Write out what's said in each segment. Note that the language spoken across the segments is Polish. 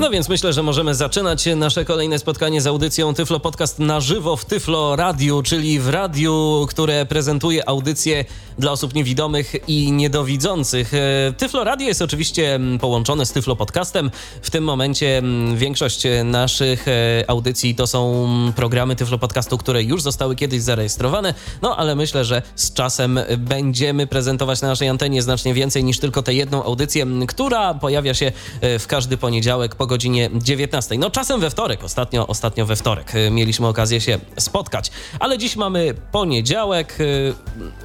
No więc myślę, że możemy zaczynać nasze kolejne spotkanie z audycją Tyflo Podcast na żywo w Tyflo Radiu, czyli w radiu, które prezentuje audycje dla osób niewidomych i niedowidzących. E, Tyflo Radio jest oczywiście mm, połączone z Tyflo Podcastem. W tym momencie mm, większość naszych e, audycji to są mm, programy Tyflo Podcastu, które już zostały kiedyś zarejestrowane, no ale myślę, że z czasem będziemy prezentować na naszej antenie znacznie więcej niż tylko tę jedną audycję, która pojawia się e, w każdy poniedziałek po godzinie 19. No czasem we wtorek, ostatnio, ostatnio we wtorek mieliśmy okazję się spotkać, ale dziś mamy poniedziałek,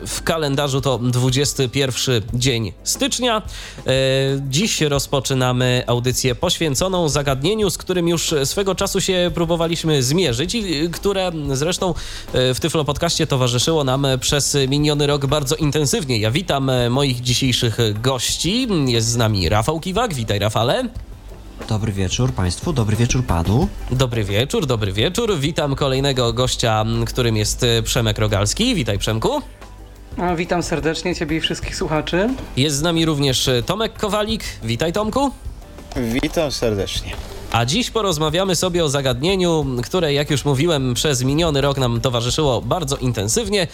w kalendarzu to 21 dzień stycznia. Dziś rozpoczynamy audycję poświęconą zagadnieniu, z którym już swego czasu się próbowaliśmy zmierzyć i które zresztą w Tyflo Podcaście towarzyszyło nam przez miniony rok bardzo intensywnie. Ja witam moich dzisiejszych gości. Jest z nami Rafał Kiwak. Witaj Rafale. Dobry wieczór Państwu, dobry wieczór Panu. Dobry wieczór, dobry wieczór. Witam kolejnego gościa, którym jest Przemek Rogalski. Witaj Przemku. A, witam serdecznie Ciebie i wszystkich słuchaczy. Jest z nami również Tomek Kowalik. Witaj Tomku. Witam serdecznie. A dziś porozmawiamy sobie o zagadnieniu, które, jak już mówiłem, przez miniony rok nam towarzyszyło bardzo intensywnie.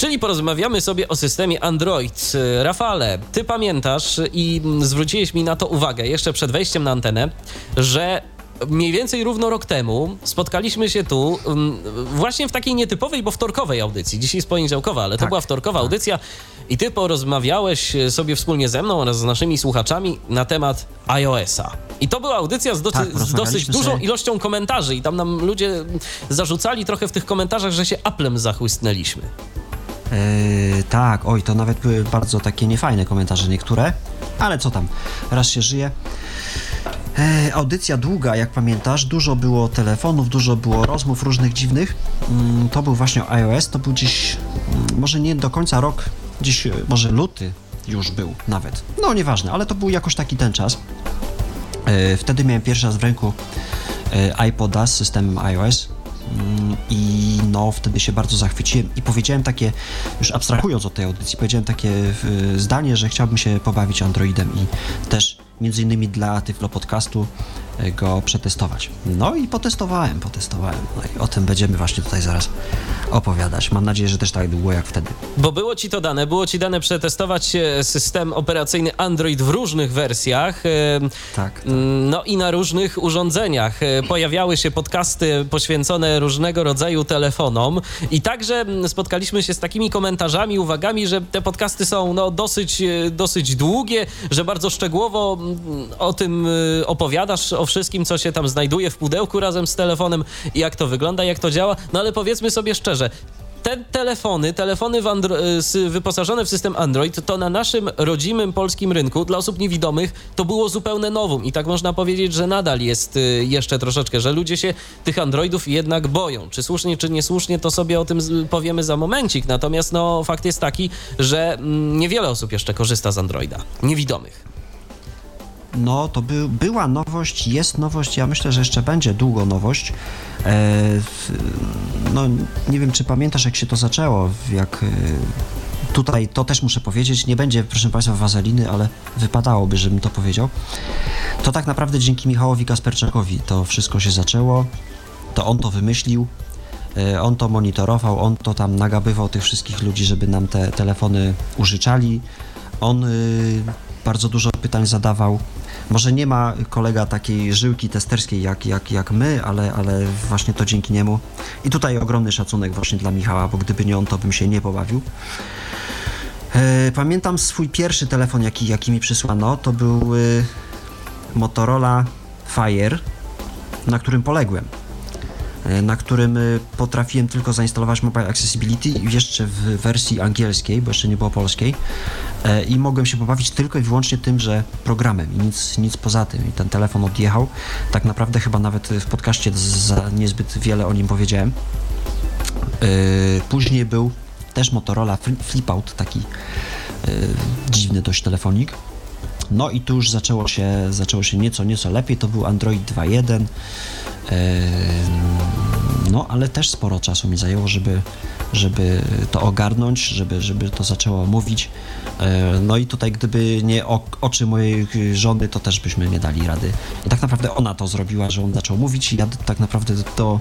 Czyli porozmawiamy sobie o systemie Android. Rafale, ty pamiętasz i zwróciłeś mi na to uwagę jeszcze przed wejściem na antenę, że mniej więcej równo rok temu spotkaliśmy się tu właśnie w takiej nietypowej, bo wtorkowej audycji. Dzisiaj jest poniedziałkowa, ale to Tak, była wtorkowa tak. audycja i ty porozmawiałeś sobie wspólnie ze mną oraz z naszymi słuchaczami na temat iOS-a. I to była audycja z, docy- Tak, z dosyć dużą sobie. ilością komentarzy i tam nam ludzie zarzucali trochę w tych komentarzach, że się Applem zachłysnęliśmy. Eee, tak, oj, to nawet były bardzo takie niefajne komentarze niektóre, ale co tam, raz się żyje. Eee, audycja długa, jak pamiętasz, dużo było telefonów, dużo było rozmów różnych dziwnych. Mm, to był właśnie iOS, to był gdzieś, mm, może nie do końca rok, gdzieś e, może luty już był nawet. No nieważne, ale to był jakoś taki ten czas. Wtedy miałem pierwszy raz w ręku iPoda z systemem iOS i no wtedy się bardzo zachwyciłem i powiedziałem takie, już abstrahując od tej audycji, powiedziałem takie zdanie, że chciałbym się pobawić Androidem i też między innymi dla Tyflo Podcastu e, go przetestować. No i potestowałem, potestowałem. No i o tym będziemy właśnie tutaj zaraz opowiadać. Mam nadzieję, że też tak długo jak wtedy. Bo było ci to dane, było ci dane przetestować e, system operacyjny Android w różnych wersjach. e, Tak, tak. mm, No i na różnych urządzeniach. Pojawiały się podcasty poświęcone różnego rodzaju telefonom i także mm, spotkaliśmy się z takimi komentarzami, uwagami, że te podcasty są no, dosyć, dosyć długie, że bardzo szczegółowo mm, o tym e, opowiadasz, o wszystkim, co się tam znajduje w pudełku razem z telefonem jak to wygląda, jak to działa. No ale powiedzmy sobie szczerze, te telefony, telefony w s- wyposażone w system Android, to na naszym rodzimym polskim rynku dla osób niewidomych to było zupełne nowum i tak można powiedzieć, że nadal jest y, jeszcze troszeczkę, że ludzie się tych Androidów jednak boją. Czy słusznie, czy niesłusznie, to sobie o tym powiemy za momencik. Natomiast no, fakt jest taki, że mm, niewiele osób jeszcze korzysta z Androida, niewidomych. No, to by, była nowość, jest nowość, ja myślę, że jeszcze będzie długo nowość. E, no, nie wiem, czy pamiętasz, jak się to zaczęło, jak... E, tutaj to też muszę powiedzieć, nie będzie, proszę Państwa, wazeliny, ale wypadałoby, żebym to powiedział. To tak naprawdę dzięki Michałowi Kasperczakowi to wszystko się zaczęło, to on to wymyślił, e, on to monitorował, on to tam nagabywał tych wszystkich ludzi, żeby nam te telefony użyczali. On y, bardzo dużo pytań zadawał. Może nie ma kolega takiej żyłki testerskiej jak, jak, jak my, ale, ale właśnie to dzięki niemu. I tutaj ogromny szacunek właśnie dla Michała, bo gdyby nie on, to bym się nie pobawił. E, Pamiętam swój pierwszy telefon, jaki, jaki mi przysłano. To był y, Motorola Fire, na którym poległem. E, Na którym potrafiłem tylko zainstalować Mobile Accessibility i jeszcze w wersji angielskiej, bo jeszcze nie było polskiej. E, I mogłem się pobawić tylko i wyłącznie tymże programem i nic, nic poza tym. I ten telefon odjechał. Tak naprawdę chyba nawet w podcaście za niezbyt wiele o nim powiedziałem. E, Później był też Motorola Fli- Flipout, taki e, dziwny dość telefonik. No i tu już zaczęło się, zaczęło się nieco, nieco lepiej. To był Android 2.1. No, ale też sporo czasu mi zajęło, żeby, żeby to ogarnąć, żeby, żeby to zaczęło mówić. No i tutaj, gdyby nie oczy mojej żony, to też byśmy nie dali rady. I tak naprawdę ona to zrobiła, że on zaczął mówić i ja tak naprawdę do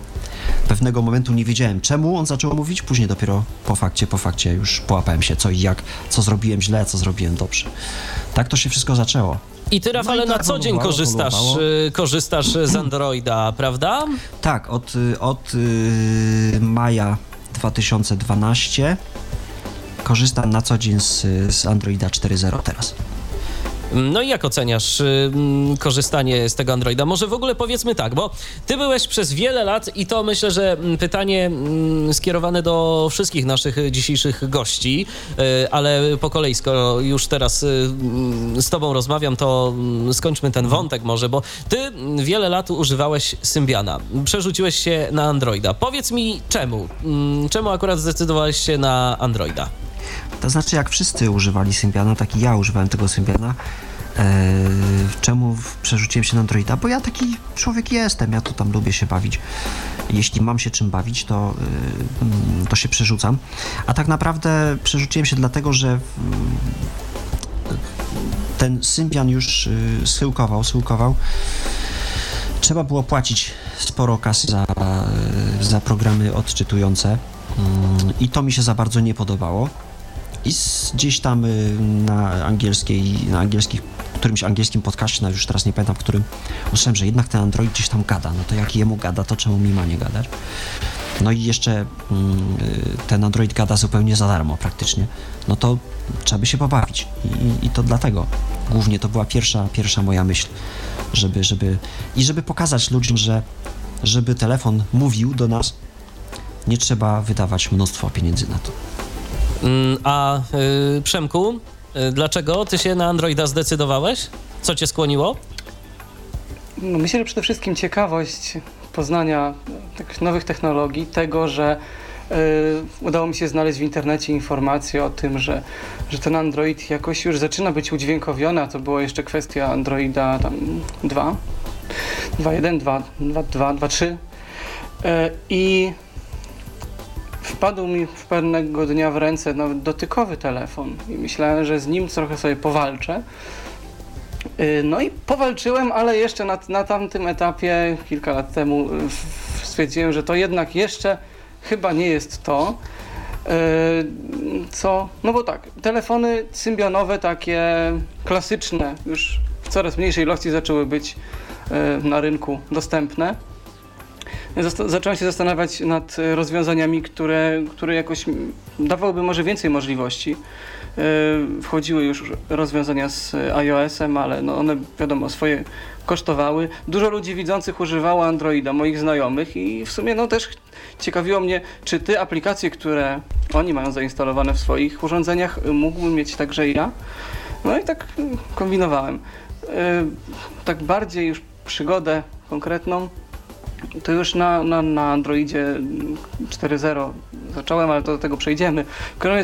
pewnego momentu nie wiedziałem, czemu on zaczął mówić. Później dopiero po fakcie, po fakcie już połapałem się, co i jak, co zrobiłem źle, co zrobiłem dobrze. Tak to się wszystko zaczęło. I ty, Rafale, no na co dzień korzystasz, y, korzystasz z Androida, prawda? Tak, od, od y, maja 2012 korzystam na co dzień z, z Androida 4.0 teraz. No i jak oceniasz y, mm, korzystanie z tego Androida? Może w ogóle powiedzmy tak, bo ty byłeś przez wiele lat i to myślę, że mm, pytanie mm, skierowane do wszystkich naszych dzisiejszych gości, y, ale po kolei, skoro już teraz y, z tobą rozmawiam, to skończmy ten wątek może, bo ty wiele lat używałeś Symbiana, przerzuciłeś się na Androida. Powiedz mi czemu? Czemu akurat zdecydowałeś się na Androida? To znaczy, jak wszyscy używali Symbiana, tak i ja używałem tego Symbiana. E, czemu przerzuciłem się na Androida? Bo ja taki człowiek jestem, ja tu tam lubię się bawić. Jeśli mam się czym bawić, to, e, to się przerzucam. A tak naprawdę przerzuciłem się dlatego, że ten Symbian już e, schyłkował, schyłkował. Trzeba było płacić sporo kasy za, za programy odczytujące mm, i to mi się za bardzo nie podobało. I gdzieś tam y, na angielskiej, na angielskich, którymś angielskim podcaście, no już teraz nie pamiętam, którym usłyszałem, że jednak ten Android gdzieś tam gada. No to jak jemu gada, to czemu mi ma nie gadać? No i jeszcze mm, y, ten Android gada zupełnie za darmo praktycznie. No to trzeba by się pobawić. I, i to dlatego. Głównie to była pierwsza, pierwsza moja myśl, żeby, żeby i żeby pokazać ludziom, że żeby telefon mówił do nas, nie trzeba wydawać mnóstwo pieniędzy na to. Mm, a y, Przemku, y, dlaczego ty się na Androida zdecydowałeś? Co cię skłoniło? No myślę, że przede wszystkim ciekawość poznania nowych technologii, tego, że y, udało mi się znaleźć w internecie informacje o tym, że, że ten Android jakoś już zaczyna być udźwiękowiony, a to była jeszcze kwestia Androida tam 2, 2.1, 2.2, 2.3 i wpadł mi pewnego dnia w ręce nawet dotykowy telefon i myślałem, że z nim trochę sobie powalczę. Y, no i powalczyłem, ale jeszcze na, na tamtym etapie, kilka lat temu, stwierdziłem, że to jednak jeszcze chyba nie jest to. Y, co? No bo tak, telefony symbionowe, takie klasyczne, już w coraz mniejszej ilości zaczęły być y, na rynku dostępne zacząłem się zastanawiać nad rozwiązaniami, które, które jakoś dawałyby może więcej możliwości. E, wchodziły już rozwiązania z iOS-em, ale no one wiadomo swoje kosztowały. Dużo ludzi widzących używało Androida, moich znajomych i w sumie no też ciekawiło mnie, czy te aplikacje, które oni mają zainstalowane w swoich urządzeniach, mógłbym mieć także ja. No i tak kombinowałem. E, tak bardziej już przygodę konkretną to już na, na, na Androidzie 4.0 zacząłem, ale to do tego przejdziemy.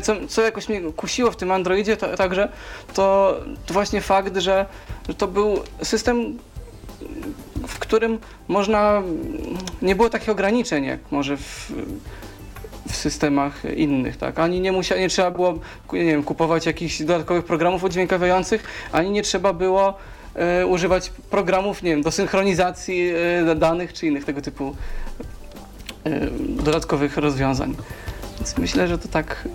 Co, co jakoś mnie kusiło w tym Androidzie to, także, to, to właśnie fakt, że, że to był system, w którym można, nie było takich ograniczeń, jak może w, w systemach innych, tak? Ani nie, musia, nie trzeba było nie wiem, kupować jakichś dodatkowych programów udźwiękawiających, ani nie trzeba było używać programów, nie wiem, do synchronizacji e, danych czy innych tego typu e, dodatkowych rozwiązań. Więc myślę, że to tak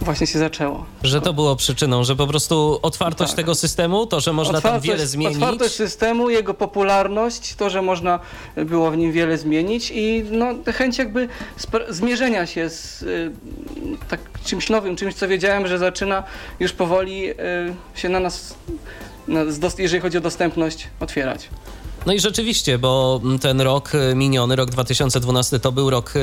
właśnie się zaczęło. Że to było przyczyną, że po prostu otwartość tak. tego systemu, to, że można otwartość, tam wiele zmienić. Otwartość systemu, jego popularność, to, że można było w nim wiele zmienić i no, chęć jakby zmierzenia się z y, tak, czymś nowym, czymś, co wiedziałem, że zaczyna już powoli y, się na nas jeżeli chodzi o dostępność, otwierać. No i rzeczywiście, bo ten rok e, miniony, rok 2012, to był rok, e,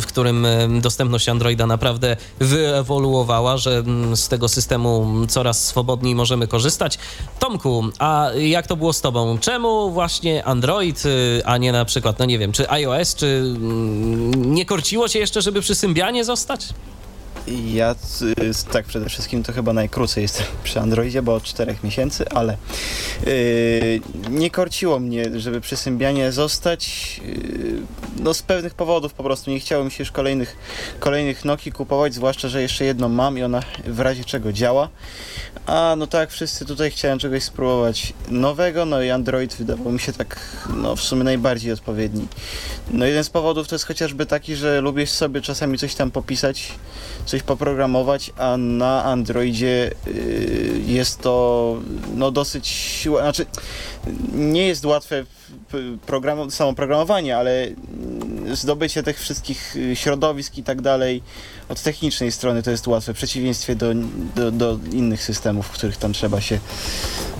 w którym e, dostępność Androida naprawdę wyewoluowała, że z tego systemu coraz swobodniej możemy korzystać. Tomku, a jak to było z tobą? Czemu właśnie Android, a nie na przykład, no nie wiem, czy iOS, czy nie korciło cię jeszcze, żeby przy Symbianie zostać? Ja y, tak przede wszystkim to chyba najkrócej jestem przy Androidzie, bo od 4 miesięcy, ale yy, nie korciło mnie, żeby przy Symbianie zostać. Yy, no z pewnych powodów po prostu nie chciałem się już kolejnych, kolejnych Nokii kupować, zwłaszcza, że jeszcze jedną mam i ona w razie czego działa. A no tak, wszyscy tutaj chciałem czegoś spróbować nowego, no i Android wydawał mi się tak, no w sumie najbardziej odpowiedni. No jeden z powodów to jest chociażby taki, że lubię sobie czasami coś tam popisać, coś poprogramować, a na Androidzie y, jest to no dosyć, znaczy nie jest łatwe program, samo programowanie, ale zdobycie tych wszystkich y, środowisk i tak dalej od technicznej strony to jest łatwe, w przeciwieństwie do, do, do innych systemów, w których tam trzeba się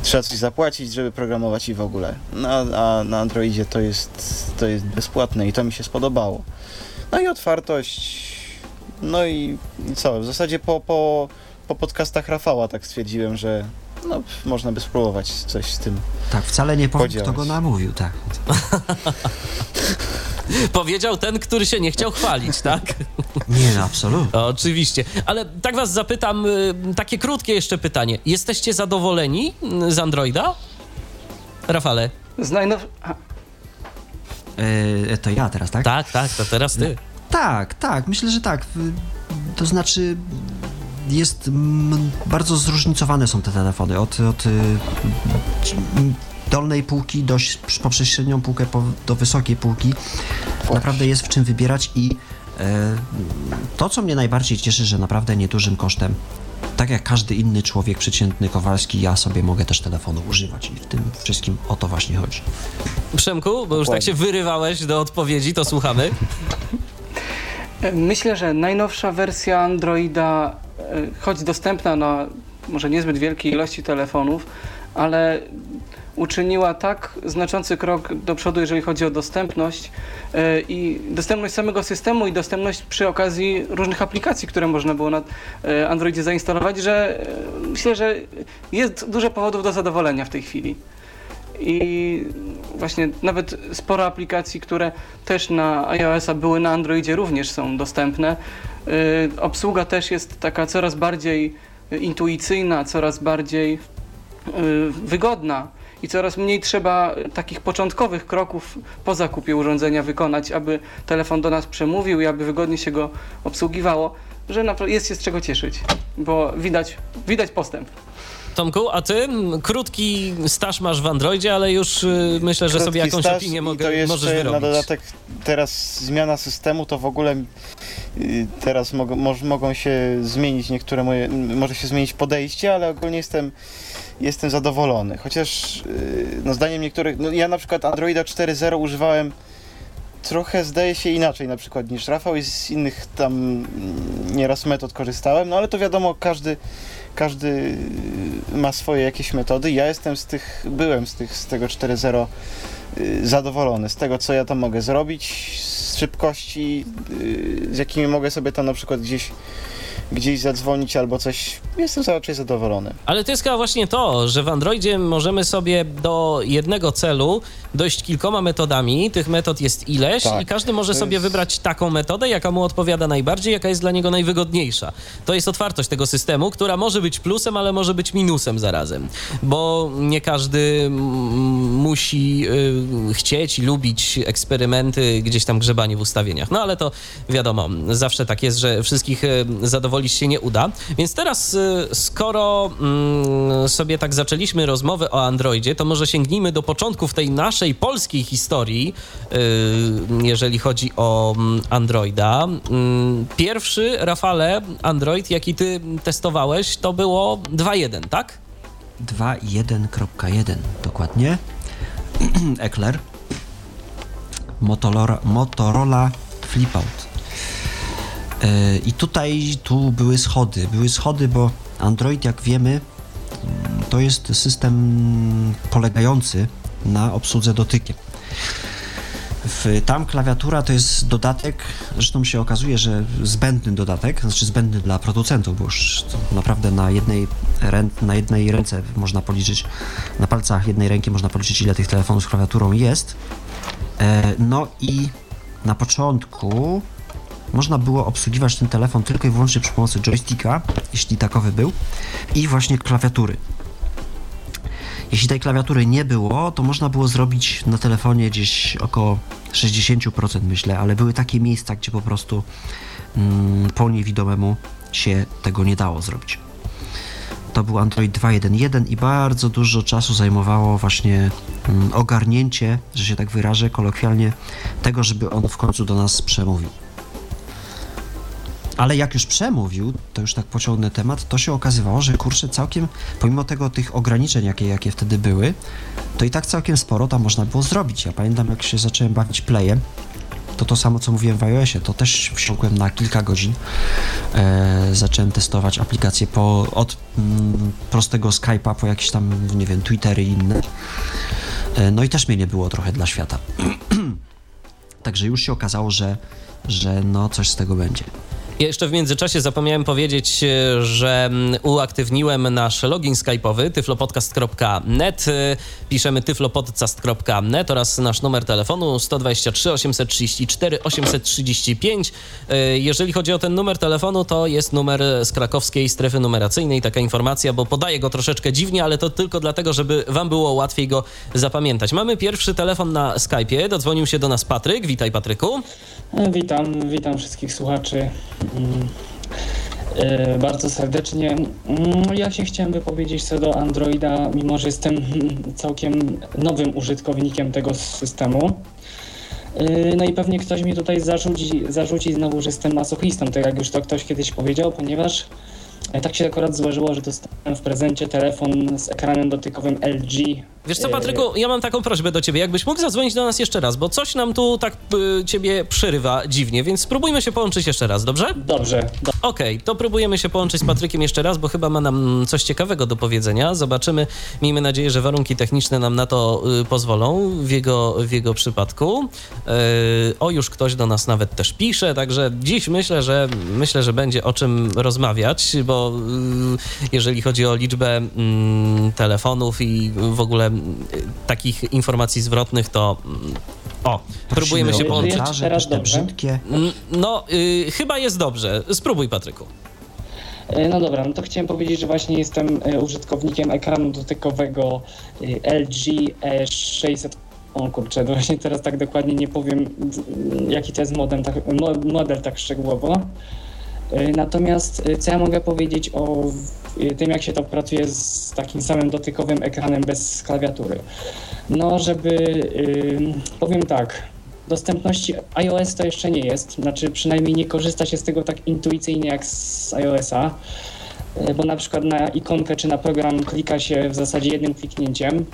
trzeba coś zapłacić, żeby programować i w ogóle. No, a na Androidzie to jest, to jest bezpłatne i to mi się spodobało. No i otwartość, no i, i co, w zasadzie po, po, po podcastach Rafała tak stwierdziłem, że no, można by spróbować coś z tym Tak, wcale nie powiem, Podziałać. kto go namówił, tak. Powiedział ten, który się nie chciał chwalić, tak? Nie, no, absolutnie. Oczywiście. Ale tak was zapytam, y, takie krótkie jeszcze pytanie. Jesteście zadowoleni y, z Androida? Rafale? Z najnow... E, to ja teraz, tak? Tak, tak, to teraz ty. Tak, tak, myślę, że tak. To znaczy jest bardzo zróżnicowane są te telefony. Od, od y, dolnej półki do, poprzez średnią półkę po, do wysokiej półki. Naprawdę jest w czym wybierać i e, to, co mnie najbardziej cieszy, że naprawdę niedużym kosztem tak jak każdy inny człowiek, przeciętny Kowalski, ja sobie mogę też telefonu używać i w tym wszystkim o to właśnie chodzi. Przemku, bo już tak się wyrywałeś do odpowiedzi, to słuchamy. Myślę, że najnowsza wersja Androida, e, choć dostępna na może niezbyt wielkiej ilości telefonów, ale uczyniła tak znaczący krok do przodu, jeżeli chodzi o dostępność e, i dostępność samego systemu i dostępność przy okazji różnych aplikacji, które można było na e, Androidzie zainstalować, że myślę, że jest dużo powodów do zadowolenia w tej chwili. I właśnie nawet sporo aplikacji, które też na iOS-a były na Androidzie również są dostępne. Yy, obsługa też jest taka coraz bardziej y, intuicyjna, coraz bardziej yy, wygodna i coraz mniej trzeba takich początkowych kroków po zakupie urządzenia wykonać, aby telefon do nas przemówił i aby wygodnie się go obsługiwało, że jest się z czego cieszyć, bo widać, widać postęp. Tomku, a ty krótki staż masz w Androidzie, ale już y, myślę, że sobie Krótki jakąś staż opinię i mogę, to jeszcze możesz na wyrobić. dodatek teraz zmiana systemu to w ogóle y, teraz mogą, moż, mogą się zmienić niektóre moje, może się zmienić podejście, ale ogólnie jestem, jestem zadowolony. Chociaż y, no zdaniem niektórych, no ja na przykład Androida 4.0 używałem trochę zdaje się inaczej na przykład niż Rafał i z innych tam mm, nieraz metod korzystałem, no ale to wiadomo każdy każdy ma swoje jakieś metody. Ja jestem z tych, byłem z tych, z tego 4.0 y, zadowolony, z tego co ja tam mogę zrobić, z szybkości, y, z jakimi mogę sobie tam na przykład gdzieś gdzieś zadzwonić albo coś. Jestem raczej zadowolony. Ale to jest właśnie to, że w Androidzie możemy sobie do jednego celu dojść kilkoma metodami. Tych metod jest ileś Tak, i każdy może sobie jest- wybrać taką metodę, jaka mu odpowiada najbardziej, jaka jest dla niego najwygodniejsza. To jest otwartość tego systemu, która może być plusem, ale może być minusem zarazem, bo nie każdy musi y, chcieć i lubić eksperymenty, gdzieś tam grzebanie w ustawieniach. No ale to wiadomo, zawsze tak jest, że wszystkich y, zadowolić się nie uda. Więc teraz, y, skoro mm, sobie tak zaczęliśmy rozmowę o Androidzie, to może sięgnijmy do początków tej naszej polskiej historii, y, jeżeli chodzi o mm, Androida. Mm, Pierwszy, Rafale, Android, jaki ty testowałeś, to było 2.1, tak? 2.1.1 dokładnie. Ekler. Motorola, Motorola Flipout. Yy, I tutaj tu były schody. Były schody, bo Android, jak wiemy, mm, to jest system polegający na obsłudze dotykiem. W, tam klawiatura to jest dodatek, zresztą się okazuje, że zbędny dodatek, znaczy zbędny dla producentów, bo już naprawdę na jednej, rę, na jednej ręce można policzyć, na palcach jednej ręki można policzyć, ile tych telefonów z klawiaturą jest. E, no i na początku można było obsługiwać ten telefon tylko i wyłącznie przy pomocy joysticka, jeśli takowy był, i właśnie klawiatury. Jeśli tej klawiatury nie było, to można było zrobić na telefonie gdzieś około 60% myślę, ale były takie miejsca, gdzie po prostu mm, po niewidomemu się tego nie dało zrobić. To był Android 2.1.1 i bardzo dużo czasu zajmowało właśnie mm, ogarnięcie, że się tak wyrażę kolokwialnie, tego, żeby on w końcu do nas przemówił. Ale jak już przemówił, to już tak pociągnę temat, to się okazywało, że kurczę całkiem, pomimo tego tych ograniczeń, jakie, jakie wtedy były, to i tak całkiem sporo tam można było zrobić. Ja pamiętam, jak się zacząłem bawić playem, to to samo, co mówiłem w iOSie, to też wsiąkłem na kilka godzin. E, zacząłem testować aplikacje po, od mm, prostego Skype'a po jakieś tam, nie wiem, Twittery i inne. E, no i też mnie nie było trochę dla świata. Także już się okazało, że, że no coś z tego będzie. Ja jeszcze w międzyczasie zapomniałem powiedzieć, e, że mm, uaktywniłem nasz login skype'owy tyflopodcast.net. E, piszemy tyflopodcast.net oraz nasz numer telefonu 123 834 835. Jeżeli chodzi o ten numer telefonu, to jest numer z krakowskiej strefy numeracyjnej. Taka informacja, bo podaję go troszeczkę dziwnie, ale to tylko dlatego, żeby wam było łatwiej go zapamiętać. Mamy pierwszy telefon na Skype'ie. Dodzwonił się do nas Patryk. Witaj, Patryku. Witam, witam wszystkich słuchaczy. E, bardzo serdecznie. Mm, ja się chciałem wypowiedzieć co do Androida, mimo że jestem całkiem nowym użytkownikiem tego systemu. E, no i pewnie ktoś mi tutaj zarzuci, zarzuci znowu, że jestem masochistą, tak jak już to ktoś kiedyś powiedział, ponieważ e, tak się akurat złożyło, że dostałem w prezencie telefon z ekranem dotykowym LG Wiesz co, Patryku, ja mam taką prośbę do ciebie. Jakbyś mógł zadzwonić do nas jeszcze raz, bo coś nam tu tak y, ciebie przerywa dziwnie, więc spróbujmy się połączyć jeszcze raz, dobrze? Dobrze. Do... Okej, okay, to próbujemy się połączyć z Patrykiem jeszcze raz, bo chyba ma nam coś ciekawego do powiedzenia. Zobaczymy. Miejmy nadzieję, że warunki techniczne nam na to y, pozwolą w jego, w jego przypadku. Y, o, już ktoś do nas nawet też pisze, także dziś myślę, że myślę, że będzie o czym rozmawiać, bo y, jeżeli chodzi o liczbę mm, telefonów i w ogóle takich informacji zwrotnych, to o, próbujemy się połączyć. Teraz. Mm, no, y, chyba jest dobrze. Spróbuj, Patryku. E, no dobra, no to chciałem powiedzieć, że właśnie jestem e, użytkownikiem ekranu dotykowego e, LG E600. O kurczę, no właśnie teraz tak dokładnie nie powiem, jaki to jest model tak, model tak szczegółowo. Natomiast co ja mogę powiedzieć o tym, jak się to pracuje z takim samym dotykowym ekranem bez klawiatury. No, żeby, powiem tak, dostępności iOS to jeszcze nie jest, znaczy przynajmniej nie korzysta się z tego tak intuicyjnie jak z iOS-a, bo na przykład na ikonkę czy na program klika się w zasadzie jednym kliknięciem,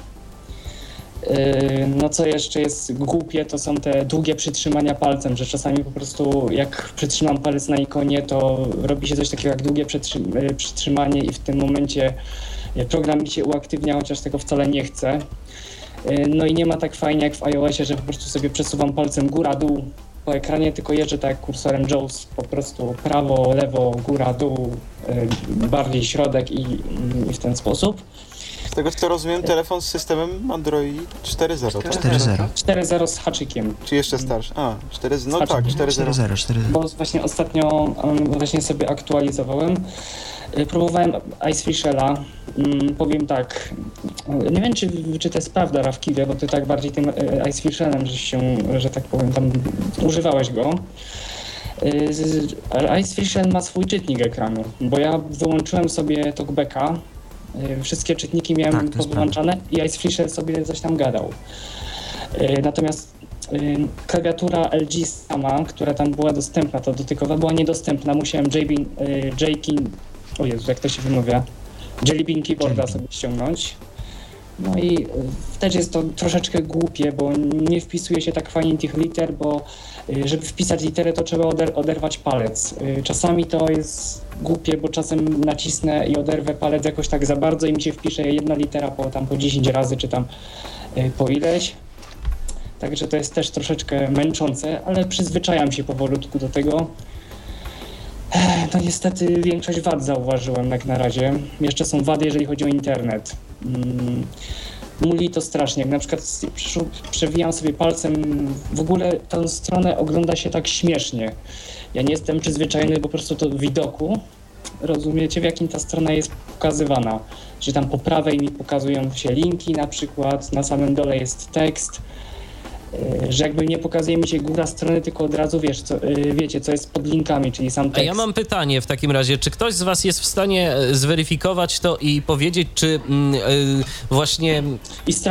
no co jeszcze jest głupie, to są te długie przytrzymania palcem, że czasami po prostu jak przytrzymam palec na ikonie, to robi się coś takiego jak długie yy, przytrzymanie i w tym momencie yy, program mi się uaktywnia, chociaż tego wcale nie chce. No i nie ma tak fajnie jak w iOSie, że po prostu sobie przesuwam palcem góra, dół po ekranie, tylko jeżdżę tak kursorem Jaws, po prostu prawo, lewo, góra, dół, bardziej środek i, i w ten sposób. Z tego co rozumiem, telefon z systemem Android 4.0, tak? 4.0. 4.0 z haczykiem. Czy jeszcze starszy? A, 4, no tak, 4.0. 4.0. Bo właśnie ostatnio właśnie sobie aktualizowałem. Y, próbowałem Icefishela. Mm, powiem tak, nie wiem czy, czy to jest prawda Rawkiwie, bo ty tak bardziej tym y, Icefishelem, że się, że tak powiem, tam używałeś go. Y, Icefishel ma swój czytnik ekranu, bo ja wyłączyłem sobie talkbacka Y, wszystkie czytniki miałem tak, wyłączane i Icefisher sobie coś tam gadał. Y, natomiast klawiatura LG sama, która tam była dostępna, to dotykowa, była niedostępna. Musiałem JBean, Jkin, o Jezu, jak to się wymawia, Jelly Bean Keyboarda sobie ściągnąć. No i też jest to troszeczkę głupie, bo nie wpisuje się tak fajnie tych liter, bo żeby wpisać literę, to trzeba oder oderwać palec. Czasami to jest głupie, bo czasem nacisnę i oderwę palec jakoś tak za bardzo i mi się wpisze jedna litera po tam po 10 razy, czy tam y, po ileś. Także to jest też troszeczkę męczące, ale przyzwyczajam się powolutku do tego. No niestety większość wad zauważyłem jak na razie. Jeszcze są wady, jeżeli chodzi o internet. Muli to strasznie. Jak na przykład przewijam sobie palcem, w ogóle tę stronę ogląda się tak śmiesznie. Ja nie jestem przyzwyczajony po prostu do widoku. Rozumiecie, w jakim ta strona jest pokazywana? Że tam po prawej mi pokazują się linki na przykład, na samym dole jest tekst że jakby nie pokazuje mi się góra strony, tylko od razu wiesz, co, e, wiecie, co jest pod linkami, czyli sam tekst. A ja mam pytanie w takim razie, czy ktoś z was jest w stanie e, zweryfikować to i powiedzieć, czy yy, właśnie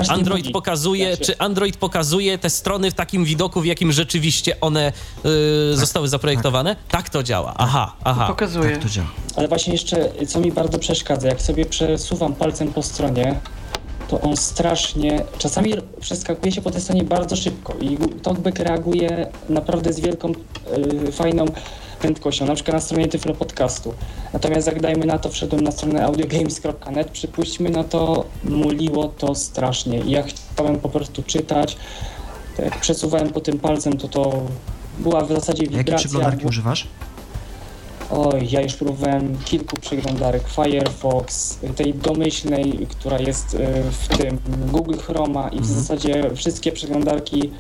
Android budzi. pokazuje, znaczy... czy Android pokazuje te strony w takim widoku, w jakim rzeczywiście one yy, tak, zostały zaprojektowane? Tak. tak. to działa. Aha, aha. Pokazuje. Tak to działa. Ale właśnie jeszcze, co mi bardzo przeszkadza, jak sobie przesuwam palcem po stronie, to on strasznie, czasami przeskakuje się po tej stronie bardzo szybko i TalkBack reaguje naprawdę z wielką, y, fajną prędkością, na przykład na stronie Tyflo Podcastu. Natomiast jak dajmy na to, wszedłem na stronę audiogames.net, przypuśćmy, no to muliło to strasznie i ja chciałem po prostu czytać, jak przesuwałem po tym palcem, to to była w zasadzie wibracja. Jakie przeglądarki używasz? Oj, ja już próbowałem kilku przeglądarek Firefox, tej domyślnej, która jest y, w tym Google Chroma i w mhm. zasadzie wszystkie przeglądarki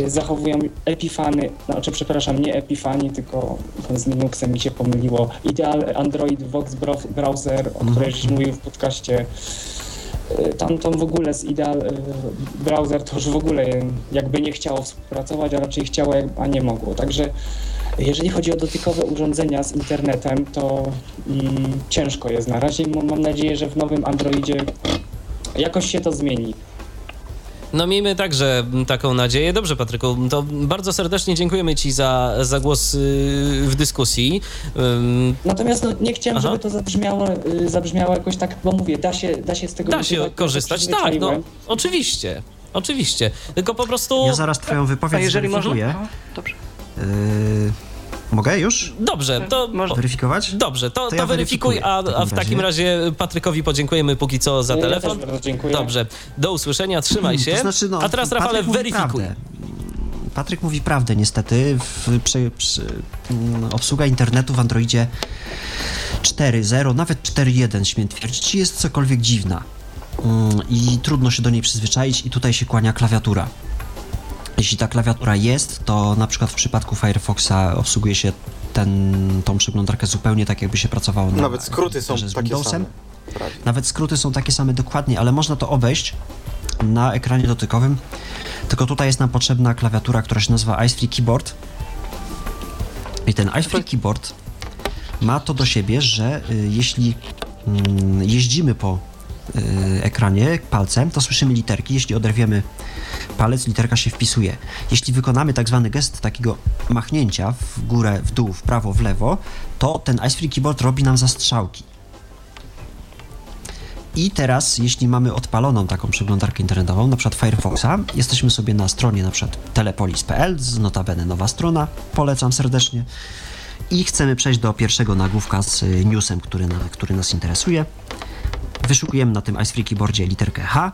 y, zachowują Epifany, znaczy przepraszam, nie Epifani, tylko z Linuxem mi się pomyliło. Ideal Android Vox Browser, o której już mówił w podcaście. Y, tam, tam w ogóle z Ideal Browser to już w ogóle jakby nie chciało współpracować, a raczej chciało, a nie mogło. Także jeżeli chodzi o dotykowe urządzenia z internetem, to mm, ciężko jest na razie. Mam nadzieję, że w nowym Androidzie jakoś się to zmieni. No miejmy także taką nadzieję. Dobrze, Patryku, to bardzo serdecznie dziękujemy Ci za, za głos y, w dyskusji. Natomiast no, nie chciałem, Aha. żeby to zabrzmiało, y, zabrzmiało jakoś tak, bo mówię, da się, da się z tego Da się korzystać, tak, no, oczywiście. Oczywiście, tylko po prostu... Ja zaraz twoją wypowiedź A jeżeli można? Dobrze. Yy, mogę już? Dobrze, to... Można weryfikować? Dobrze, to, to, to ja weryfikuj, a, a w takim razie Patrykowi podziękujemy póki co za telefon. Ja dziękuję. Dobrze, do usłyszenia, trzymaj się. To znaczy, no, a teraz Rafale, weryfikuj. Patryk mówi prawdę niestety. W, przy, przy, mm, obsługa internetu w Androidzie 4.0, nawet 4.1 śmiem twierdzić, jest cokolwiek dziwna. Mm, I trudno się do niej przyzwyczaić i tutaj się kłania klawiatura. Jeśli ta klawiatura jest, to na przykład w przypadku Firefoxa obsługuje się ten, tą przeglądarkę zupełnie tak, jakby się pracowało na Nawet skróty są z takie same. Nawet skróty są takie same dokładnie, ale można to obejść na ekranie dotykowym. Tylko tutaj jest nam potrzebna klawiatura, która się nazywa Ice Keyboard. I ten Ice Keyboard ma to do siebie, że y, jeśli y, jeździmy po ekranie palcem, to słyszymy literki. Jeśli oderwiemy palec, literka się wpisuje. Jeśli wykonamy tak zwany gest takiego machnięcia w górę, w dół, w prawo, w lewo, to ten Ice Free Keyboard robi nam zastrzałki. I teraz, jeśli mamy odpaloną taką przeglądarkę internetową, na przykład Firefoxa, jesteśmy sobie na stronie na przykład telepolis.pl, notabene nowa strona, polecam serdecznie, i chcemy przejść do pierwszego nagłówka z newsem, który, na, który nas interesuje. Wyszukujemy na tym Ice Free Keyboardzie literkę H,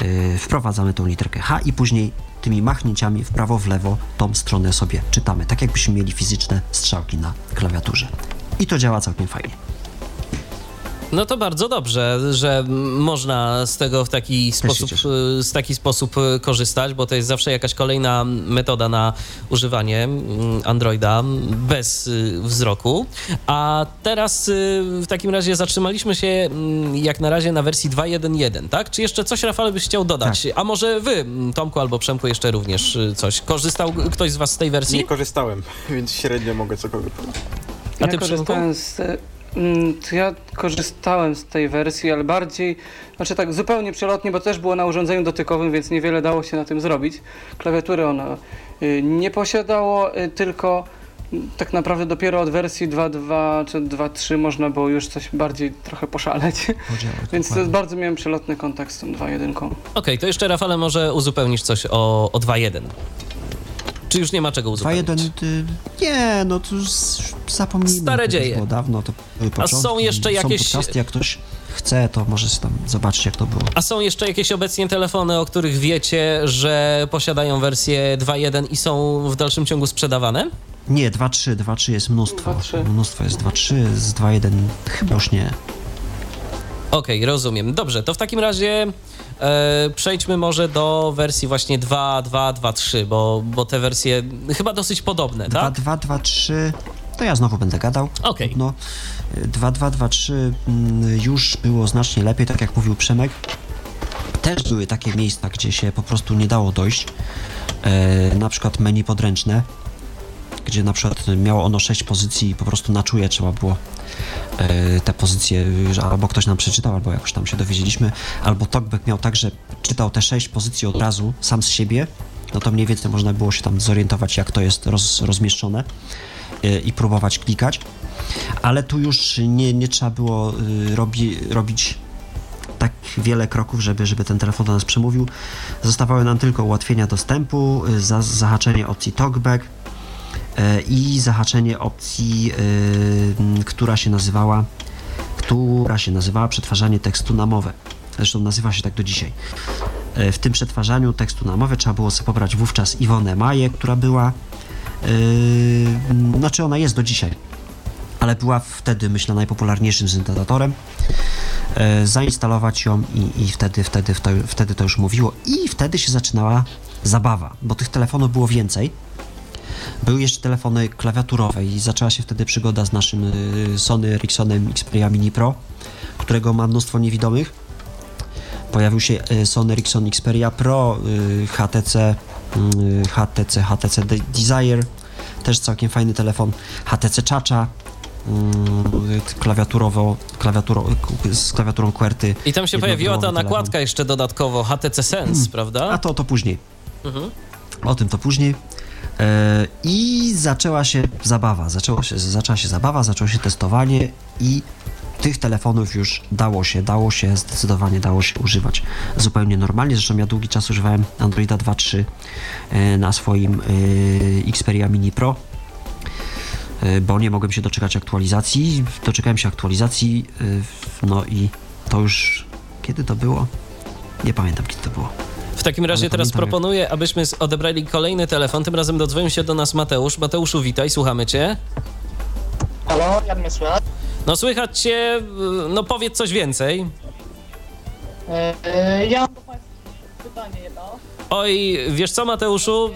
yy, wprowadzamy tą literkę H i później tymi machnięciami w prawo, w lewo tą stronę sobie czytamy, tak jakbyśmy mieli fizyczne strzałki na klawiaturze. I to działa całkiem fajnie. No to bardzo dobrze, że można z tego w taki sposób, z taki sposób y, korzystać, bo to jest zawsze jakaś kolejna metoda na używanie mm, Androida bez y, wzroku. A teraz y, w takim razie zatrzymaliśmy się mm, jak na razie na wersji 2.1.1, tak? Czy jeszcze coś, Rafał, byś chciał dodać? Tak. A może wy, Tomku albo Przemku, jeszcze również coś? Korzystał ktoś z was z tej wersji? Nie korzystałem, więc średnio mogę cokolwiek powiedzieć. A ty, ja korzystałem z to ja korzystałem z tej wersji, ale bardziej, znaczy tak zupełnie przelotnie, bo też było na urządzeniu dotykowym, więc niewiele dało się na tym zrobić. Klawiatury ona y, nie posiadało, y, tylko mm, tak naprawdę dopiero od wersji 2.2 czy 2.3 można było już coś bardziej trochę poszaleć. Więc to bardzo miałem przelotny kontakt z tą 2.1. Okej, okay, to jeszcze Rafale może uzupełnić coś o, o 2.1. Czy już nie ma czego uzupełnić? 2.1, y, nie, no to już zapomnijmy. Stare dzieje. Było dawno, to A są jeszcze jakieś... Są podcasty, jak ktoś chce, to może tam zobaczyć, jak to było. A są jeszcze jakieś obecnie telefony, o których wiecie, że posiadają wersję 2.1 i są w dalszym ciągu sprzedawane? Nie, 2.3, 2.3 jest mnóstwo. 2, mnóstwo jest 2.3, z 2.1 chyba już nie. Okej, okay, rozumiem. Dobrze, to w takim razie przejdźmy może do wersji właśnie 2.2.2.3, bo, bo te wersje chyba dosyć podobne, tak? 2.2.2.3 to ja znowu będę gadał. Okej. Okay. No, 2.2.2.3 mm, już było znacznie lepiej, tak jak mówił Przemek. Też były takie miejsca, gdzie się po prostu nie dało dojść. E, na przykład menu podręczne, gdzie na przykład miało ono 6 pozycji i po prostu na czuje trzeba było e, te pozycje, albo ktoś nam przeczytał, albo jakoś tam się dowiedzieliśmy, albo Talkback miał tak, że czytał te 6 pozycji od razu, sam z siebie, no to mniej więcej można było się tam zorientować, jak to jest roz, rozmieszczone e, i próbować klikać, ale tu już nie, nie trzeba było e, robi, robić tak wiele kroków, żeby, żeby ten telefon do nas przemówił. Zostawały nam tylko ułatwienia dostępu, za, zahaczenie opcji Talkback, i zahaczenie opcji, która się nazywała która się nazywała przetwarzanie tekstu na mowę. Zresztą nazywa się tak do dzisiaj. W tym przetwarzaniu tekstu na mowę trzeba było sobie pobrać wówczas Iwonę Maję, która była, yy, znaczy ona jest do dzisiaj, ale była wtedy, myślę, najpopularniejszym syntezatorem. Yy, zainstalować ją i, i wtedy, wtedy, wtedy, wtedy to już mówiło i wtedy się zaczynała zabawa, bo tych telefonów było więcej były jeszcze telefony klawiaturowe i zaczęła się wtedy przygoda z naszym y, Sony Ericssonem Xperia Mini Pro, którego ma mnóstwo niewidomych. Pojawił się y, Sony Ericsson Xperia Pro, y, HTC, HTC, HTC Desire, też całkiem fajny telefon, HTC Chacha, klawiaturowo, klawiaturo, z klawiaturą QWERTY. I tam się pojawiła ta nakładka telefon. jeszcze dodatkowo, HTC Sense, hmm. prawda? A to, to później. Mhm. O tym to później. E, I zaczęła się zabawa, zaczęło się, zaczęła się zabawa, zaczęło się testowanie i tych telefonów już dało się, dało się, zdecydowanie dało się używać zupełnie normalnie. Zresztą ja długi czas używałem Androida 2.3 e, na swoim e, Xperia Mini Pro, bo nie mogłem się doczekać aktualizacji. Doczekałem się aktualizacji, no i to już kiedy to było? Nie pamiętam kiedy to było. W takim razie teraz proponuję, abyśmy odebrali kolejny telefon. Tym razem dodzwonił się do nas Mateusz. Mateuszu, witaj, słuchamy cię. Halo, jak mnie słychać? No słychać cię, no powiedz coś więcej. E, ja mam do Państwa pytanie jedno. Oj, wiesz co, Mateuszu?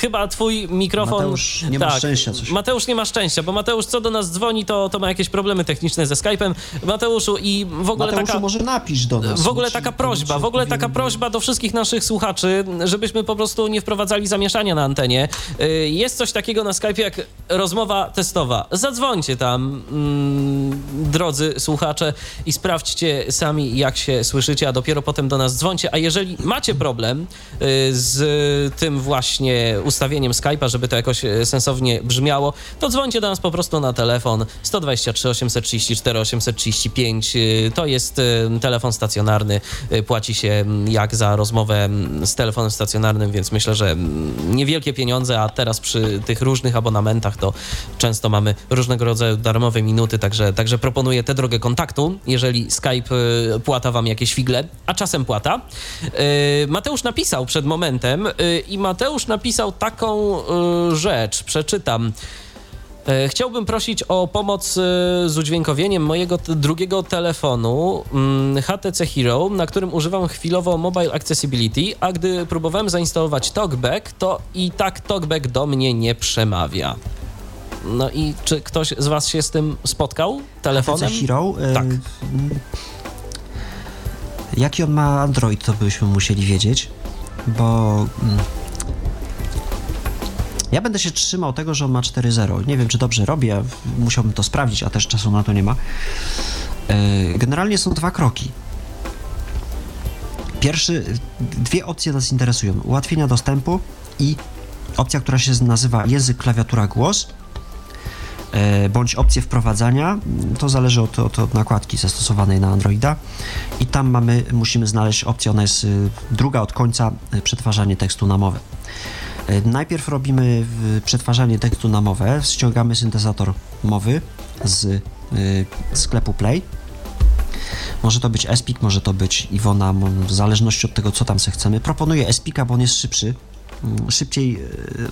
Chyba twój mikrofon. Mateusz nie ma tak, szczęścia. Coś. Mateusz nie ma szczęścia, bo Mateusz co do nas dzwoni, to, to ma jakieś problemy techniczne ze Skype'em. Mateuszu i w ogóle Mateuszu, taka. może napisz do nas. W ogóle taka prośba, w ogóle taka prośba do wszystkich naszych słuchaczy, żebyśmy po prostu nie wprowadzali zamieszania na antenie. Y, jest coś takiego na Skype jak rozmowa testowa. Zadzwońcie tam, mm, drodzy słuchacze, i sprawdźcie sami, jak się słyszycie, a dopiero potem do nas dzwońcie. A jeżeli macie problem, y, z tym właśnie ustawieniem Skype'a, żeby to jakoś e, sensownie brzmiało, to dzwońcie do nas po prostu na telefon 123 834 835. To jest e, telefon stacjonarny. E, płaci się jak za rozmowę z telefonem stacjonarnym, więc myślę, że niewielkie pieniądze, a teraz przy tych różnych abonamentach to często mamy różnego rodzaju darmowe minuty, także, także proponuję tę drogę kontaktu, jeżeli Skype płata wam jakieś figle, a czasem płata. Mateusz napisał przed momentem y, i Mateusz napisał taką y, rzecz, przeczytam. E, chciałbym prosić o pomoc y, z udźwiękowieniem mojego drugiego telefonu mm, HTC Hero, na którym używam chwilowo Mobile Accessibility, a gdy próbowałem zainstalować TalkBack, to i tak TalkBack do mnie nie przemawia. No i czy ktoś z Was się z tym spotkał telefonem? HTC Hero? Tak. Jaki on ma Android, to byśmy musieli wiedzieć bo mm, ja będę się trzymał tego, że on ma 4.0. Nie wiem, czy dobrze robię, musiałbym to sprawdzić, a też czasu na to nie ma. E, generalnie są dwa kroki. Pierwszy, dwie opcje nas interesują. Ułatwienia dostępu i opcja, która się nazywa język, klawiatura, głos bądź opcję wprowadzania, to zależy od, od, od, nakładki zastosowanej na Androida i tam mamy, musimy znaleźć opcję, ona jest y, druga od końca, y, przetwarzanie tekstu na mowę. E, najpierw robimy przetwarzanie tekstu na mowę, ściągamy syntezator mowy z y, sklepu Play. Może to być Espik, może to być Iwona, w zależności od tego, co tam se chcemy. Proponuję Espika, bo on jest szybszy szybciej e,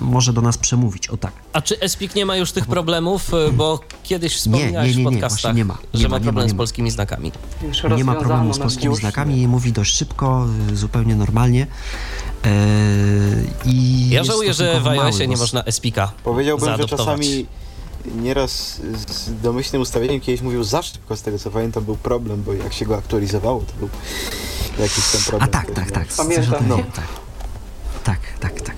może do nas przemówić, o tak. A czy Espik nie ma już tych problemów, e, bo kiedyś Nie, wspominałeś nie, nie, w nie, podcastach, nie ma, nie że ma, ma nie problem ma, nie z polskimi znakami. Nie ma problemu z polskimi już. znakami, mówi dość szybko, y, zupełnie normalnie. E, i Ja żałuję, że w iOSie nie można Espika Powiedziałbym, że czasami nieraz z domyślnym ustawieniem kiedyś mówił za szybko, z tego co pamiętam był problem, bo jak się go aktualizowało, to był jakiś tam A problem. tak, który tak, tak. coś Pamiętam, no. tak. Tak, tak, tak.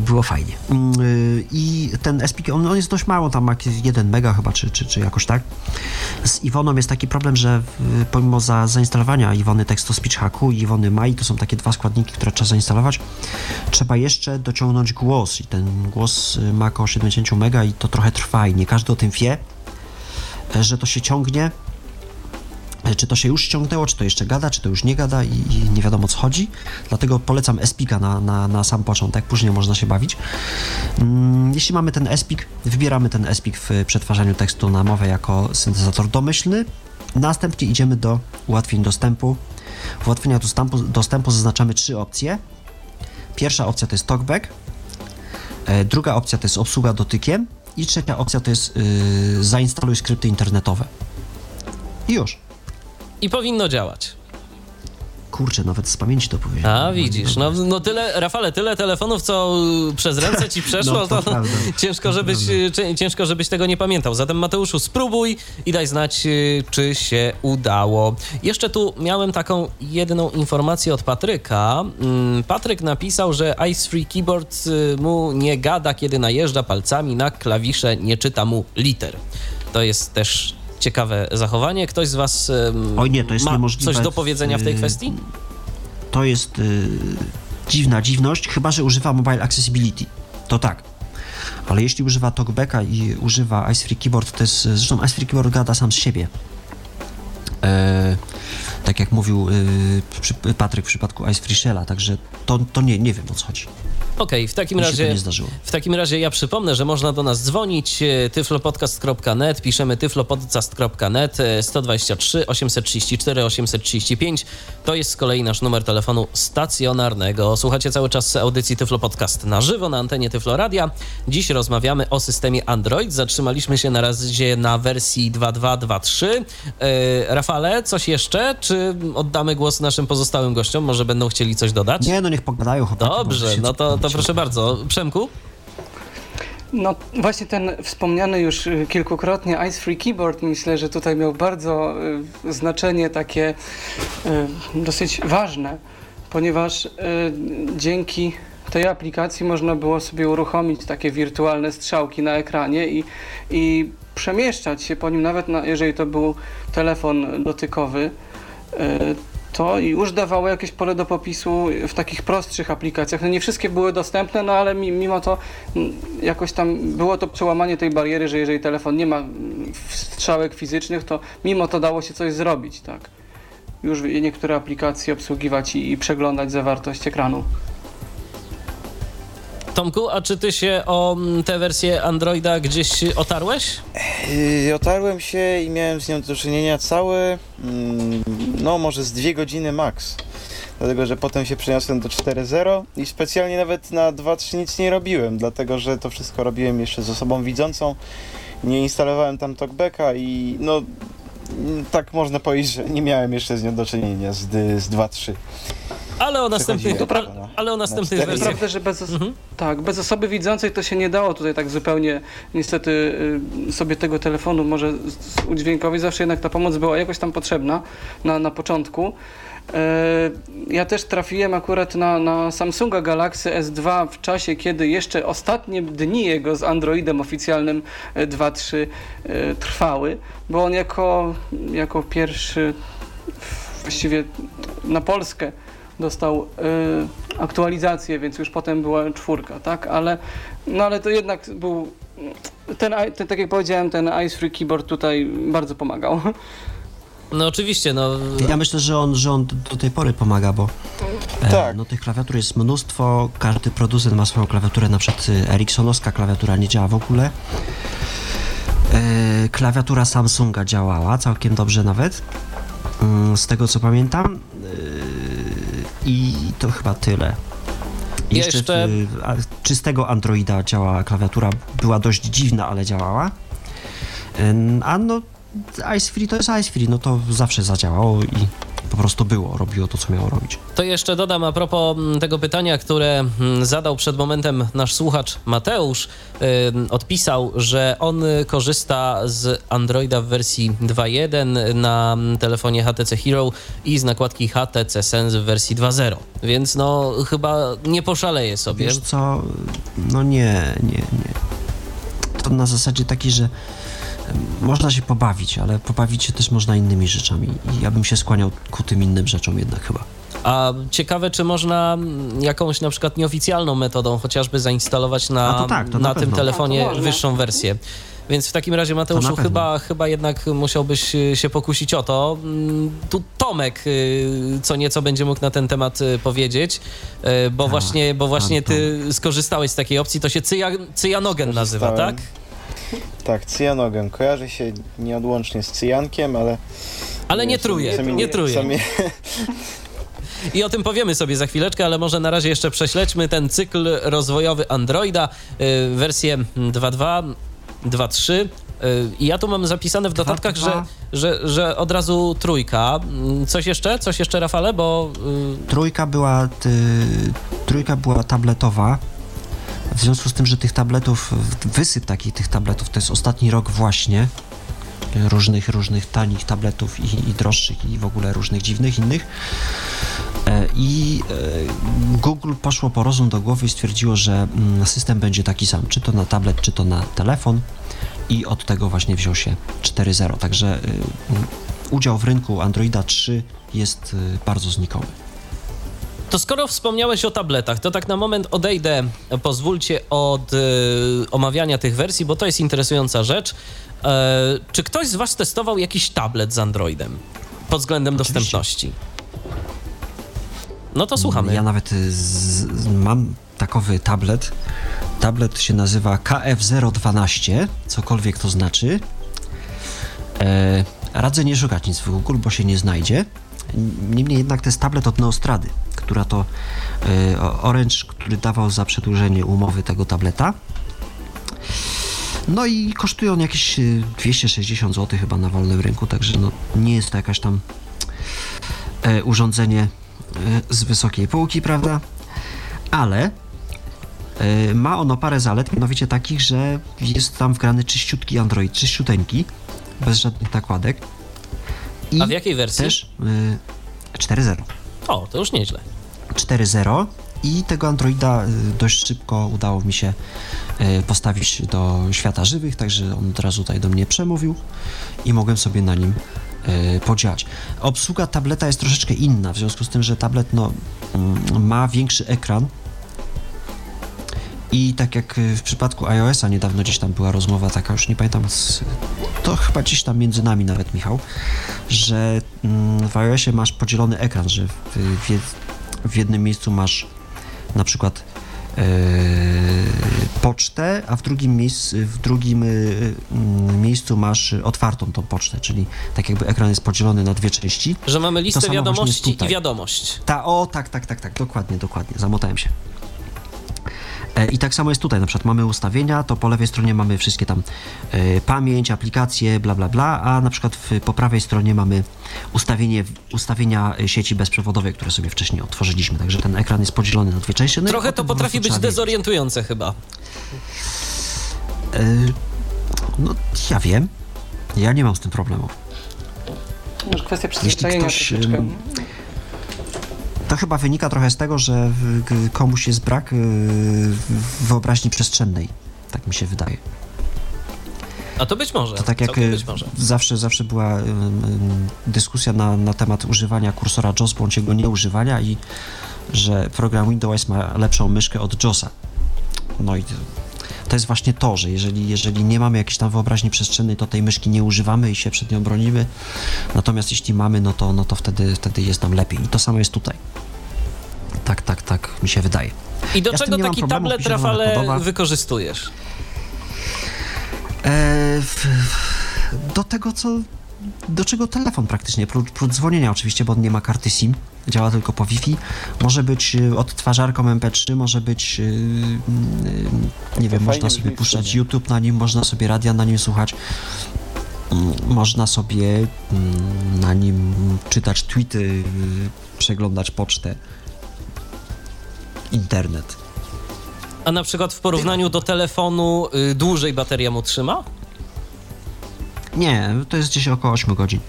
Było fajnie. Mm, y, I ten SPK, on, on jest dość mało, tam ma jakieś 1 mega chyba, czy, czy, czy jakoś tak. Z Iwoną jest taki problem, że pomimo za, zainstalowania Iwony Text Speech Hacku i Iwony Mai, to są takie dwa składniki, które trzeba zainstalować, trzeba jeszcze dociągnąć głos i ten głos y, ma około 70 mega i to trochę trwa i nie każdy o tym wie, że to się ciągnie czy to się już ściągnęło, czy to jeszcze gada, czy to już nie gada i, i nie wiadomo co chodzi. Dlatego polecam Espika na, na, na sam początek, później można się bawić. Mm, jeśli mamy ten Espik, wybieramy ten Espik w przetwarzaniu tekstu na mowę jako syntezator domyślny. Następnie idziemy do ułatwień dostępu. W ułatwieniach dostępu, dostępu zaznaczamy trzy opcje. Pierwsza opcja to jest talkback, e, druga opcja to jest obsługa dotykiem i trzecia opcja to jest yy, zainstaluj skrypty internetowe. I już. I powinno działać. Kurczę, nawet z pamięci to powiedziałem. A widzisz, no, no tyle, Rafale, tyle telefonów, co przez ręce ci przeszło, No, to to, prawda. ciężko, żebyś, ciężko, żebyś tego nie pamiętał. Zatem Mateuszu, spróbuj i daj znać, y, czy się udało. Jeszcze tu miałem taką jedną informację od Patryka. Mm, Patryk napisał, że Ice Free Keyboard y, mu nie gada, kiedy najeżdża palcami na klawisze, nie czyta mu liter. To jest też ciekawe zachowanie. Ktoś z was Oj nie, to jest ma niemożliwe coś do powiedzenia w tej kwestii? To jest y, dziwna dziwność, chyba że używa Mobile Accessibility. To tak. Ale jeśli używa TalkBacka i używa Ice Free Keyboard, to jest. Zresztą Ice Free Keyboard gada sam z siebie. E, tak jak mówił y, przy, Patryk w przypadku Ice Free Shella, także to, to nie, nie wiem o co chodzi. Okej, w takim razie w takim razie ja przypomnę, że można do nas dzwonić e, tyflopodcast.net, piszemy tyflopodcast.net e, 123 834 835. To jest z kolei nasz numer telefonu stacjonarnego. Słuchacie cały czas audycji Tyflo Podcast na żywo na antenie Tyflo Radia. Dziś rozmawiamy o systemie Android. Zatrzymaliśmy się na razie na wersji 2.2.2.3. E, Rafale, coś jeszcze? Czy oddamy głos naszym pozostałym gościom? Może będą chcieli coś dodać? Nie, no niech pogadają chłopaki. Dobrze, no to, to co- proszę bardzo. Przemku? No właśnie ten wspomniany już y, kilkukrotnie Ice Free Keyboard myślę, że tutaj miał bardzo y, znaczenie takie y, dosyć ważne, ponieważ dzięki tej aplikacji można było sobie uruchomić takie wirtualne strzałki na ekranie i, i przemieszczać się po nim, nawet na, jeżeli to był telefon dotykowy. To i już dawało jakieś pole do popisu w takich prostszych aplikacjach. No nie wszystkie były dostępne, no ale mi- mimo to jakoś tam było to przełamanie tej bariery, że jeżeli telefon nie ma strzałek fizycznych, to mimo to dało się coś zrobić, tak. Już niektóre aplikacje obsługiwać i, i przeglądać zawartość ekranu. Tomku, a czy ty się o tę wersję Androida gdzieś otarłeś? Yy, otarłem się i miałem z nią do czynienia całe, mm, no może z dwie godziny max. Dlatego, że potem się przeniosłem do 4.0 i specjalnie nawet na 2.3 nic nie robiłem, dlatego, że to wszystko robiłem jeszcze z osobą widzącą. Nie instalowałem tam talkbacka i no mm, tak można powiedzieć, że nie miałem jeszcze z nią do czynienia z, z 2.3. Ale o następnych, Przechodziłem ale, o następnych cztery. wersjach. Prawda, że bez, os- Mhm. tak, bez osoby widzącej to się nie dało tutaj tak zupełnie niestety y, sobie tego telefonu może udźwiękowić. Zawsze jednak ta pomoc była jakoś tam potrzebna na, na początku. E, Ja też trafiłem akurat na, na Samsunga Galaxy S2 w czasie, kiedy jeszcze ostatnie dni jego z Androidem oficjalnym e, 2.3 e, trwały, bo on jako, jako pierwszy właściwie na Polskę dostał y, aktualizację, więc już potem była czwórka, tak? Ale, no ale to jednak był ten, ten, tak jak powiedziałem, ten Ice Free Keyboard tutaj bardzo pomagał. No oczywiście, no. Ja myślę, że on, że on do tej pory pomaga, bo e, Tak. no, tych klawiatur jest mnóstwo. Każdy producent ma swoją klawiaturę, na przykład y, Ericssonowska klawiatura nie działa w ogóle. E, klawiatura Samsunga działała całkiem dobrze nawet, mm, z tego co pamiętam. E, I to chyba tyle. Jeszcze, Jeszcze- w, a, czystego Androida działa klawiatura, była dość dziwna, ale działała. A no, Ice Free to jest Ice Free, no to zawsze zadziałało i po prostu było, robiło to, co miało robić. To jeszcze dodam a propos mm, tego pytania, które mm, zadał przed momentem nasz słuchacz Mateusz. Odpisał, że on korzysta z Androida w wersji 2.1 na mm, telefonie HTC Hero i z nakładki HTC Sense w wersji 2.0. Więc no chyba nie poszaleje sobie. Wiesz co, no nie, nie, nie. To na zasadzie takiej, że można się pobawić, ale pobawić się też można innymi rzeczami i ja bym się skłaniał ku tym innym rzeczom jednak chyba. A ciekawe, czy można mm, jakąś na przykład nieoficjalną metodą chociażby zainstalować na, tak, to na na tym telefonie można. wyższą wersję. Więc w takim razie, Mateuszu, chyba, chyba jednak musiałbyś y, się pokusić o to. Mm, Tu Tomek y, co nieco będzie mógł na ten temat y, powiedzieć, bo Tak, właśnie, bo właśnie ty skorzystałeś z takiej opcji. To się cyja, cyjanogen nazywa, tak? Tak, cyjanogem. Kojarzy się nieodłącznie z cyjankiem, ale... Ale nie truje, nie truje. co mi- I o tym powiemy sobie za chwileczkę, ale może na razie jeszcze prześledźmy ten cykl rozwojowy Androida, y, wersję 2.2, 2.3. y, I ja tu mam zapisane w dodatkach, że, 2.2. że, że od razu trójka. Coś jeszcze? Coś jeszcze, Rafale? Bo y, Trójka była, ty, trójka była tabletowa. W związku z tym, że tych tabletów, wysyp takich tych tabletów, to jest ostatni rok właśnie różnych, różnych tanich tabletów i, i droższych i w ogóle różnych dziwnych innych. E, I e, Google poszło po rozum do głowy i stwierdziło, że mm, system będzie taki sam, czy to na tablet, czy to na telefon i od tego właśnie wziął się 4.0. Także mm, udział w rynku Androida 3 jest bardzo znikomy. To skoro wspomniałeś o tabletach, to tak na moment odejdę, pozwólcie, od y, omawiania tych wersji, bo to jest interesująca rzecz. E, czy ktoś z Was testował jakiś tablet z Androidem pod względem Oczywiście. dostępności? No to słuchamy. Ja nawet y, z, z, mam takowy tablet. Tablet się nazywa KF012, cokolwiek to znaczy. E, radzę nie szukać nic w Google, bo się nie znajdzie. Niemniej jednak to jest tablet od Neostrady, która to e, Orange, który dawał za przedłużenie umowy tego tableta. No i kosztuje on jakieś y, 260 zł chyba na wolnym rynku, także no, nie jest to jakaś tam e, urządzenie e, z wysokiej półki, prawda? Ale e, ma ono parę zalet, mianowicie takich, że jest tam wgrany czyściutki Android, czyściuteńki, bez żadnych nakładek. I A w jakiej wersji? też y, 4.0. O, to już nieźle. 4.0 i tego Androida y, dość szybko udało mi się y, postawić do świata żywych, także on od razu tutaj do mnie przemówił i mogłem sobie na nim y, podziałać. Obsługa tableta jest troszeczkę inna, w związku z tym, że tablet no, mm, ma większy ekran i tak jak w przypadku iOS-a niedawno gdzieś tam była rozmowa taka, już nie pamiętam, to chyba gdzieś tam między nami nawet, Michał, że mm, w iOSie masz podzielony ekran, że w, w, w jednym miejscu masz na przykład e, pocztę, a w drugim, miejscu, w drugim y, mm, miejscu masz otwartą tą pocztę, czyli tak jakby ekran jest podzielony na dwie części. Że mamy listę wiadomości i wiadomość. Ta, o, tak, tak, tak, tak, dokładnie, dokładnie, zamotałem się. E, I tak samo jest tutaj, na przykład mamy ustawienia, to po lewej stronie mamy wszystkie tam e, pamięć, aplikacje, bla, bla, bla, a na przykład w, po prawej stronie mamy ustawienie, ustawienia sieci bezprzewodowej, które sobie wcześniej otworzyliśmy, także ten ekran jest podzielony na dwie części. No Trochę to po potrafi być trzeba wiedzieć. dezorientujące chyba. E, no, ja wiem, ja nie mam z tym problemu. Może kwestia przyzwyczajenia ktoś, troszeczkę. To chyba wynika trochę z tego, że komuś jest brak y, wyobraźni przestrzennej. Tak mi się wydaje. A to być może. To tak jak y, może. zawsze, zawsze była ym, dyskusja na, na temat używania kursora JOS bądź jego nieużywania i że program Windows ma lepszą myszkę od JOSa. No i to- jest właśnie to, że jeżeli, jeżeli nie mamy jakiejś tam wyobraźni przestrzennej, to tej myszki nie używamy i się przed nią bronimy. Natomiast jeśli mamy, no to, no to wtedy, wtedy jest nam lepiej. I to samo jest tutaj. Tak, tak, tak mi się wydaje. I do ja czego taki tablet, Rafale, wykorzystujesz? E, w, do tego, co. Do czego telefon praktycznie, prócz, dzwonienia oczywiście, bo on nie ma karty SIM działa tylko po Wi-Fi. Może być y, odtwarzarką MP3, może być, y, y, nie wiem, fajnie można sobie puszczać. YouTube na nim, można sobie radia na nim słuchać. Mm, Można sobie mm, na nim czytać tweety, przeglądać pocztę, internet. A na przykład w porównaniu do telefonu dłużej bateria mu trzyma? Nie, to jest gdzieś około 8 godzin.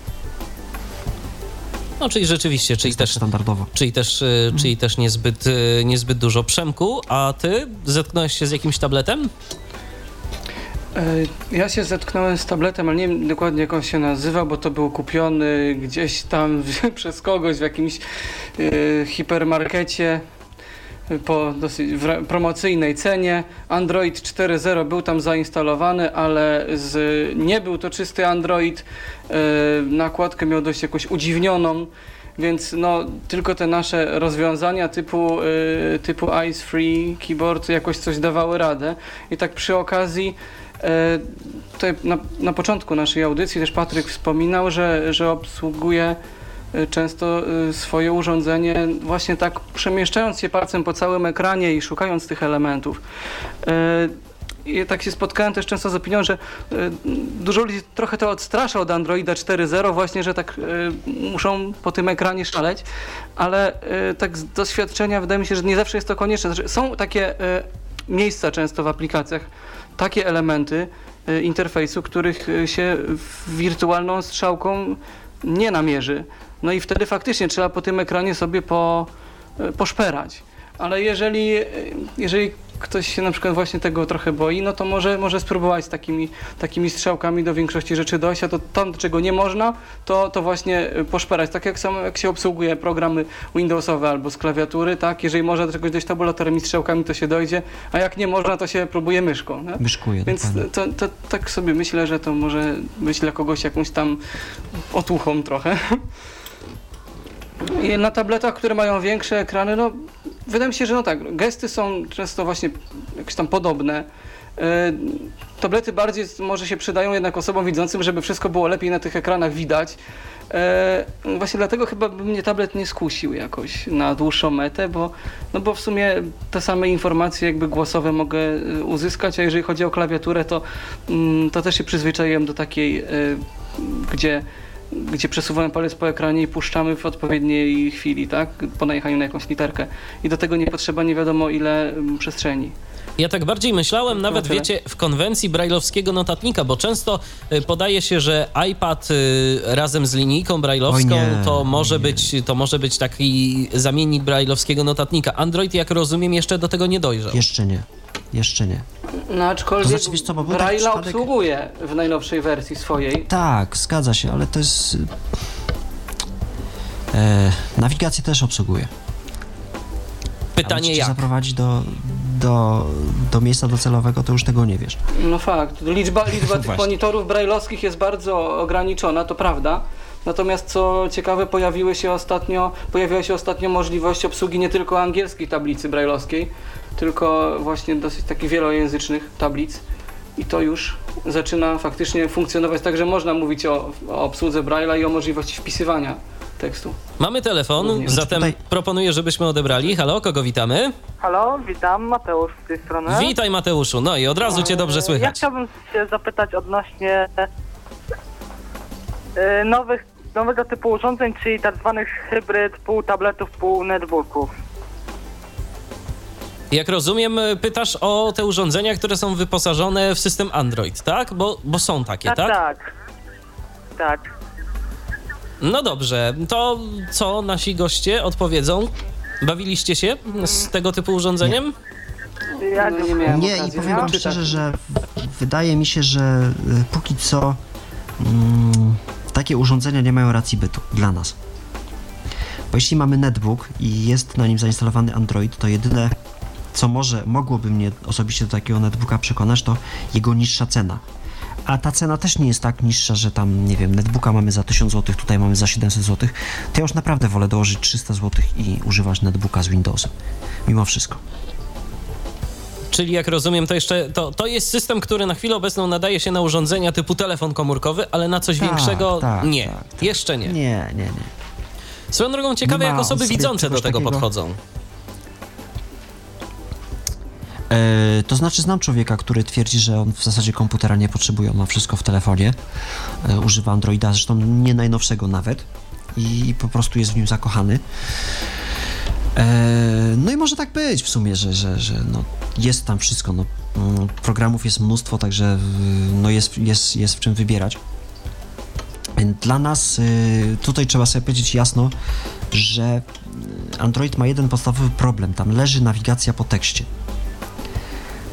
No, czyli rzeczywiście, czyli Tak też, standardowo. czyli też, y, czyli też niezbyt, y, niezbyt dużo. Przemku, a ty zetknąłeś się z jakimś tabletem? E, Ja się zetknąłem z tabletem, ale nie wiem dokładnie jak on się nazywa, bo to był kupiony gdzieś tam przez kogoś w jakimś e, hipermarkecie e, po dosyć promocyjnej cenie. Android 4.0 był tam zainstalowany, ale z, nie był to czysty Android. E, Nakładkę miał dość jakoś udziwnioną. Więc no, tylko te nasze rozwiązania typu, y, typu Ice Free Keyboard jakoś coś dawały radę. I tak przy okazji E, Tutaj na, na początku naszej audycji też Patryk wspominał, że, że obsługuje e, często e, swoje urządzenie właśnie tak przemieszczając się palcem po całym ekranie i szukając tych elementów. E, I tak się spotkałem też często z opinią, że dużo ludzi trochę to odstrasza od Androida 4.0 właśnie, że tak muszą po tym ekranie szaleć, ale tak z doświadczenia wydaje mi się, że nie zawsze jest to konieczne. Znaczy, są takie miejsca często w aplikacjach, takie elementy y, interfejsu, których y, się wirtualną strzałką nie namierzy. No i wtedy faktycznie trzeba po tym ekranie sobie po, y, poszperać. Ale jeżeli, y, jeżeli ktoś się na przykład właśnie tego trochę boi, no to może, może spróbować z takimi, takimi strzałkami do większości rzeczy dojść, a to tam, czego nie można, to, to właśnie y, poszperać. Tak jak, samo, jak się obsługuje programy Windowsowe albo z klawiatury, tak? Jeżeli można do czegoś dojść tabulatorem i strzałkami, to się dojdzie, a jak nie można, to się próbuje myszką. Nie? Myszkuję, Więc to, to, tak sobie myślę, że to może być dla kogoś jakąś tam otuchą trochę. I na tabletach, które mają większe ekrany, no wydaje mi się, że no tak, gesty są często właśnie jakieś tam podobne. E, Tablety bardziej może się przydają jednak osobom widzącym, żeby wszystko było lepiej na tych ekranach widać. E, Właśnie dlatego chyba by mnie tablet nie skusił jakoś na dłuższą metę, bo, no bo w sumie te same informacje jakby głosowe mogę e, uzyskać, a jeżeli chodzi o klawiaturę, to, mm, to też się przyzwyczaiłem do takiej, gdzie gdzie przesuwamy palec po ekranie i puszczamy w odpowiedniej chwili, tak? Po najechaniu na jakąś literkę. I do tego nie potrzeba nie wiadomo ile mm, przestrzeni. Ja tak bardziej myślałem, nawet tyle. wiecie, w konwencji brajlowskiego notatnika, bo często y, podaje się, że iPad y, razem z linijką brajlowską nie, to, może być, to może być taki zamiennik brajlowskiego notatnika. Android, jak rozumiem, jeszcze do tego nie dojrzał. Jeszcze nie. Jeszcze nie. No aczkolwiek To znaczy, wiesz co, bo taki Braille'a przypadek- obsługuje w najnowszej wersji swojej. Tak, zgadza się, ale to jest. E, nawigację też obsługuje. Pytanie jak? zaprowadzi do, do, do miejsca docelowego, to już tego nie wiesz. No fakt. Liczba, liczba tych monitorów brajlowskich jest bardzo ograniczona, to prawda. Natomiast co ciekawe, pojawiły się ostatnio, pojawiła się ostatnio możliwość obsługi nie tylko angielskiej tablicy brajlowskiej, tylko właśnie dosyć takich wielojęzycznych tablic. I to już zaczyna faktycznie funkcjonować tak, że można mówić o, o obsłudze Braille'a i o możliwości wpisywania tekstu. Mamy telefon, Również. zatem Tutaj- proponuję, żebyśmy odebrali. Halo, kogo witamy? Halo, witam, Mateusz z tej strony. Witaj Mateuszu, no i od razu cię dobrze E, Ja słychać. chciałbym się zapytać odnośnie e, nowych, nowego typu urządzeń, czyli tak zwanych hybryd pół tabletów, pół netbooków. Jak rozumiem, pytasz o te urządzenia, które są wyposażone w system Android, tak? Bo, bo są takie, tak, tak? tak. Tak. No dobrze, to co nasi goście odpowiedzą? Bawiliście się z tego typu urządzeniem? Ja No, nie miałem Nie, i okazji powiem wam szczerze, że wydaje mi się, że y, póki co mm, takie urządzenia nie mają racji bytu dla nas. Bo jeśli mamy netbook i jest na nim zainstalowany Android, to jedyne, co może, mogłoby mnie osobiście do takiego netbooka przekonać, to jego niższa cena. A ta cena też nie jest tak niższa, że tam, nie wiem, netbooka mamy za 1000 zł, tutaj mamy za 700 zł. To ja już naprawdę wolę dołożyć 300 zł i używać netbooka z Windowsem. Mimo wszystko. Czyli jak rozumiem, to jeszcze to, to jest system, który na chwilę obecną nadaje się na urządzenia typu telefon komórkowy, ale na coś Tak, większego tak, nie. tak, tak. Jeszcze nie. Nie, nie, nie. Swoją drogą ciekawe, jak osoby widzące do tego takiego. podchodzą. E, to znaczy znam człowieka, który twierdzi, że on w zasadzie komputera nie potrzebuje, on ma wszystko w telefonie, e, używa Androida, zresztą nie najnowszego nawet i po prostu jest w nim zakochany. E, no i może tak być w sumie, że, że, że no jest tam wszystko, no, mm, programów jest mnóstwo, także no jest, jest, jest w czym wybierać. Dla nas y, tutaj trzeba sobie powiedzieć jasno, że Android ma jeden podstawowy problem, tam leży nawigacja po tekście.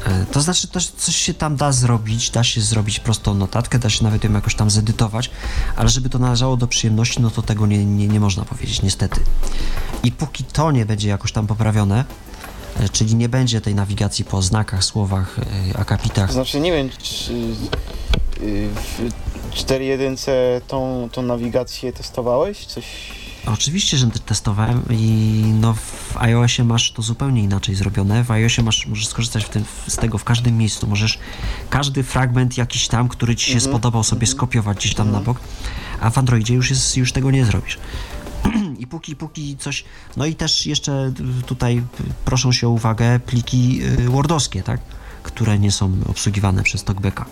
E, To znaczy, to coś się tam da zrobić, da się zrobić prostą notatkę, da się nawet ją jakoś tam zedytować, ale żeby to należało do przyjemności, no to tego nie, nie, nie można powiedzieć, niestety. I póki to nie będzie jakoś tam poprawione, e, czyli nie będzie tej nawigacji po znakach, słowach, e, akapitach, znaczy nie wiem, czy y, w 4.1 tą, tą nawigację testowałeś? Coś... Oczywiście, że testowałem i no w iOSie masz to zupełnie inaczej zrobione. W iOSie masz, możesz skorzystać w tym, z tego w każdym miejscu. Możesz każdy fragment jakiś tam, który ci się Mhm, spodobał sobie skopiować gdzieś tam na bok, a w Androidzie już, jest, już tego nie zrobisz. I póki, póki coś... No i też jeszcze tutaj proszą się o uwagę pliki y, wordowskie, tak? Które nie są obsługiwane przez TalkBacka.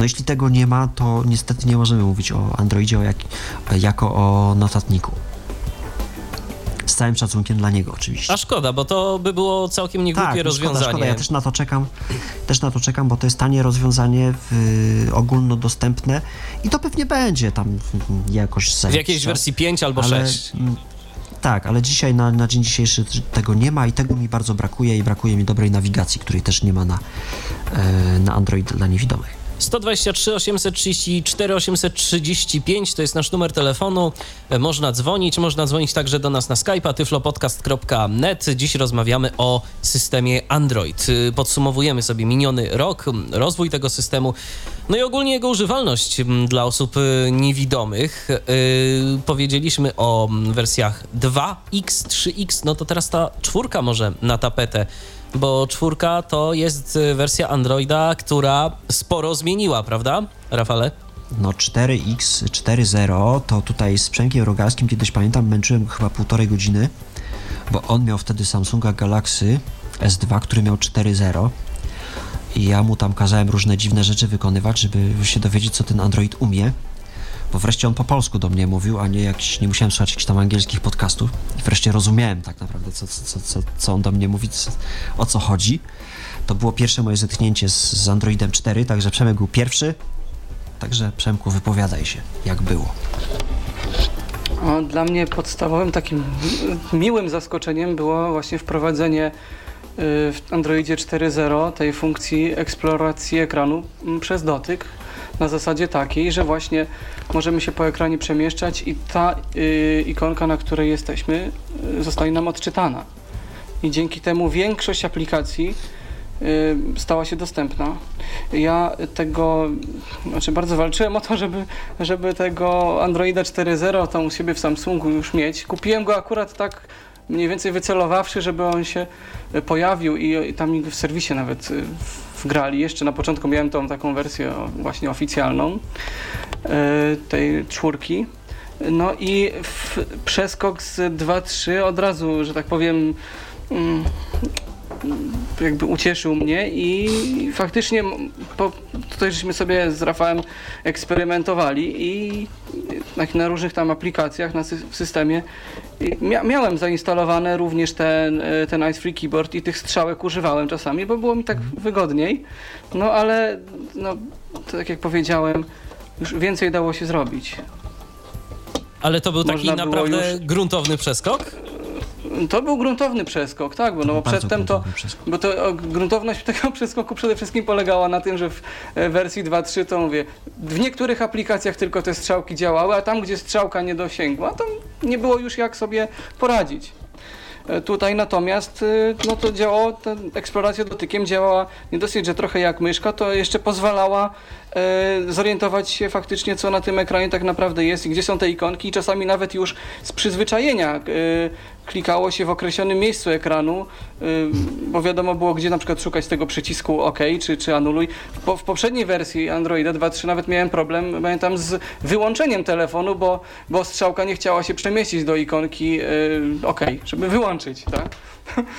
No jeśli tego nie ma, to niestety nie możemy mówić o Androidzie o jak, jako o notatniku. Z całym szacunkiem dla niego oczywiście. A szkoda, bo to by było całkiem niegłupie tak, rozwiązanie. Szkoda, szkoda, ja też na to czekam, też na to czekam, bo to jest tanie rozwiązanie, w, ogólnodostępne i to pewnie będzie tam jakoś W jakiejś czas. wersji 5 albo ale, 6. mm, Tak, ale dzisiaj na, na dzień dzisiejszy tego nie ma i tego mi bardzo brakuje i brakuje mi dobrej nawigacji, której też nie ma na, e, na Android dla niewidomych. 123 834 835 to jest nasz numer telefonu. E, Można dzwonić, można dzwonić także do nas na Skype'a tyflopodcast.net. Dziś rozmawiamy o systemie Android. Y, Podsumowujemy sobie miniony rok, rozwój tego systemu, no i ogólnie jego używalność dla osób y, niewidomych. Powiedzieliśmy o wersjach 2X, 3X, no to teraz ta czwórka może na tapetę bo czwórka to jest y, wersja Androida, która sporo zmieniła, prawda, Rafale? No 4X, 4.0 to tutaj z Przemkiem Rogalskim kiedyś pamiętam, męczyłem chyba półtorej godziny, bo on miał wtedy Samsunga Galaxy S2, który miał 4.0 i ja mu tam kazałem różne dziwne rzeczy wykonywać, żeby się dowiedzieć, co ten Android umie. Bo wreszcie on po polsku do mnie mówił, a nie jakiś, nie musiałem słuchać jakichś tam angielskich podcastów. I wreszcie rozumiałem tak naprawdę, co, co, co, co, on do mnie mówi, co, o co chodzi. To było pierwsze moje zetknięcie z, z Androidem 4, także Przemek był pierwszy. Także Przemku, wypowiadaj się, jak było. O, Dla mnie podstawowym takim miłym zaskoczeniem było właśnie wprowadzenie y, w Androidzie 4.0 tej funkcji eksploracji ekranu m, przez dotyk na zasadzie takiej, że właśnie możemy się po ekranie przemieszczać i ta y, ikonka, na której jesteśmy, y, zostaje nam odczytana. I dzięki temu większość aplikacji y, stała się dostępna. Ja tego, znaczy bardzo walczyłem o to, żeby, żeby tego Androida 4.0 tam u siebie w Samsungu już mieć. Kupiłem go akurat tak mniej więcej wycelowawszy, żeby on się y, pojawił i, i tam w serwisie nawet wgrali. Jeszcze na początku miałem tą taką wersję właśnie oficjalną y, tej czwórki. No i przeskok z 2.3 od razu, że tak powiem, mm, jakby ucieszył mnie i faktycznie po, tutaj żeśmy sobie z Rafałem eksperymentowali i na, na różnych tam aplikacjach na sy- w systemie mia, miałem zainstalowane również ten, e, ten Ice Free Keyboard i tych strzałek używałem czasami, bo było mi tak wygodniej, no ale no, tak jak powiedziałem, już więcej dało się zrobić. Ale to był taki Można naprawdę już- gruntowny przeskok? To był gruntowny przeskok, tak, bo, no, bo przedtem to, przeskok. bo to gruntowność tego przeskoku przede wszystkim polegała na tym, że w e, wersji 2.3 to mówię, w niektórych aplikacjach tylko te strzałki działały, a tam, gdzie strzałka nie dosięgła, to nie było już jak sobie poradzić. E, Tutaj natomiast y, no to działało, ta eksploracja dotykiem działała nie dosyć, że trochę jak myszka, to jeszcze pozwalała e, zorientować się faktycznie, co na tym ekranie tak naprawdę jest i gdzie są te ikonki i czasami nawet już z przyzwyczajenia e, klikało się w określonym miejscu ekranu, e, bo wiadomo było, gdzie na przykład szukać tego przycisku OK czy, czy anuluj. W, w poprzedniej wersji Androida 2.3 nawet miałem problem, pamiętam, z wyłączeniem telefonu, bo, bo strzałka nie chciała się przemieścić do ikonki e, OK, żeby wyłączyć, tak?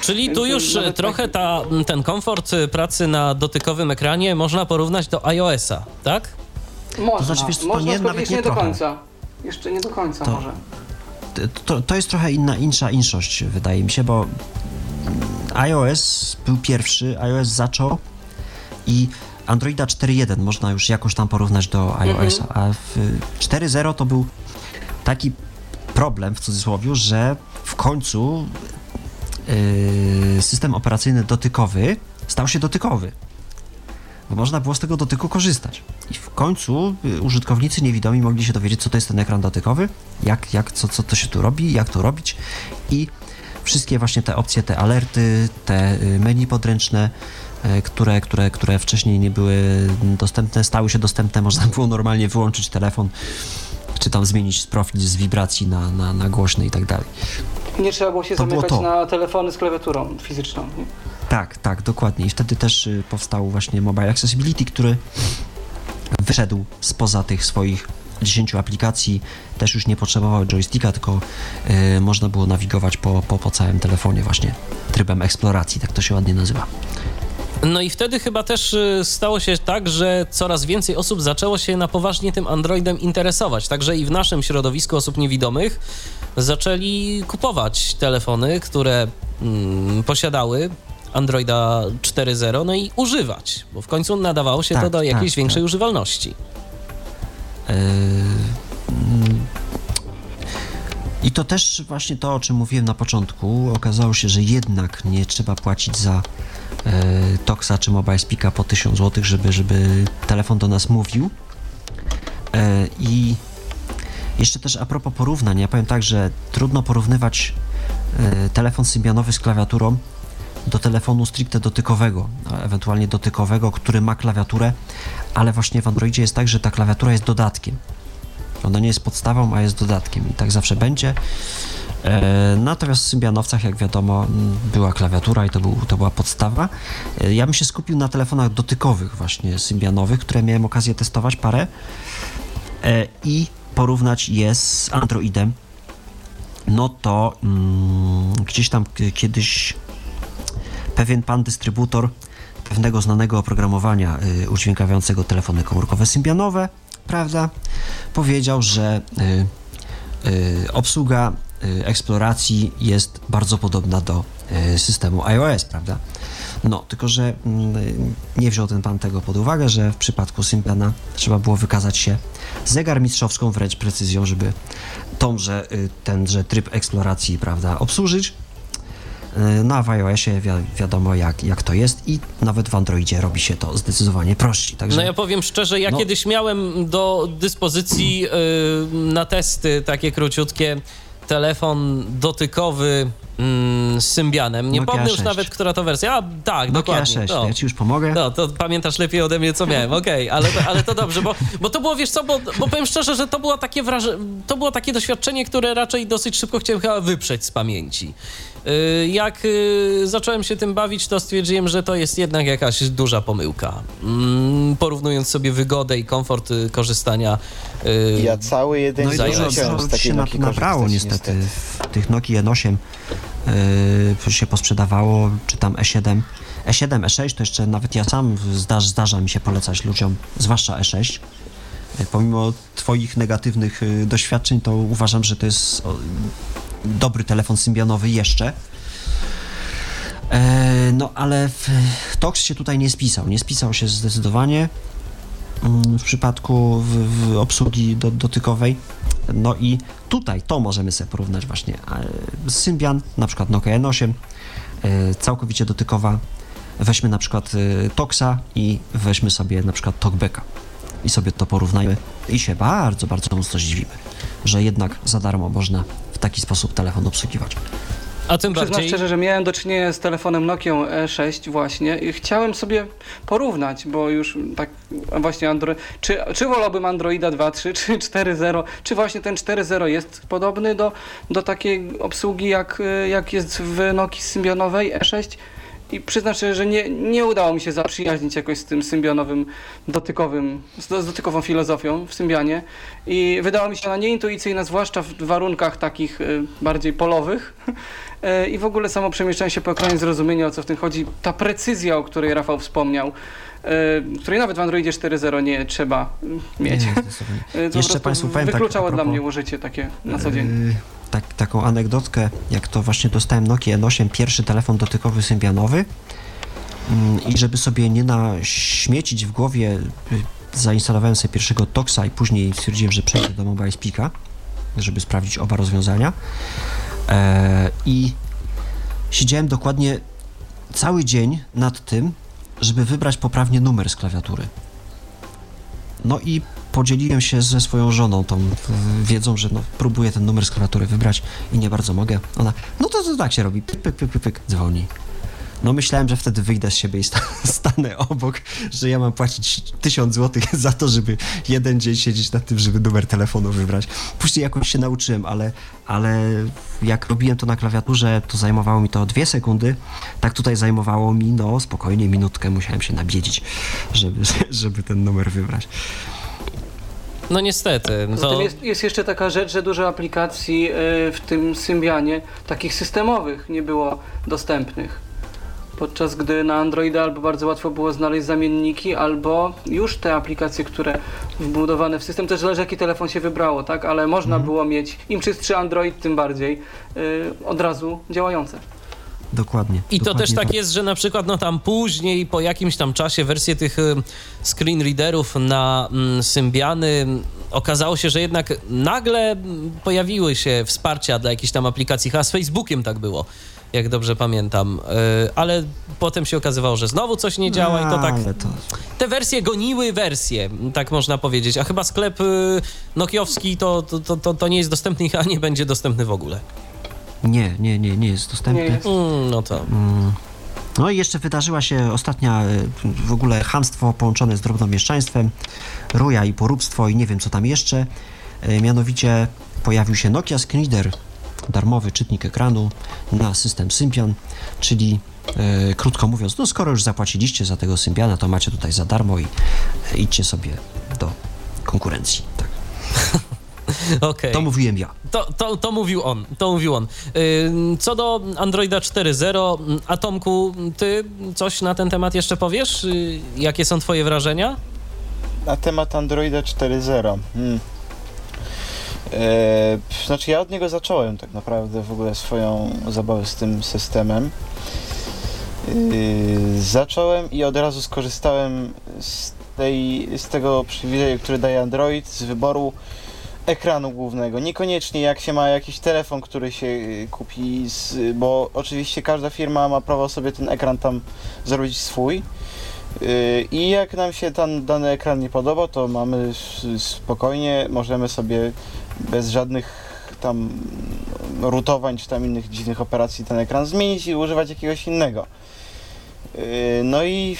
Czyli tu już nawet trochę tak- ta, ten komfort pracy na dotykowym ekranie można porównać do iOS-a, tak? Można, To znaczy, wiesz to można nie- nawet nie nie do trochę. końca. Jeszcze nie do końca To- może. To, to jest trochę inna, insza inszość, wydaje mi się, bo iOS był pierwszy, iOS zaczął i Androida 4.1 można już jakoś tam porównać do iOS-a, a w 4.0 to był taki problem w cudzysłowie, że w końcu system operacyjny dotykowy stał się dotykowy. Bo można było z tego dotyku korzystać. I w końcu y, użytkownicy niewidomi mogli się dowiedzieć, co to jest ten ekran dotykowy, jak, jak, co, co to się tu robi, jak to robić. I wszystkie właśnie te opcje, te alerty, te y, menu podręczne, y, które, które, które wcześniej nie były dostępne, stały się dostępne. Można było normalnie wyłączyć telefon, czy tam zmienić profil z wibracji na, na, na głośny i tak dalej. Nie trzeba było się To było zamykać to. na telefony z klawiaturą fizyczną. Nie? Tak, tak, dokładnie. I wtedy też y, powstał właśnie Mobile Accessibility, który wyszedł spoza tych swoich 10 aplikacji, też już nie potrzebował joysticka, tylko y, można było nawigować po, po, po całym telefonie właśnie trybem eksploracji, tak to się ładnie nazywa. No i wtedy chyba też y, stało się tak, że coraz więcej osób zaczęło się na poważnie tym Androidem interesować. Także i w naszym środowisku osób niewidomych zaczęli kupować telefony, które mm, posiadały Androida 4.0, no i używać, bo w końcu nadawało się to Tak, do jakiejś tak, większej tak. używalności. Yy. I to też właśnie to, o czym mówiłem na początku. Okazało się, że jednak nie trzeba płacić za Toxa czy Mobile Speaka po 1000 zł, żeby, żeby telefon do nas mówił. E, I jeszcze też a propos porównań, ja powiem tak, że trudno porównywać e, telefon symbianowy z klawiaturą do telefonu stricte dotykowego, ewentualnie dotykowego, który ma klawiaturę, ale właśnie w Androidzie jest tak, że ta klawiatura jest dodatkiem. Ona nie jest podstawą, a jest dodatkiem i tak zawsze będzie. E, natomiast w Symbianowcach, jak wiadomo, była klawiatura i to, był, to była podstawa. E, ja bym się skupił na telefonach dotykowych właśnie Symbianowych, które miałem okazję testować parę e, i porównać je z Androidem. No to mm, gdzieś tam kiedyś pewien pan dystrybutor pewnego znanego oprogramowania y, udźwiękawiającego telefony komórkowe symbianowe, prawda, powiedział, że y, y, obsługa eksploracji jest bardzo podobna do y, systemu iOS, prawda. No, tylko że mm, nie wziął ten pan tego pod uwagę, że w przypadku Symbiana trzeba było wykazać się zegarmistrzowską wręcz precyzją, żeby tąże, y, tenże tryb eksploracji, prawda, obsłużyć. Y, No a w iOSie wi- wiadomo jak, jak to jest i nawet w Androidzie robi się to zdecydowanie prościej. Także No ja powiem szczerze, ja No. kiedyś miałem do dyspozycji y, na testy takie króciutkie telefon dotykowy mm, z Symbianem. Nie Nokia pomnę już 6. nawet, która to wersja. A, tak, Nokia dokładnie. 6, no. ja ci już pomogę. No, to pamiętasz lepiej ode mnie, co miałem. Okej, ale, to, ale to dobrze, bo, bo to było, wiesz co, bo, bo powiem szczerze, że to było takie wraże... to było takie doświadczenie, które raczej dosyć szybko chciałem chyba wyprzeć z pamięci. Y, Jak y, zacząłem się tym bawić, to stwierdziłem, że to jest jednak jakaś duża pomyłka. Mm, Porównując sobie wygodę i komfort y, korzystania. Ja cały jeden No i dużo, z się Nokii nabrało korzystać, niestety. W tych Nokia N8 yy, się posprzedawało, czy tam E E7. E7, E6 to jeszcze nawet ja sam zdarza, zdarza mi się polecać ludziom, zwłaszcza E6. Yy, Pomimo twoich negatywnych doświadczeń, to uważam, że to jest dobry telefon symbianowy jeszcze. E, No ale Tox się tutaj nie spisał. Nie spisał się zdecydowanie mm, w przypadku w, w obsługi do, dotykowej. No i tutaj to możemy sobie porównać właśnie Symbian, na przykład Nokia N8, e, całkowicie dotykowa. Weźmy na przykład e, Toxa i weźmy sobie na przykład Talkbacka i sobie to porównajmy i się bardzo, bardzo mocno zdziwimy, że jednak za darmo można taki sposób telefon obsługiwać. A tym Przyznam bardziej... szczerze, że miałem do czynienia z telefonem Nokia E6 właśnie i chciałem sobie porównać, bo już tak właśnie Android, czy, czy wolałbym Androida 2.3 czy 4.0, czy właśnie ten 4.0 jest podobny do, do takiej obsługi jak, jak jest w Nokii symbionowej E6 i przyznam szczerze, że nie, nie udało mi się zaprzyjaźnić jakoś z tym symbionowym, dotykowym, z, z dotykową filozofią w Symbianie i wydało mi się ona nieintuicyjna, zwłaszcza w warunkach takich y, bardziej polowych Y, i w ogóle samo przemieszczanie się po ekranie, zrozumienie o co w tym chodzi, ta precyzja, o której Rafał wspomniał, y, której nawet w Androidzie 4.0 nie trzeba mieć. Nie. Y, po Jeszcze Państwu powiem tak Wykluczało dla propos- mnie użycie takie na co dzień. Tak, taką anegdotkę, jak to właśnie dostałem Nokia N8, pierwszy telefon dotykowy symbianowy mm, i żeby sobie nie naśmiecić w głowie, y, zainstalowałem sobie pierwszego Toxa i później stwierdziłem, że przejdę do Mobile Speaka, żeby sprawdzić oba rozwiązania e, i siedziałem dokładnie cały dzień nad tym, żeby wybrać poprawnie numer z klawiatury. No i podzieliłem się ze swoją żoną tą wiedzą, że no, próbuję ten numer z klawiatury wybrać i nie bardzo mogę. Ona, no to, to tak się robi, pyk, pyk, pyk, pyk, pyk, dzwoni. No myślałem, że wtedy wyjdę z siebie i sta- stanę obok, że ja mam płacić tysiąc złotych za to, żeby jeden dzień siedzieć nad tym, żeby numer telefonu wybrać. Później jakoś się nauczyłem, ale, ale jak robiłem to na klawiaturze, to zajmowało mi to dwie sekundy. Tak tutaj zajmowało mi, no spokojnie, minutkę musiałem się nabiedzić, żeby, żeby ten numer wybrać. No niestety, Poza to... jest, jest jeszcze taka rzecz, że dużo aplikacji y, w tym Symbianie, takich systemowych, nie było dostępnych. Podczas gdy na Androida albo bardzo łatwo było znaleźć zamienniki, albo już te aplikacje, które wbudowane w system, też zależy jaki telefon się wybrało, tak? Ale można było mieć, im czystszy Android, tym bardziej, y, od razu działające. Dokładnie. I to dokładnie też tak jest, że na przykład no tam później, po jakimś tam czasie wersje tych y, screen readerów na mm, Symbiany mm, okazało się, że jednak nagle mm, pojawiły się wsparcia dla jakichś tam aplikacji, chyba z Facebookiem tak było, jak dobrze pamiętam, Y, ale potem się okazywało, że znowu coś nie działa i to tak to, te wersje goniły wersje, tak można powiedzieć, a chyba sklep y, nokiowski to, to, to, to, to nie jest dostępny chyba nie będzie dostępny w ogóle. Nie, nie, nie, nie jest dostępny. Nie jest. Mm, no to... Mm. No i jeszcze wydarzyła się ostatnia y, w ogóle chamstwo połączone z drobnomieszczaństwem, ruja i poróbstwo i nie wiem co tam jeszcze. Y, Mianowicie pojawił się Nokia Screen Reader, darmowy czytnik ekranu na system Symbian, czyli y, krótko mówiąc, no skoro już zapłaciliście za tego Symbiana, to macie tutaj za darmo i idźcie sobie do konkurencji. Tak. Okej. To mówiłem ja. To, to, to mówił on, to mówił on. Co do Androida 4.0, mm, Atomku, ty coś na ten temat jeszcze powiesz? Y, Jakie są twoje wrażenia? Na temat Androida 4.0. Hmm. E, znaczy ja od niego zacząłem tak naprawdę w ogóle swoją zabawę z tym systemem. Yy, zacząłem i od razu skorzystałem z, tej, z tego przywileju, który daje Android, z wyboru ekranu głównego. Niekoniecznie jak się ma jakiś telefon, który się yy, kupi, z, bo oczywiście każda firma ma prawo sobie ten ekran tam zrobić swój. Yy, I jak nam się ten dany ekran nie podoba, to mamy spokojnie, możemy sobie bez żadnych tam rutowań czy tam innych dziwnych operacji ten ekran zmienić i używać jakiegoś innego. Yy, No i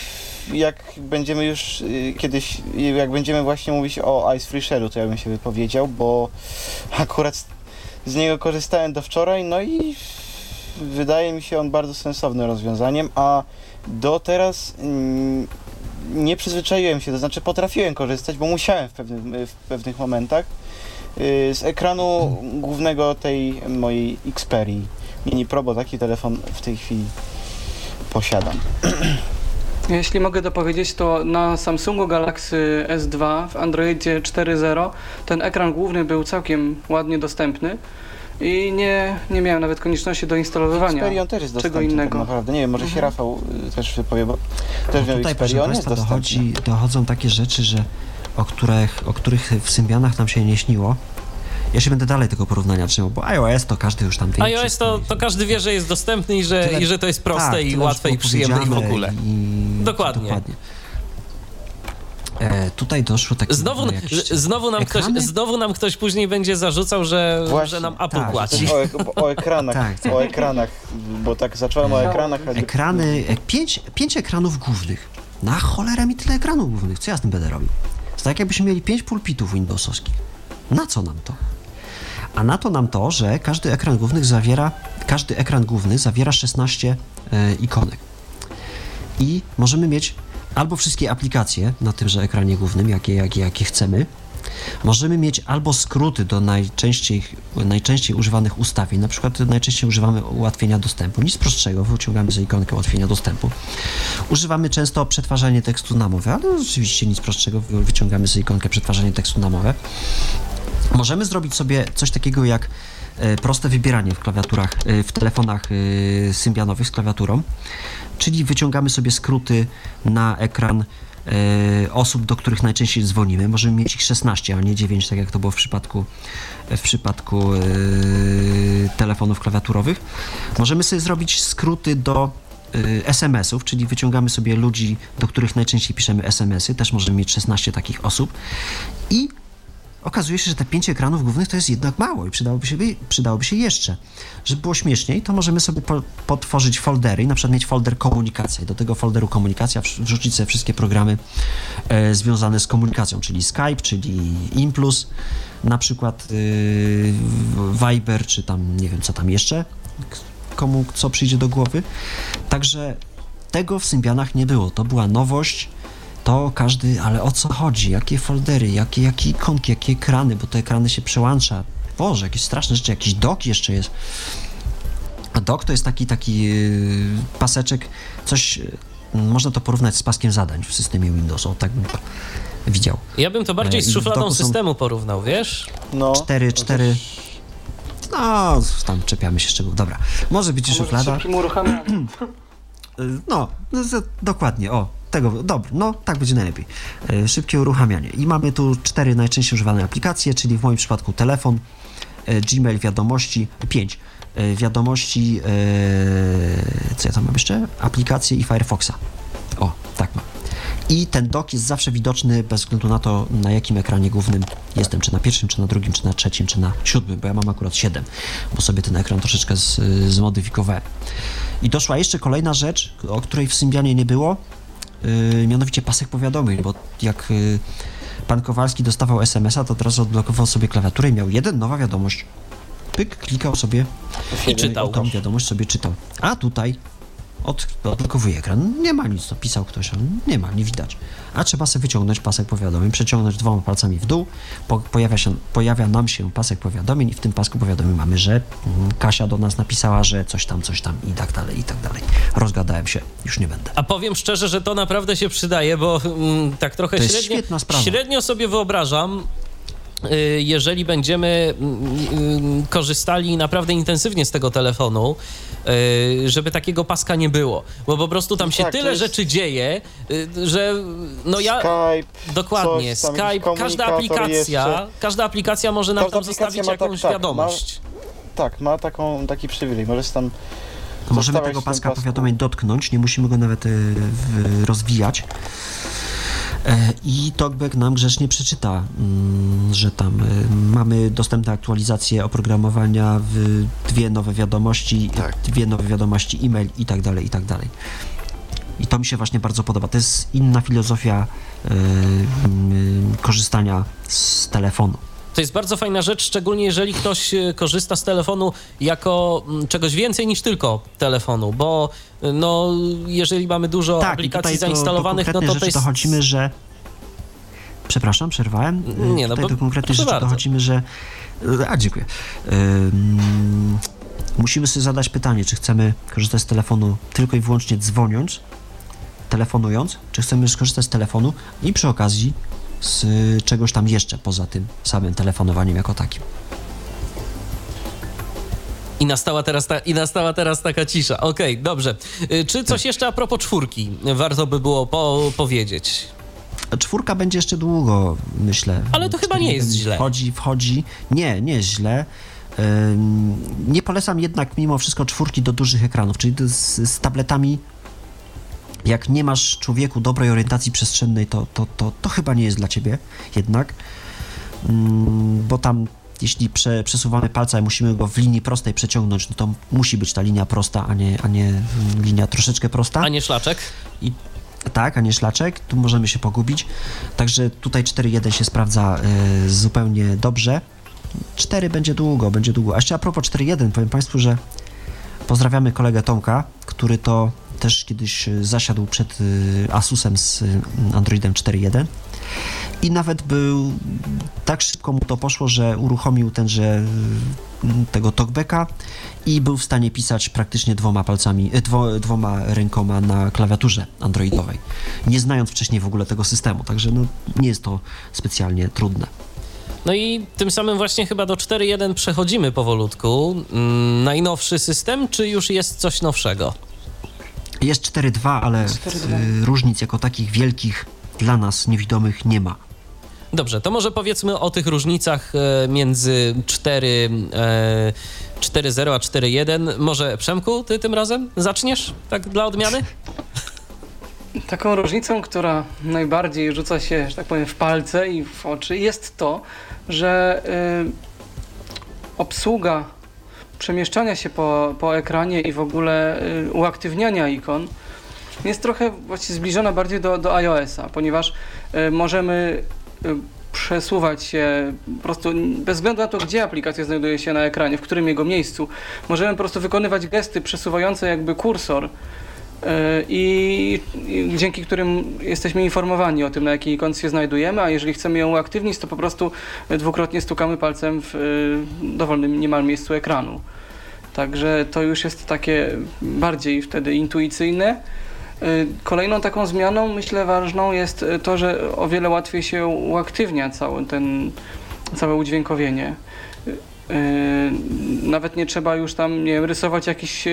jak będziemy już yy, kiedyś, jak będziemy właśnie mówić o Ice Free Share'u, to ja bym się wypowiedział, bo akurat z- niego korzystałem do wczoraj, no i wydaje mi się on bardzo sensownym rozwiązaniem, a do teraz mm, nie przyzwyczaiłem się, to znaczy potrafiłem korzystać, bo musiałem w, pewnym, w pewnych momentach yy, z ekranu głównego tej mojej Xperii Mini Pro, bo taki telefon w tej chwili posiadam. Jeśli mogę dopowiedzieć, to na Samsungu Galaxy S2 w Androidzie 4.0 ten ekran główny był całkiem ładnie dostępny i nie, nie miałem nawet konieczności do instalowania. Xperion też jest czego dostępny innego. tak naprawdę. Nie wiem, może się Mhm. Rafał y, też wypowie, bo też miał Tutaj, proszę Xperion, jest Państwa, dostępny. dochodzi, dochodzą takie rzeczy, że, o, których, o których w Symbianach nam się nie śniło. Ja się będę dalej tego porównania trzymał, bo iOS to każdy już tam wie. iOS wszystko to, to każdy wie, że jest dostępny i że, Tyle- i że to jest proste tak, i łatwe i przyjemne i w ogóle. I, Dokładnie. dokładnie. E, tutaj doszło takie... Znowu, jakieś- znowu, nam ktoś, znowu nam ktoś później będzie zarzucał, że, Właśnie. że nam Apple Tak, płaci. O, ek- o ekranach, Tak, tak. o ekranach, bo tak zacząłem o ekranach, ale Ekrany, e, pięć, pięć ekranów głównych. Na cholerę mi tyle ekranów głównych. Co ja z tym będę robił? To tak jakbyśmy mieli pięć pulpitów Windowsowskich. Na co nam to? A na to nam to, że każdy ekran główny zawiera, każdy ekran główny zawiera 16 e, ikonek. I możemy mieć albo wszystkie aplikacje na tymże ekranie głównym, jakie, jakie, jakie chcemy. Możemy mieć albo skróty do najczęściej, najczęściej używanych ustawień. Na przykład najczęściej używamy ułatwienia dostępu. Nic prostszego, wyciągamy za ikonkę ułatwienia dostępu. Używamy często przetwarzanie tekstu na mowę, ale oczywiście nic prostszego, wy- wyciągamy za ikonkę przetwarzanie tekstu na mowę. Możemy zrobić sobie coś takiego jak e, proste wybieranie w klawiaturach, e, w telefonach e, symbianowych z klawiaturą, czyli wyciągamy sobie skróty na ekran osób, do których najczęściej dzwonimy. Możemy mieć ich 16, a nie 9, tak jak to było w przypadku, w przypadku telefonów klawiaturowych. Możemy sobie zrobić skróty do SMS-ów, czyli wyciągamy sobie ludzi, do których najczęściej piszemy SMS-y, też możemy mieć 16 takich osób i okazuje się, że te pięć ekranów głównych to jest jednak mało i przydałoby się, przydałoby się jeszcze. Żeby było śmieszniej, to możemy sobie po, potworzyć foldery i na przykład mieć folder komunikacja i do tego folderu komunikacja wrz- wrzucić sobie wszystkie programy e, związane z komunikacją, czyli Skype, czyli Implus, na przykład y, Viber, czy tam nie wiem co tam jeszcze, komu co przyjdzie do głowy. Także tego w Symbianach nie było. To była nowość to każdy, ale o co chodzi? Jakie foldery, jakie, jakie ikonki, jakie ekrany, bo te ekrany się przełącza. Boże, jakieś straszne rzeczy, jakiś dok jeszcze jest. A dok to jest taki, taki yy, paseczek, coś, yy, można to porównać z paskiem zadań w systemie Windows, o tak bym to widział. Ja bym to bardziej z w szufladą systemu porównał, wiesz? no... Cztery, cztery, no, tam czepiamy się szczegółów. Dobra, może być szuflada. Y, No, no, dokładnie, o, tego, no, tak będzie najlepiej. Y, Szybkie uruchamianie. I mamy tu cztery najczęściej używane aplikacje, czyli w moim przypadku telefon, y, Gmail, wiadomości, pięć. y, Wiadomości, co ja tam mam jeszcze? Aplikacje i Firefoxa. O, tak mam. I ten dok jest zawsze widoczny bez względu na to, na jakim ekranie głównym jestem, czy na pierwszym, czy na drugim, czy na trzecim, czy na siódmym, bo ja mam akurat siedem, bo sobie ten ekran troszeczkę z, zmodyfikowałem. I doszła jeszcze kolejna rzecz, o której w Symbianie nie było, mianowicie pasek powiadomień, bo jak yy, pan Kowalski dostawał SMS-a, to od razu odblokował sobie klawiaturę i miał jeden, nowa wiadomość. Pyk, klikał sobie I czytał. tą wiadomość sobie czytał. A tutaj od, odblokowuje ekran, nie ma nic, to pisał ktoś, ale nie ma, nie widać. A trzeba sobie wyciągnąć pasek powiadomień, przeciągnąć dwoma palcami w dół, po, pojawia, się, pojawia nam się pasek powiadomień i w tym pasku powiadomień mamy, że mm, Kasia do nas napisała, że coś tam, coś tam i tak dalej, i tak dalej. Rozgadałem się, już nie będę. A powiem szczerze, że to naprawdę się przydaje, bo mm, tak trochę To średnio, średnio sobie wyobrażam, y, jeżeli będziemy mm, y, korzystali naprawdę intensywnie z tego telefonu, żeby takiego paska nie było. Bo po prostu tam No się tak, tyle jest- rzeczy dzieje, y, że no ja... Skype, Dokładnie, coś Skype, każda aplikacja, jeszcze. każda aplikacja może nam Każda tam zostawić ma tak, jakąś tak, wiadomość. Tak, ma taką, taki przywilej, możesz tam... To możemy tego paska powiadomień dotknąć, nie musimy go nawet y, w, rozwijać. E, I TalkBack nam grzecznie przeczyta, mm, że tam y, mamy dostępne aktualizacje oprogramowania, w dwie nowe wiadomości, Tak. dwie nowe wiadomości, e-mail i tak dalej, i tak dalej. I to mi się właśnie bardzo podoba. To jest inna filozofia y, y, korzystania z telefonu. To jest bardzo fajna rzecz, szczególnie jeżeli ktoś e, korzysta z telefonu jako mm, czegoś więcej niż tylko telefonu, bo e, no, jeżeli mamy dużo Tak, aplikacji zainstalowanych, no to konkretnej to rzeczy jest... dochodzimy, że... Przepraszam, przerwałem. Nie, no tutaj bo- do konkretnej rzeczy bardzo. dochodzimy, że... A, dziękuję. Musimy sobie zadać pytanie, czy chcemy korzystać z telefonu tylko i wyłącznie dzwoniąc, telefonując, czy chcemy skorzystać z telefonu i przy okazji z y, czegoś tam jeszcze poza tym samym telefonowaniem jako takim. I nastała teraz, ta, I nastała teraz taka cisza. Okej, dobrze. E, Czy Tak. coś jeszcze a propos czwórki warto by było po, powiedzieć? Czwórka będzie jeszcze długo, myślę. Ale to chyba nie jest 4.1 źle. Wchodzi, wchodzi. Nie, nie jest źle. Nie polecam jednak mimo wszystko czwórki do dużych ekranów, czyli z, z tabletami jak nie masz człowieku dobrej orientacji przestrzennej, to, to, to, to chyba nie jest dla ciebie jednak, mm, bo tam jeśli prze, przesuwamy palca i musimy go w linii prostej przeciągnąć, no to musi być ta linia prosta, a nie, a nie linia troszeczkę prosta. A nie szlaczek? I, tak, a nie szlaczek, tu możemy się pogubić. Także tutaj 4.1 się sprawdza y, zupełnie dobrze. 4 będzie długo, będzie długo. A jeszcze a propos 4.1, powiem Państwu, że pozdrawiamy kolegę Tomka, który to też kiedyś y, zasiadł przed y, Asusem z y, Androidem 4.1 i nawet był, tak szybko mu to poszło, że uruchomił tenże tego talkbacka i był w stanie pisać praktycznie dwoma palcami, dwo, dwoma rękoma na klawiaturze androidowej, nie znając wcześniej w ogóle tego systemu, także no, nie jest to specjalnie trudne. No i tym samym właśnie chyba do 4.1 przechodzimy powolutku. Mm, najnowszy system, czy już jest coś nowszego? Jest 4.2, ale 4.2. różnic jako takich wielkich dla nas niewidomych nie ma. Dobrze, to może powiedzmy o tych różnicach e, między 4, e, 4.0 a 4.1. Może Przemku, ty tym razem zaczniesz, tak dla odmiany? Taką różnicą, która najbardziej rzuca się, że tak powiem, w palce i w oczy, jest to, że y, obsługa przemieszczania się po, po ekranie i w ogóle y, uaktywniania ikon jest trochę właśnie zbliżona bardziej do, do iOS-a, ponieważ y, możemy y, przesuwać się po prostu bez względu na to, gdzie aplikacja znajduje się na ekranie, w którym jego miejscu. Możemy po prostu wykonywać gesty przesuwające jakby kursor i, i dzięki którym jesteśmy informowani o tym, na jakiej ikonce się znajdujemy, a jeżeli chcemy ją uaktywnić, to po prostu dwukrotnie stukamy palcem w y, dowolnym niemal miejscu ekranu. Także to już jest takie bardziej wtedy intuicyjne. Y, Kolejną taką zmianą, myślę, ważną jest to, że o wiele łatwiej się uaktywnia cały ten, całe udźwiękowienie. Nawet nie trzeba już tam, nie wiem, rysować jakichś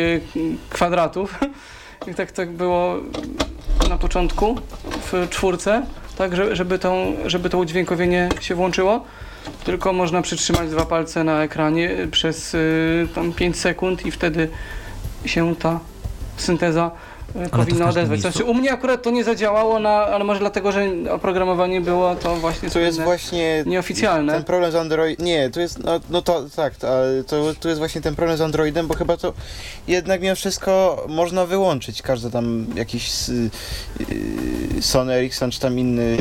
kwadratów, jak tak, tak było na początku w czwórce, tak, że- żeby, tą, żeby to udźwiękowienie się włączyło. Tylko można przytrzymać dwa palce na ekranie przez y, tam 5 sekund i wtedy się ta synteza każdym odezwać. Znaczy, u mnie akurat to nie zadziałało, na, ale może dlatego, że oprogramowanie było to właśnie To jest właśnie nieoficjalne. ten problem z Android. Nie, to jest. No, no to tak, ale to, to jest właśnie ten problem z Androidem, bo chyba to jednak mimo wszystko można wyłączyć. Każdy tam jakiś y, y, Sony Ericsson czy tam inny,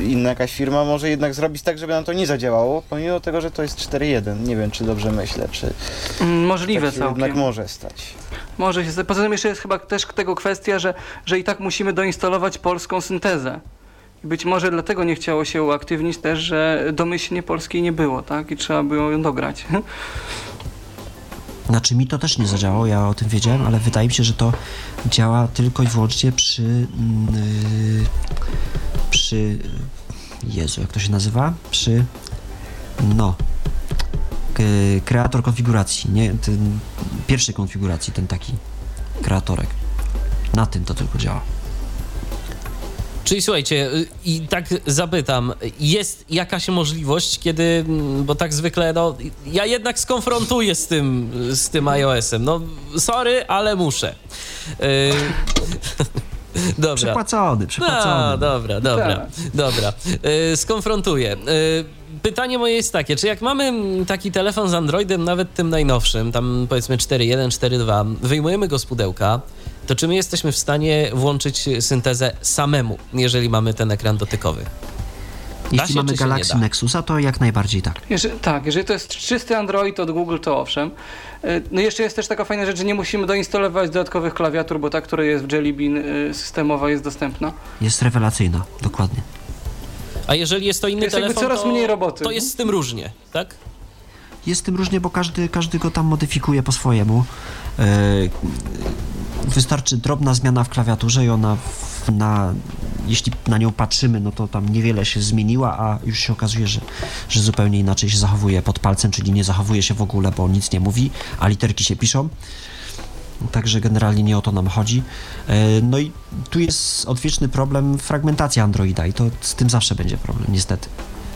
inna jakaś firma może jednak zrobić tak, żeby nam to nie zadziałało, pomimo tego, że to jest 4.1. Nie wiem, czy dobrze myślę, czy Mm, Możliwe tak się całkiem. jednak może stać. Może się. Poza tym jeszcze jest chyba też tego kwestia, że, że i tak musimy doinstalować polską syntezę. Być może dlatego nie chciało się uaktywnić też, że domyślnie polskiej nie było, tak? I trzeba było ją dograć. Znaczy mi to też nie zadziałało, ja o tym wiedziałem, ale wydaje mi się, że to działa tylko i wyłącznie przy mm, y, przy Jezu, jak to się nazywa? Przy no kreator konfiguracji, nie ten pierwszej konfiguracji, ten taki kreatorek. Na tym to tylko działa. Czyli słuchajcie, y, i tak zapytam, jest jakaś możliwość, kiedy, bo tak zwykle, no, ja jednak skonfrontuję z tym, z tym iOS-em. No, sorry, ale muszę. Y, Dobra. Przepłacony, przepłacony. No, dobra, dobra, Tak. dobra. Y, skonfrontuję. Y, pytanie moje jest takie, czy jak mamy taki telefon z Androidem, nawet tym najnowszym, tam powiedzmy 4.1, 4.2, wyjmujemy go z pudełka, to czy my jesteśmy w stanie włączyć syntezę samemu, jeżeli mamy ten ekran dotykowy? Jeśli się, mamy Galaxy? Nexusa, to jak najbardziej tak. Jeżeli, tak, jeżeli to jest czysty Android od Google, to owszem. Y, No jeszcze jest też taka fajna rzecz, że nie musimy doinstalować dodatkowych klawiatur, bo ta, która jest w Jelly Bean y, systemowa jest dostępna. Jest rewelacyjna, dokładnie. A jeżeli jest to inny Jest jakby telefon, coraz to, mniej roboty. to jest z tym różnie, tak? Jest z tym różnie, bo każdy, każdy go tam modyfikuje po swojemu. E, wystarczy drobna zmiana w klawiaturze i ona w, na, jeśli na nią patrzymy, no to tam niewiele się zmieniła, a już się okazuje, że, że zupełnie inaczej się zachowuje pod palcem, czyli nie zachowuje się w ogóle, bo nic nie mówi, a literki się piszą. Także generalnie nie o to nam chodzi. E, No i tu jest odwieczny problem fragmentacja Androida i to z tym zawsze będzie problem, niestety.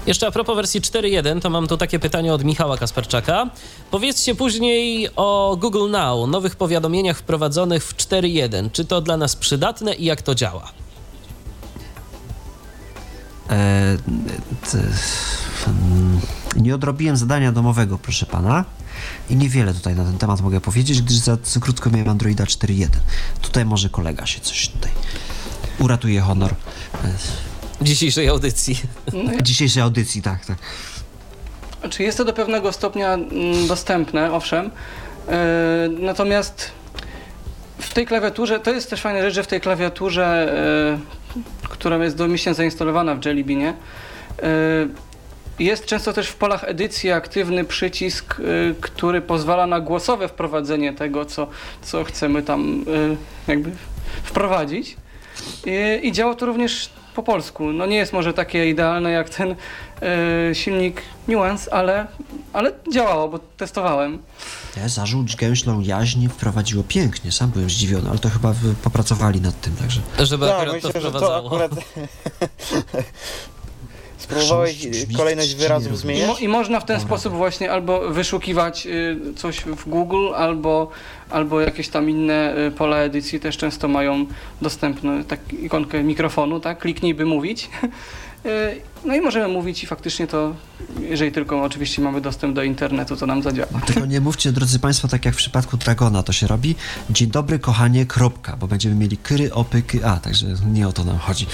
Jeszcze a propos wersji 4.1, to mam tu takie pytanie od Michała Kasperczaka. Powiedzcie później o Google Now, nowych powiadomieniach wprowadzonych w 4.1. Czy to dla nas przydatne i jak to działa? E, mm, nie odrobiłem zadania domowego, proszę pana. I niewiele tutaj na ten temat mogę powiedzieć, gdyż za, za krótko miałem Androida 4.1. Tutaj może kolega się coś tutaj uratuje honor e, Dzisiejszej audycji. dzisiejszej audycji, tak, tak. Czy jest to do pewnego stopnia mm, dostępne, owszem. E, Natomiast w tej klawiaturze, to jest też fajna rzecz, że w tej klawiaturze, e, która jest domyślnie zainstalowana w Jelly Beanie, jest często też w polach edycji aktywny przycisk, e, który pozwala na głosowe wprowadzenie tego, co, co chcemy tam e, jakby wprowadzić. I, I działa to również po polsku. No nie jest może takie idealne jak ten e, silnik Nuance, ale, ale działało, bo testowałem. Te zarzuć gęślą jaźń wprowadziło pięknie, sam byłem zdziwiony, ale to chyba popracowali nad tym, także... Żeby Tak, akurat myślę, to że to wprowadzało. akurat... Brzmi kolejność wyrazów. I, zmieniać? I można w ten Dobra. sposób właśnie albo wyszukiwać y, coś w Google, albo, albo jakieś tam inne y, pola edycji też często mają dostępne tak, ikonkę mikrofonu, tak? Kliknij, by mówić. Y, No i możemy mówić i faktycznie to, jeżeli tylko oczywiście mamy dostęp do internetu, to nam zadziała. Tylko nie mówcie, drodzy Państwo, tak jak w przypadku Dragona to się robi. Dzień dobry, kochanie, kropka, bo będziemy mieli kry, opyky, a, także nie o to nam chodzi.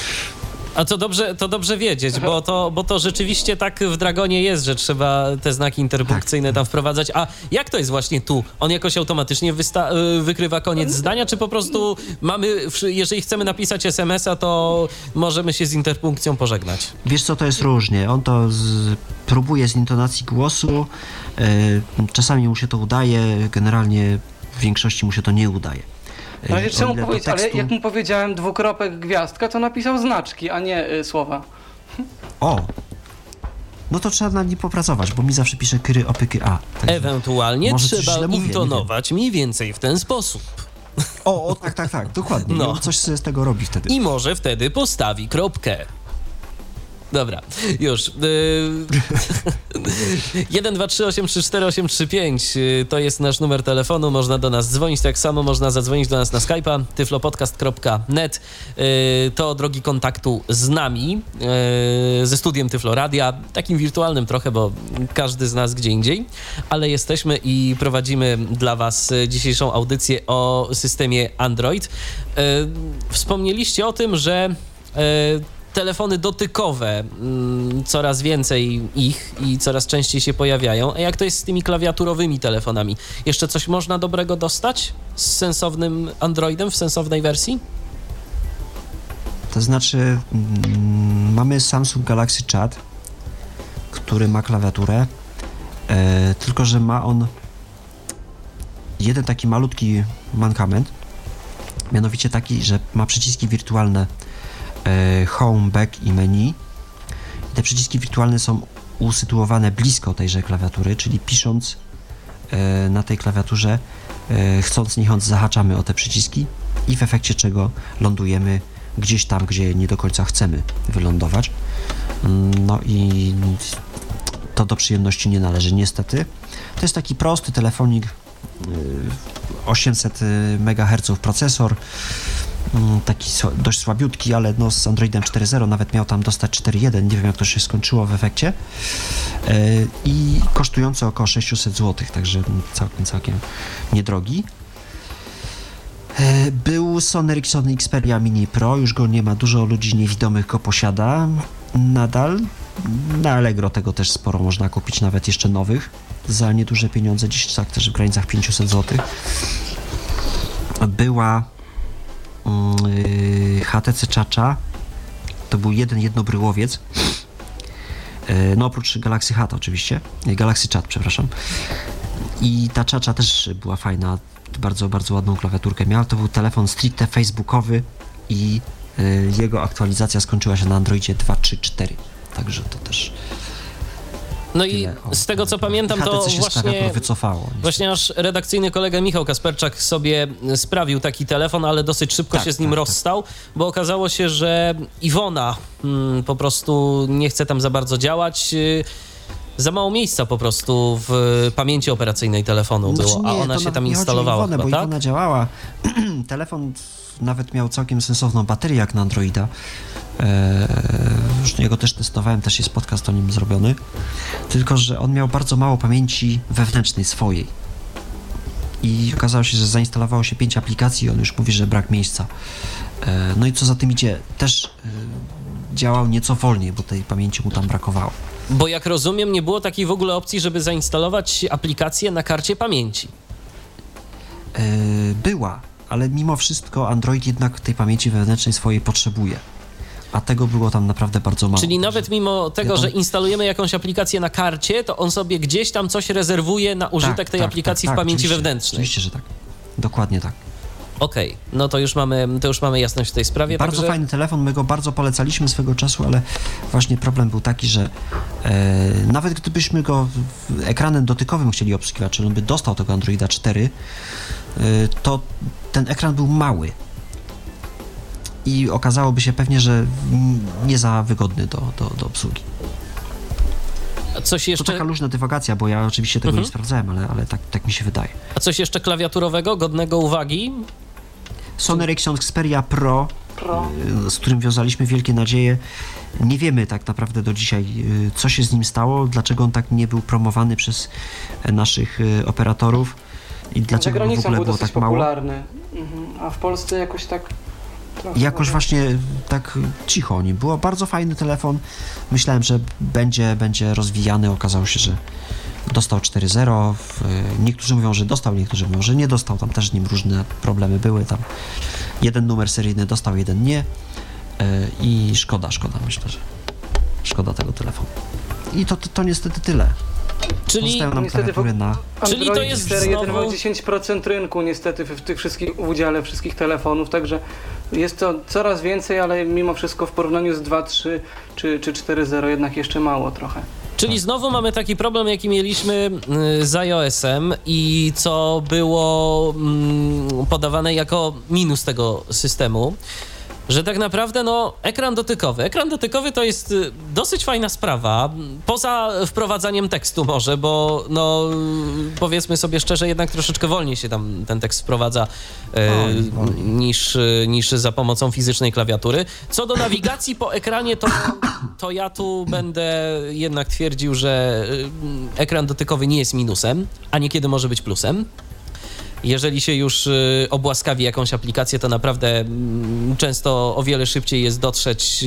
A to dobrze, to dobrze wiedzieć, bo to, bo to rzeczywiście tak w Dragonie jest, że trzeba te znaki interpunkcyjne tam wprowadzać. A jak to jest właśnie tu? On jakoś automatycznie wysta- y, wykrywa koniec zdania, czy po prostu mamy, jeżeli chcemy napisać SMS-a, to możemy się z interpunkcją pożegnać? Wiesz co, to jest różnie. On to z, próbuje z intonacji głosu, e, czasami mu się to udaje, generalnie w większości mu się to nie udaje. No ale o trzeba mu ile do powiedzieć, ale tekstu- jak mu powiedziałem dwukropek gwiazdka, to napisał znaczki, a nie y, słowa. O! No to trzeba nad nim popracować, bo mi zawsze pisze kry, opyky, a. Także- Ewentualnie trzeba mówię, intonować mniej więcej w ten sposób. O, o, tak, tak, tak, dokładnie. No. No. Coś sobie z tego robi wtedy. I może wtedy postawi kropkę. Dobra, już. Yy... 1, 2, 3, 8, 3, 4, 8, 3, 5 yy, to jest nasz numer telefonu. Można do nas dzwonić. Tak samo można zadzwonić do nas na Skype'a tyflopodcast.net. Yy, to drogi kontaktu z nami, yy, ze studiem Tyfloradia. Takim wirtualnym trochę, bo każdy z nas gdzie indziej. Ale jesteśmy i prowadzimy dla Was dzisiejszą audycję o systemie Android. Yy, Wspomnieliście o tym, że telefony dotykowe, mm, coraz więcej ich i coraz częściej się pojawiają. A jak to jest z tymi klawiaturowymi telefonami? Jeszcze coś można dobrego dostać z sensownym Androidem w sensownej wersji? To znaczy, mm, mamy Samsung Galaxy Chat, który ma klawiaturę, e, tylko że ma on jeden taki malutki mankament, mianowicie taki, że ma przyciski wirtualne Home, Back i Menu. I te przyciski wirtualne są usytuowane blisko tejże klawiatury, czyli pisząc e, na tej klawiaturze, e, chcąc nie chcąc zahaczamy o te przyciski i w efekcie czego lądujemy gdzieś tam, gdzie nie do końca chcemy wylądować. Mm, No i to do przyjemności nie należy, niestety. To jest taki prosty telefonik, y, 800 MHz procesor, taki sła- dość słabiutki, ale no z Androidem 4.0 nawet miał tam dostać 4.1, nie wiem jak to się skończyło w efekcie. Y, I kosztujący około 600 zł, także całkiem, całkiem niedrogi. E, Był Sony Ericsson Xperia Mini Pro, już go nie ma, dużo ludzi niewidomych go posiada nadal. Na Allegro tego też sporo można kupić, nawet jeszcze nowych, za nieduże pieniądze, dziś tak też w granicach 500 zł. Była mm, HTC Chacha, to był jeden jednobryłowiec, E, no oprócz Galaxy Hat oczywiście, Nie, Galaxy Chat, przepraszam. I ta Chacha też była fajna, bardzo, bardzo ładną klawiaturkę miała. To był telefon stricte facebookowy i y, jego aktualizacja skończyła się na Androidzie 2.3.4. Także to też No i z tego co pamiętam, to właśnie, wycofało. właśnie nasz redakcyjny kolega Michał Kasperczak sobie sprawił taki telefon, ale dosyć szybko tak, się z nim tak, tak. rozstał, tak. bo okazało się, że Iwona hmm, po prostu nie chce tam za bardzo działać. Za mało miejsca po prostu w pamięci operacyjnej telefonu znaczy było, nie, a ona się tam instalowała. Iwonę, chyba, bo tak? Iwona działała. Telefon nawet miał całkiem sensowną baterię jak na Androida. Eee, już jego też testowałem, też jest podcast o nim zrobiony. Tylko, że on miał bardzo mało pamięci wewnętrznej swojej. I okazało się, że zainstalowało się pięć aplikacji i on już mówi, że brak miejsca. Eee, no i co za tym idzie, też e, działał nieco wolniej, bo tej pamięci mu tam brakowało. Bo jak rozumiem, nie było takiej w ogóle opcji, żeby zainstalować aplikację na karcie pamięci. Eee, była, ale mimo wszystko Android jednak tej pamięci wewnętrznej swojej potrzebuje. A tego było tam naprawdę bardzo mało. Czyli nawet mimo tego, że instalujemy jakąś aplikację na karcie, to on sobie gdzieś tam coś rezerwuje na użytek tak, tej tak, aplikacji tak, w pamięci oczywiście, wewnętrznej. Oczywiście, że tak. Dokładnie tak. Okej, okay. no to już, mamy, to już mamy jasność w tej sprawie. Bardzo także... fajny telefon, my go bardzo polecaliśmy swego czasu, ale właśnie problem był taki, że e, nawet gdybyśmy go ekranem dotykowym chcieli obsługiwać, czyli on by dostał tego Androida 4, e, to ten ekran był mały i okazałoby się pewnie, że nie za wygodny do, do, do obsługi. Coś jeszcze... To taka luźna dywagacja, bo ja oczywiście tego mhm. nie sprawdzałem, ale, ale tak, tak mi się wydaje. A coś jeszcze klawiaturowego, godnego uwagi? Sony Ericsson Xperia Pro, Pro, y, z którym wiązaliśmy wielkie nadzieje. Nie wiemy tak naprawdę do dzisiaj, y, co się z nim stało, dlaczego on tak nie był promowany przez naszych y, operatorów i dlaczego w ogóle był było tak popularny. mało. Mhm. A w Polsce jakoś tak jakoś właśnie tak cicho o nim. Było bardzo fajny telefon. Myślałem, że będzie, będzie rozwijany. Okazało się, że dostał 4.0. Niektórzy mówią, że dostał, niektórzy mówią, że nie dostał. Tam też z nim różne problemy były. Tam jeden numer seryjny dostał, jeden nie. E, I szkoda, szkoda, myślę, że szkoda tego telefonu. I to, to, to niestety tyle. Czyli, nam niestety, na... Czyli to jest 4, znowu... 10% rynku niestety w, tych wszystkich, w udziale wszystkich telefonów, także jest to coraz więcej, ale mimo wszystko w porównaniu z 2.3 czy, czy 4.0 jednak jeszcze mało trochę. Czyli znowu mamy taki problem, jaki mieliśmy y, z iOS-em i co było mm, podawane jako minus tego systemu że tak naprawdę no, ekran dotykowy. Ekran dotykowy to jest y, dosyć fajna sprawa, poza wprowadzaniem tekstu może, bo no, powiedzmy sobie szczerze, jednak troszeczkę wolniej się tam ten tekst wprowadza e, niż, niż za pomocą fizycznej klawiatury. Co do nawigacji po ekranie, to, to ja tu będę jednak twierdził, że y, ekran dotykowy nie jest minusem, a niekiedy może być plusem jeżeli się już y, obłaskawi jakąś aplikację, to naprawdę mm, często o wiele szybciej jest dotrzeć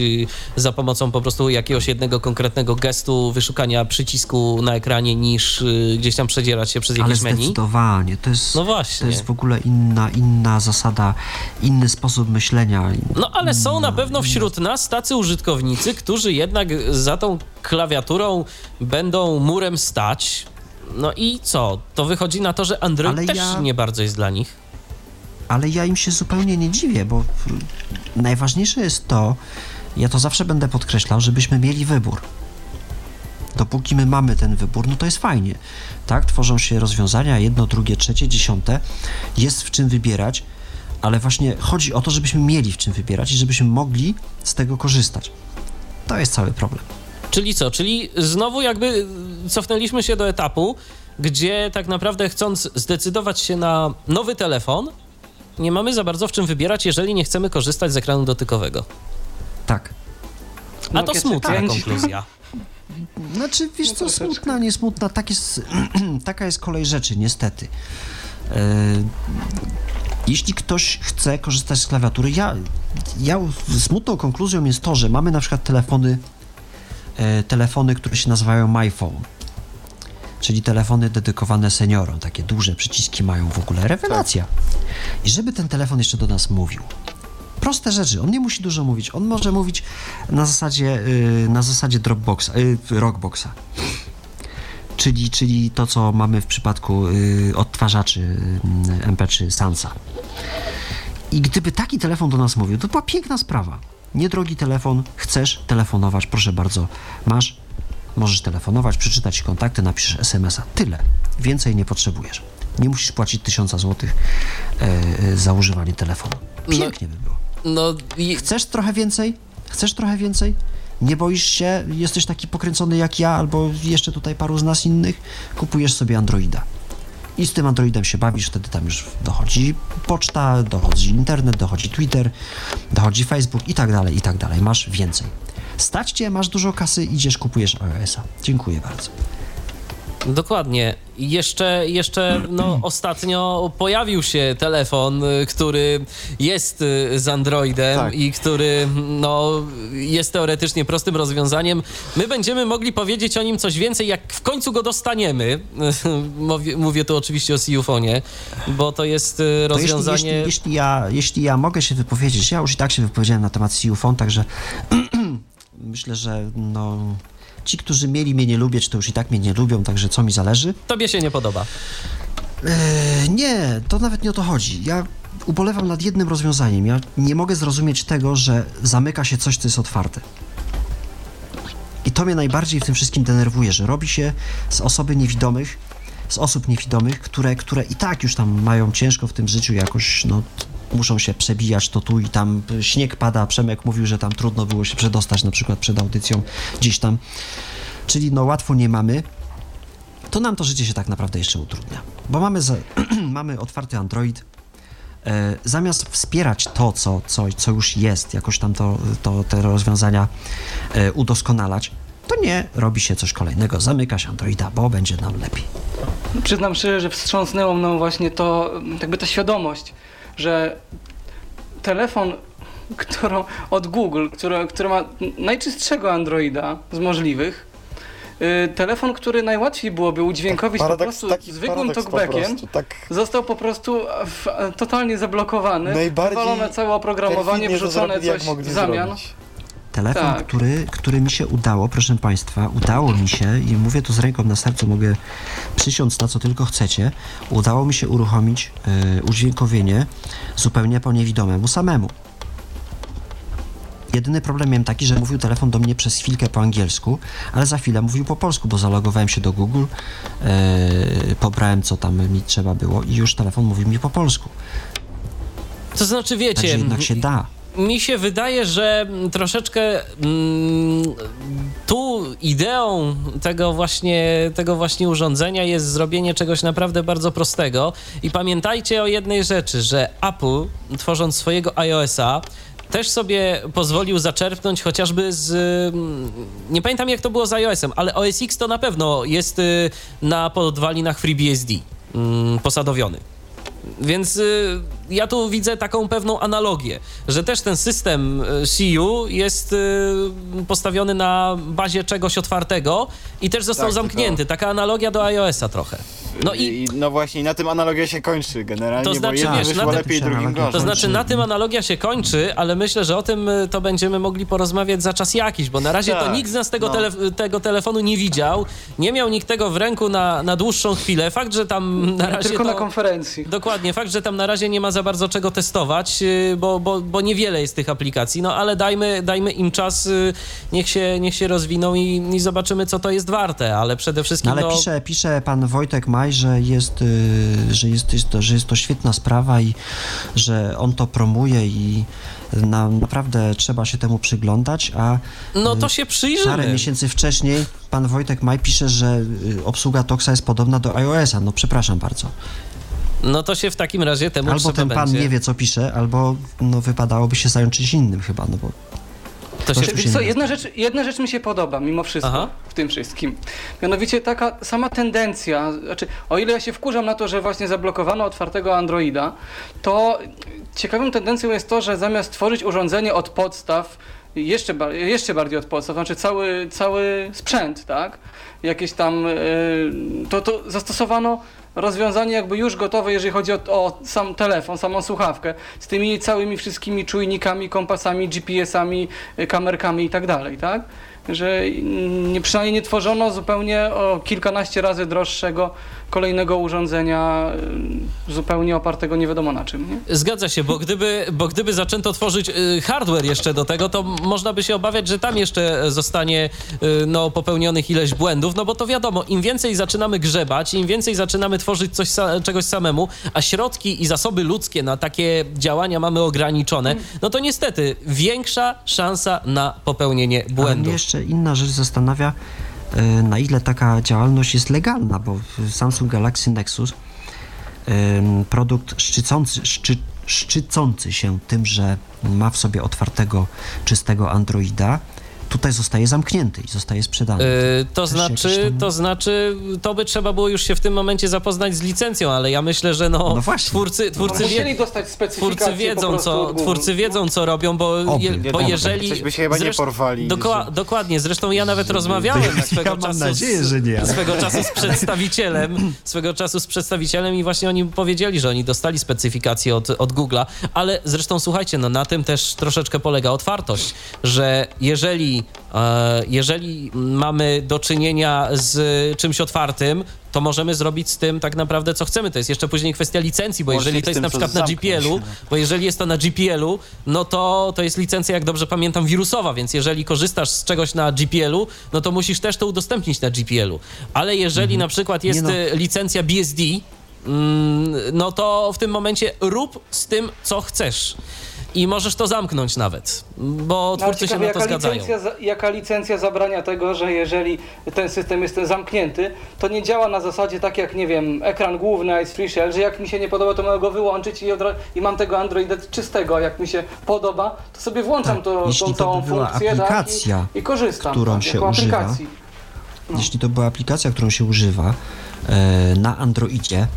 y, za pomocą po prostu jakiegoś jednego konkretnego gestu, wyszukania przycisku na ekranie, niż y, gdzieś tam przedzierać się przez jakieś menu. zdecydowanie. To jest, no właśnie. to jest w ogóle inna, inna zasada, inny sposób myślenia. No ale są na pewno wśród nas tacy użytkownicy, którzy jednak za tą klawiaturą będą murem stać, no i co? To wychodzi na to, że Android Ale też ja... nie bardzo jest dla nich. Ale ja im się zupełnie nie dziwię, bo najważniejsze jest to, ja to zawsze będę podkreślał, żebyśmy mieli wybór. Dopóki my mamy ten wybór, no to jest fajnie. Tak, tworzą się rozwiązania, jedno, drugie, trzecie, dziesiąte, jest w czym wybierać, ale właśnie chodzi o to, żebyśmy mieli w czym wybierać i żebyśmy mogli z tego korzystać. To jest cały problem. Czyli co? Czyli znowu jakby cofnęliśmy się do etapu, gdzie tak naprawdę chcąc zdecydować się na nowy telefon, nie mamy za bardzo w czym wybierać, jeżeli nie chcemy korzystać z ekranu dotykowego. Tak. A to smutna tak. konkluzja. Znaczy, wiesz co, smutna, nie smutna, tak jest, taka jest kolej rzeczy, niestety. E, jeśli ktoś chce korzystać z klawiatury, ja, ja smutną konkluzją jest to, że mamy na przykład telefony telefony, które się nazywają MyPhone, czyli telefony dedykowane seniorom. Takie duże przyciski mają w ogóle. Rewelacja. I żeby ten telefon jeszcze do nas mówił. Proste rzeczy. On nie musi dużo mówić. On może mówić na zasadzie, y, na zasadzie Dropboxa, y, Rockboxa. Czyli, czyli to, co mamy w przypadku y, odtwarzaczy MP3 Sansa. I gdyby taki telefon do nas mówił, to była piękna sprawa niedrogi telefon, chcesz telefonować, proszę bardzo, masz możesz telefonować, przeczytać kontakty, napiszesz SMS-a. Tyle. Więcej nie potrzebujesz. Nie musisz płacić tysiąca złotych e, za używanie telefonu. Pięknie by było. No, i, Chcesz trochę więcej? Chcesz trochę więcej? Nie boisz się? Jesteś taki pokręcony jak ja, albo jeszcze tutaj paru z nas innych? Kupujesz sobie Androida. I z tym Androidem się bawisz, wtedy tam już dochodzi poczta, dochodzi internet, dochodzi Twitter, dochodzi Facebook i tak dalej, i tak dalej. Masz więcej. Stać cię, masz dużo kasy, idziesz, kupujesz iOS-a. Dziękuję bardzo. Dokładnie. Jeszcze, jeszcze no, ostatnio pojawił się telefon, y, który jest y, z Androidem Tak. i który no, jest teoretycznie prostym rozwiązaniem. My będziemy mogli powiedzieć o nim coś więcej, jak w końcu go dostaniemy. Mówię, mówię tu oczywiście o Siufonie, bo to jest y, To jeśli, rozwiązanie... jeśli, jeśli, ja, jeśli ja mogę się wypowiedzieć, ja już i tak się wypowiedziałem na temat Phone, także myślę, że no, ci, którzy mieli mnie nie lubić, to już i tak mnie nie lubią, także co mi zależy? Tobie się nie podoba. E, nie, to nawet nie o to chodzi. Ja ubolewam nad jednym rozwiązaniem. Ja nie mogę zrozumieć tego, że zamyka się coś, co jest otwarte. I to mnie najbardziej w tym wszystkim denerwuje, że robi się z osoby niewidomych, z osób niewidomych, które, które i tak już tam mają ciężko w tym życiu jakoś, no, muszą się przebijać to tu i tam. Śnieg pada, Przemek mówił, że tam trudno było się przedostać na przykład przed audycją gdzieś tam. Czyli no łatwo nie mamy, to nam to życie się tak naprawdę jeszcze utrudnia. Bo mamy, za, mamy otwarty Android. E, zamiast wspierać to, co, co, co już jest, jakoś tam to, to, te rozwiązania e, udoskonalać, to nie robi się coś kolejnego. Zamyka się Androida, bo będzie nam lepiej. Przyznam szczerze, że wstrząsnęło mną właśnie to, jakby ta świadomość, że telefon, którą, od Google, który, ma najczystszego Androida z możliwych, y, telefon, który najłatwiej byłoby udźwiękowić po prostu zwykłym paradoks po talkbackiem, prostu, tak został po prostu w, totalnie zablokowany, wywalone całe oprogramowanie, wrzucone coś w zamian. zrobić. Telefon, Tak. który, który mi się udało, proszę Państwa, udało mi się, i mówię to z ręką na sercu, mogę przysiąc na co tylko chcecie, udało mi się uruchomić e, udźwiękowienie zupełnie po niewidomemu samemu. Jedyny problem miałem taki, że mówił telefon do mnie przez chwilkę po angielsku, ale za chwilę mówił po polsku, bo zalogowałem się do Google, e, pobrałem co tam mi trzeba było i już telefon mówił mi po polsku. To znaczy, wiecie... Także jednak się da. Mi się wydaje, że troszeczkę mm, tu ideą tego właśnie, tego właśnie urządzenia jest zrobienie czegoś naprawdę bardzo prostego. I pamiętajcie o jednej rzeczy, że Apple, tworząc swojego iOS-a, też sobie pozwolił zaczerpnąć chociażby z. mm, Nie pamiętam jak to było z iOS-em, ale OS X to na pewno jest y, na podwalinach FreeBSD mm, posadowiony. Więc y, ja tu widzę taką pewną analogię, że też ten system y, CU jest y, postawiony na bazie czegoś otwartego i też został Tak, tylko- zamknięty. Taka analogia do iOS-a trochę. No i I, no właśnie, na tym analogia się kończy generalnie, To znaczy, bo jedno wiesz, na tym lepiej, drugim analogia gorzej. to znaczy na tym analogia się kończy, ale myślę, że o tym y, to będziemy mogli porozmawiać za czas jakiś, bo na razie to Tak, nikt z nas tego, no. tele, tego telefonu nie widział, nie miał nikt tego w ręku na, na dłuższą chwilę. Fakt, że tam na razie Tylko to... na konferencji. Dokładnie, fakt, że tam na razie nie ma za bardzo czego testować, yy, bo, bo, bo niewiele jest tych aplikacji, no ale dajmy, dajmy im czas, yy, niech się, niech się rozwiną i, i zobaczymy, co to jest warte, ale przede wszystkim... No ale no, pisze, pisze pan Wojtek Maj, że jest, y, że, jest, jest to, że jest to świetna sprawa i że on to promuje i na, naprawdę trzeba się temu przyglądać, a no to y, się parę przyjrzymy. miesięcy wcześniej pan Wojtek Maj pisze, że y, obsługa Toxa jest podobna do iOS-a. No przepraszam bardzo. No to się w takim razie temu Albo ten pan będzie... nie wie, co pisze, albo no, wypadałoby się zająć czymś innym chyba, no bo To się... Wiesz się co, nie jedna rzecz, jedna rzecz mi się podoba mimo wszystko Aha. w tym wszystkim. Mianowicie taka sama tendencja, znaczy o ile ja się wkurzam na to, że właśnie zablokowano otwartego Androida, to ciekawą tendencją jest to, że zamiast tworzyć urządzenie od podstaw, jeszcze, ba- jeszcze bardziej od podstaw, znaczy cały, cały sprzęt, tak? Jakieś tam, y, to, to zastosowano rozwiązanie jakby już gotowe, jeżeli chodzi o, o sam telefon, samą słuchawkę, z tymi całymi wszystkimi czujnikami, kompasami, GPS-ami, y, kamerkami i tak dalej, tak? że nie, przynajmniej nie tworzono zupełnie o kilkanaście razy droższego kolejnego urządzenia y, zupełnie opartego nie wiadomo na czym. Nie? Zgadza się, bo gdyby, bo gdyby zaczęto tworzyć y, hardware jeszcze do tego, to można by się obawiać, że tam jeszcze zostanie y, no, popełnionych ileś błędów, no bo to wiadomo, im więcej zaczynamy grzebać, im więcej zaczynamy tworzyć coś, czegoś samemu, a środki i zasoby ludzkie na takie działania mamy ograniczone, no to niestety większa szansa na popełnienie błędu. Ale jeszcze inna rzecz zastanawia, na ile taka działalność jest legalna, bo Samsung Galaxy Nexus produkt szczycący, szczy, szczycący się tym, że ma w sobie otwartego, czystego Androida, tutaj zostaje zamknięty i zostaje sprzedany. Yy, to, znaczy, tam... to znaczy, to by trzeba było już się w tym momencie zapoznać z licencją, ale ja myślę, że no, no twórcy, twórcy, no, wie... dostać twórcy wiedzą, co, twórcy wiedzą, co robią, bo, je, bo jeżeli... Coś by się chyba zresztą, nie porwali. Dokładnie, zresztą ja nawet rozmawiałem swego ja czasu nadzieję, że nie. swego czasu z przedstawicielem, swego czasu z przedstawicielem i właśnie oni powiedzieli, że oni dostali specyfikację od, od Google'a, ale zresztą słuchajcie, no na tym też troszeczkę polega otwartość, że jeżeli jeżeli mamy do czynienia z czymś otwartym, to możemy zrobić z tym tak naprawdę co chcemy. To jest jeszcze później kwestia licencji, bo jeżeli to jest na przykład na GPL-u, bo jeżeli jest to na GPL-u, no to to jest licencja, jak dobrze pamiętam, wirusowa, więc jeżeli korzystasz z czegoś na GPL-u, no to musisz też to udostępnić na GPL-u. Ale jeżeli mhm. na przykład jest no. licencja BSD, mm, no to w tym momencie rób z tym, co chcesz i możesz to zamknąć nawet, bo no, twórcy się na to zgadzają. Licencja, jaka licencja zabrania tego, że jeżeli ten system jest zamknięty, to nie działa na zasadzie tak jak, nie wiem, ekran główny Ice Free Shell, że jak mi się nie podoba, to mogę go wyłączyć i, i mam tego Androida czystego, a jak mi się podoba, to sobie włączam tak, to, tą całą by funkcję aplikacja, tak, i, i korzystam. Którą tak, się używa, aplikacji. No. Jeśli to była aplikacja, którą się używa e, na Androidzie,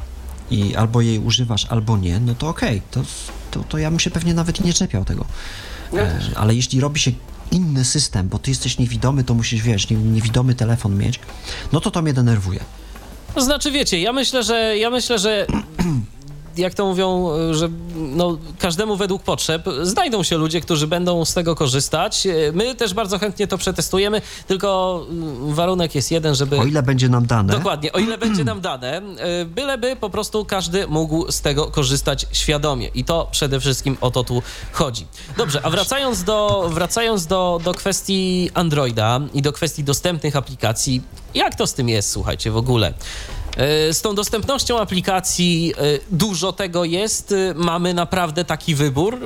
i albo jej używasz, albo nie, no to okej, okay, to, to, to ja bym się pewnie nawet nie czepiał tego. E, ale jeśli robi się inny system, bo ty jesteś niewidomy, to musisz, wiesz, niewidomy telefon mieć, no to to mnie denerwuje. Znaczy, wiecie, ja myślę, że ja myślę, że jak to mówią, że no, każdemu według potrzeb znajdą się ludzie, którzy będą z tego korzystać. My też bardzo chętnie to przetestujemy, tylko warunek jest jeden, żeby... O ile będzie nam dane. Dokładnie, o ile będzie nam dane, byleby po prostu każdy mógł z tego korzystać świadomie. I to przede wszystkim o to tu chodzi. Dobrze, a wracając do, wracając do, do kwestii Androida i do kwestii dostępnych aplikacji, jak to z tym jest, słuchajcie, w ogóle? E, z tą dostępnością aplikacji e, dużo tego jest. E, mamy naprawdę taki wybór.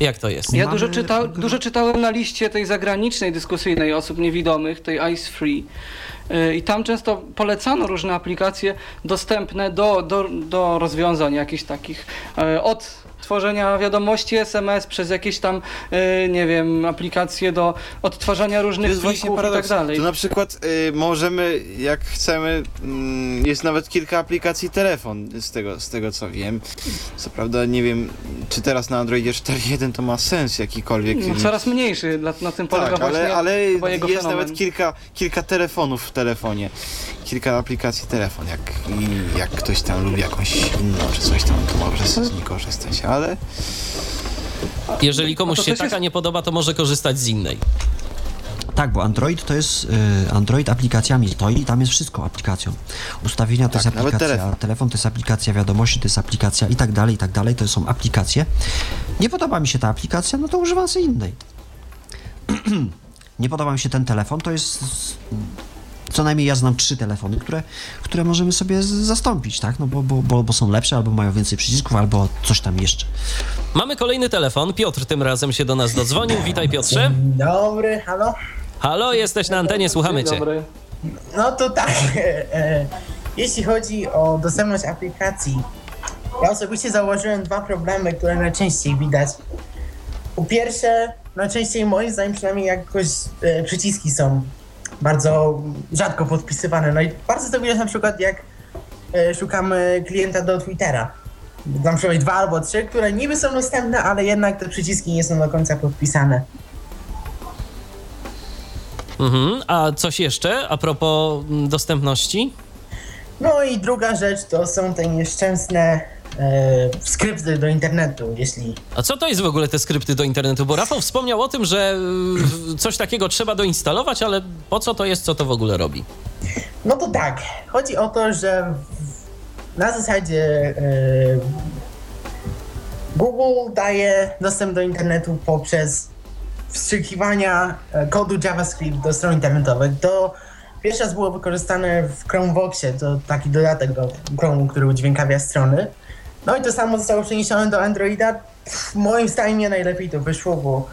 Jak to jest? Ja dużo, czyta, dużo czytałem na liście tej zagranicznej dyskusyjnej osób niewidomych, tej Ice Free. I tam często polecano różne aplikacje dostępne do, do, do rozwiązań jakichś takich. Od tworzenia wiadomości SMS, przez jakieś tam, yy, nie wiem, aplikacje do odtwarzania różnych jest plików i tak dalej. To na przykład yy, możemy, jak chcemy, yy, jest nawet kilka aplikacji telefon, z tego, z tego co wiem. Co prawda nie wiem, czy teraz na Androidzie 4.1 to ma sens jakikolwiek. No, coraz mniejszy, na, na tym polega tak, właśnie ale, ale jest fenomen. nawet kilka, kilka telefonów w telefonie kilka aplikacji telefon. Jak, jak ktoś tam lubi jakąś inną czy coś tam, to może z niej korzystać, ale... Jeżeli komuś się taka jest... nie podoba, to może korzystać z innej. Tak, bo Android to jest y, Android aplikacjami stoi, tam jest wszystko aplikacją. Ustawienia to tak, jest aplikacja, telefon. telefon to jest aplikacja, wiadomości to jest aplikacja i tak dalej, i tak dalej, to są aplikacje. Nie podoba mi się ta aplikacja, no to używam sobie innej. nie podoba mi się ten telefon, to jest co najmniej ja znam trzy telefony, które, które możemy sobie zastąpić, tak? No bo, bo, bo, bo są lepsze, albo mają więcej przycisków, albo coś tam jeszcze. Mamy kolejny telefon. Piotr tym razem się do nas dodzwonił. Witaj Piotrze. Dobry, halo? Halo, jesteś na antenie, słuchamy cię. Dobry. No to tak, e, jeśli chodzi o dostępność aplikacji, ja osobiście zauważyłem dwa problemy, które najczęściej widać. Po pierwsze, najczęściej moim zdaniem przynajmniej jakoś e, przyciski są bardzo rzadko podpisywane. No i bardzo to widać na przykład jak e, szukamy klienta do Twittera. Tam przynajmniej dwa albo trzy, które niby są dostępne, ale jednak te przyciski nie są do końca podpisane. Mhm. A coś jeszcze a propos mm, dostępności? No i druga rzecz to są te nieszczęsne e, skrypty do internetu, jeśli... A co to jest w ogóle te skrypty do internetu? Bo Rafał wspomniał o tym, że y, coś takiego trzeba doinstalować, ale po co to jest, co to w ogóle robi? No to tak, chodzi o to, że na zasadzie e, Google daje dostęp do internetu poprzez wstrzykiwania e, kodu JavaScript do stron internetowych. To pierwszy raz było wykorzystane w Chromeboxie, to taki dodatek do Chrome'u, który udźwiękawia strony. No i to samo zostało przeniesione do Androida. Pff, moim zdaniem nie najlepiej to wyszło, bo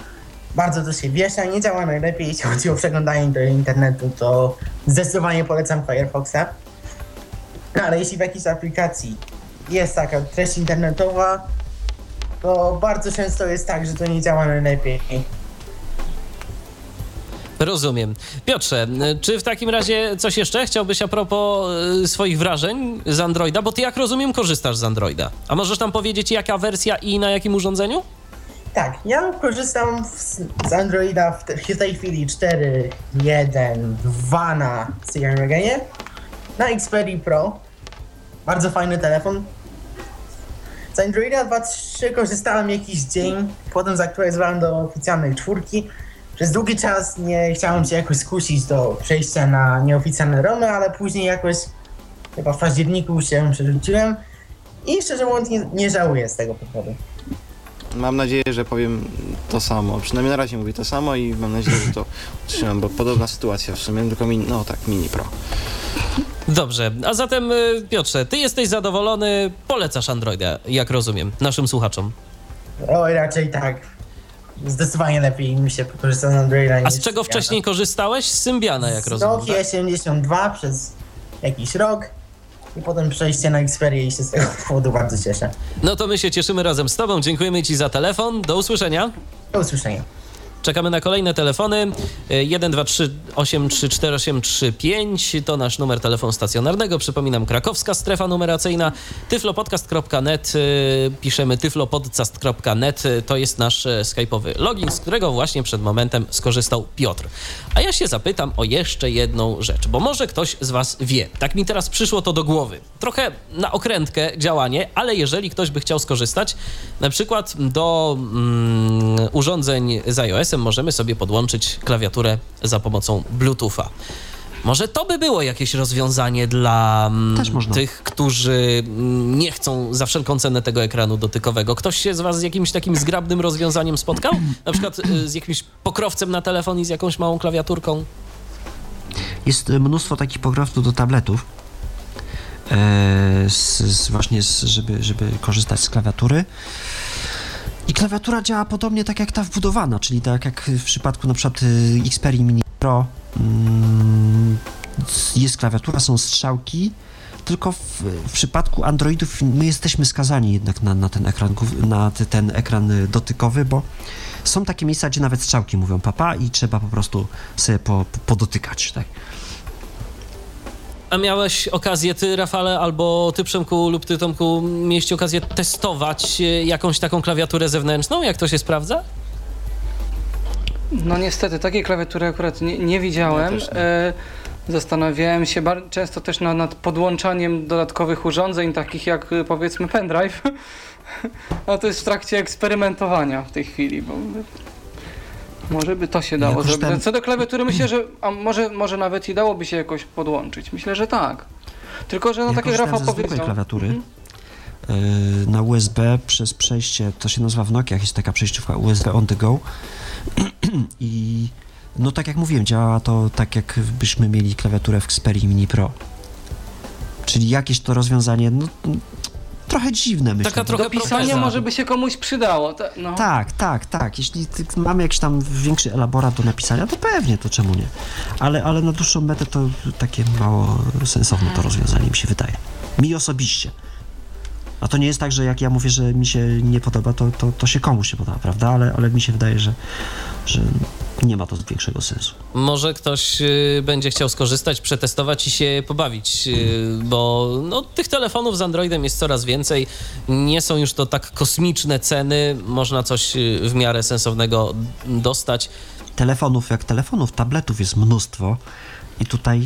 bardzo to się wiesza, nie działa najlepiej, jeśli chodzi o przeglądanie do internetu, to zdecydowanie polecam Firefoxa. No, ale jeśli w jakiejś aplikacji jest taka treść internetowa, to bardzo często jest tak, że to nie działa najlepiej. Rozumiem. Piotrze, czy w takim razie coś jeszcze chciałbyś a propos y, swoich wrażeń z Androida? Bo ty, jak rozumiem, korzystasz z Androida. A możesz nam powiedzieć, jaka wersja i na jakim urządzeniu? Tak, ja korzystam z, Androida w, te, w tej chwili 4, 1, 2 na Sierra Meganie, na Xperia Pro. Bardzo fajny telefon. Z Androida 2.3 korzystałem jakiś dzień, potem zaktualizowałem do oficjalnej czwórki. Przez długi czas nie chciałem się jakoś skusić do przejścia na nieoficjalne romy, ale później jakoś chyba w październiku się przerzuciłem i szczerze mówiąc nie, nie żałuję z tego powodu. Mam nadzieję, że powiem to samo. Przynajmniej na razie mówię to samo i mam nadzieję, że to utrzymam, bo podobna sytuacja w sumie, tylko mini, no tak, mini pro. Dobrze, a zatem y, Piotrze, ty jesteś zadowolony, polecasz Androida, jak rozumiem, naszym słuchaczom. Oj, raczej tak. Zdecydowanie lepiej mi się korzysta z Androida A z czego Symbiana. wcześniej korzystałeś? Z Symbiana, jak Z rozumiem. Nokia Tak? 72 przez jakiś rok i potem przejście na Xperia i się z tego powodu bardzo cieszę. No to my się cieszymy razem z tobą, dziękujemy ci za telefon, do usłyszenia. Do usłyszenia. Czekamy na kolejne telefony. Y, 1, 2, 3, 8, 3, 4, 8, 3, 5 to nasz numer telefonu stacjonarnego. Przypominam, krakowska strefa numeracyjna. tyflopodcast.net y, piszemy tyflopodcast.net y, to jest nasz e, skype'owy login, z którego właśnie przed momentem skorzystał Piotr. A ja się zapytam o jeszcze jedną rzecz, bo może ktoś z was wie. Tak mi teraz przyszło to do głowy. Trochę na okrętkę działanie, ale jeżeli ktoś by chciał skorzystać, na przykład do mm, urządzeń z iOS-em możemy sobie podłączyć klawiaturę za pomocą Bluetootha. Może to by było jakieś rozwiązanie dla mm, tych, którzy mm, nie chcą za wszelką cenę tego ekranu dotykowego. Ktoś się z Was z jakimś takim zgrabnym rozwiązaniem spotkał? Na przykład y, z jakimś pokrowcem na telefon i z jakąś małą klawiaturką? Jest e, mnóstwo takich pokrowców do tabletów. E, z, z właśnie, z, żeby, żeby korzystać z klawiatury. Klawiatura działa podobnie tak jak ta wbudowana, czyli tak jak w przypadku na przykład y, Xperia Mini Pro. Mm, jest klawiatura, są strzałki, tylko w, w przypadku Androidów my jesteśmy skazani jednak na, na ten ekran, na te- ten ekran y, dotykowy, bo są takie miejsca, gdzie nawet strzałki mówią papa i trzeba po prostu sobie po, po, podotykać, tak? A miałeś okazję, ty Rafale, albo ty Przemku lub ty Tomku, mieliście okazję testować y, jakąś taką klawiaturę zewnętrzną? Jak to się sprawdza? No niestety, takiej klawiatury akurat nie, nie widziałem. Ja nie. E, Zastanawiałem się często też na- nad podłączaniem dodatkowych urządzeń, takich jak y, powiedzmy pendrive. A to jest w trakcie eksperymentowania w tej chwili, bo może by to się dało zrobić. Co do klawiatury myślę, że a może, może nawet i dałoby się jakoś podłączyć. Myślę, że tak. Tylko, że no tak jak Rafał powiedział. klawiatury. Mhm. y, na USB przez przejście, to się nazywa w Nokiach, jest taka przejściówka USB on the go i no tak jak mówiłem, działa to tak jakbyśmy mieli klawiaturę w Xperia Mini Pro. Czyli jakieś to rozwiązanie, no trochę dziwne myślę. Taka trochę Do pisania proteza. może by się komuś przydało. ta- No. Tak, tak, tak. Jeśli mamy jakiś tam większy elaborat do napisania, to pewnie, to czemu nie? Ale, ale na dłuższą metę to takie mało sensowne to rozwiązanie mi się wydaje. Mi osobiście. A to nie jest tak, że jak ja mówię, że mi się nie podoba, to, to, to się komuś się podoba, prawda? Ale, ale mi się wydaje, że, że nie ma to większego sensu. Może ktoś y, będzie chciał skorzystać, przetestować i się pobawić, y, bo no, tych telefonów z Androidem jest coraz więcej. Nie są już to tak kosmiczne ceny, można coś y, w miarę sensownego dostać. Telefonów jak telefonów, tabletów jest mnóstwo i tutaj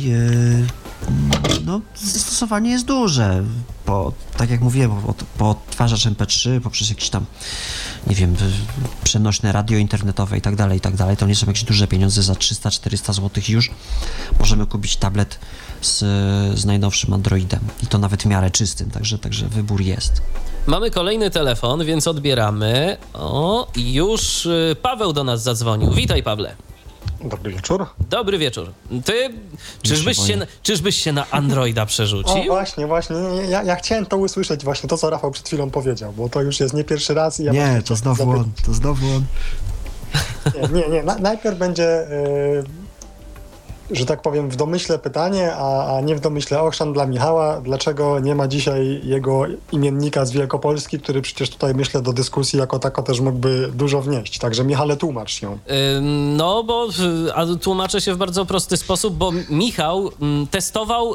no, zastosowanie jest duże. Po, tak jak mówiłem, po, odtwarzacz MP3, poprzez jakieś tam, nie wiem, przenośne radio internetowe i tak dalej, i tak dalej, to nie są jakieś duże pieniądze, za 300-400 zł już możemy kupić tablet z, z najnowszym Androidem i to nawet w miarę czystym, także, także wybór jest. Mamy kolejny telefon, więc odbieramy. O, już y, Paweł do nas zadzwonił. Witaj, Pawle. Dobry wieczór. Dobry wieczór. Ty, czyżbyś się, na- czyżbyś się na Androida O, przerzucił? właśnie, właśnie. Ja, ja chciałem to usłyszeć, właśnie to, co Rafał przed chwilą powiedział, bo to już jest nie pierwszy raz i ja nie, to znowu zapytać. on, to znowu on. Nie, nie, nie. Na, najpierw będzie, y, że tak powiem, w domyśle pytanie, a, a nie w domyśle ochrzan dla Michała. Dlaczego nie ma dzisiaj jego imiennika z Wielkopolski, który przecież tutaj, myślę, do dyskusji jako tako też mógłby dużo wnieść. Także Michale, tłumacz się. No, bo a tłumaczę się w bardzo prosty sposób, bo Michał mm, testował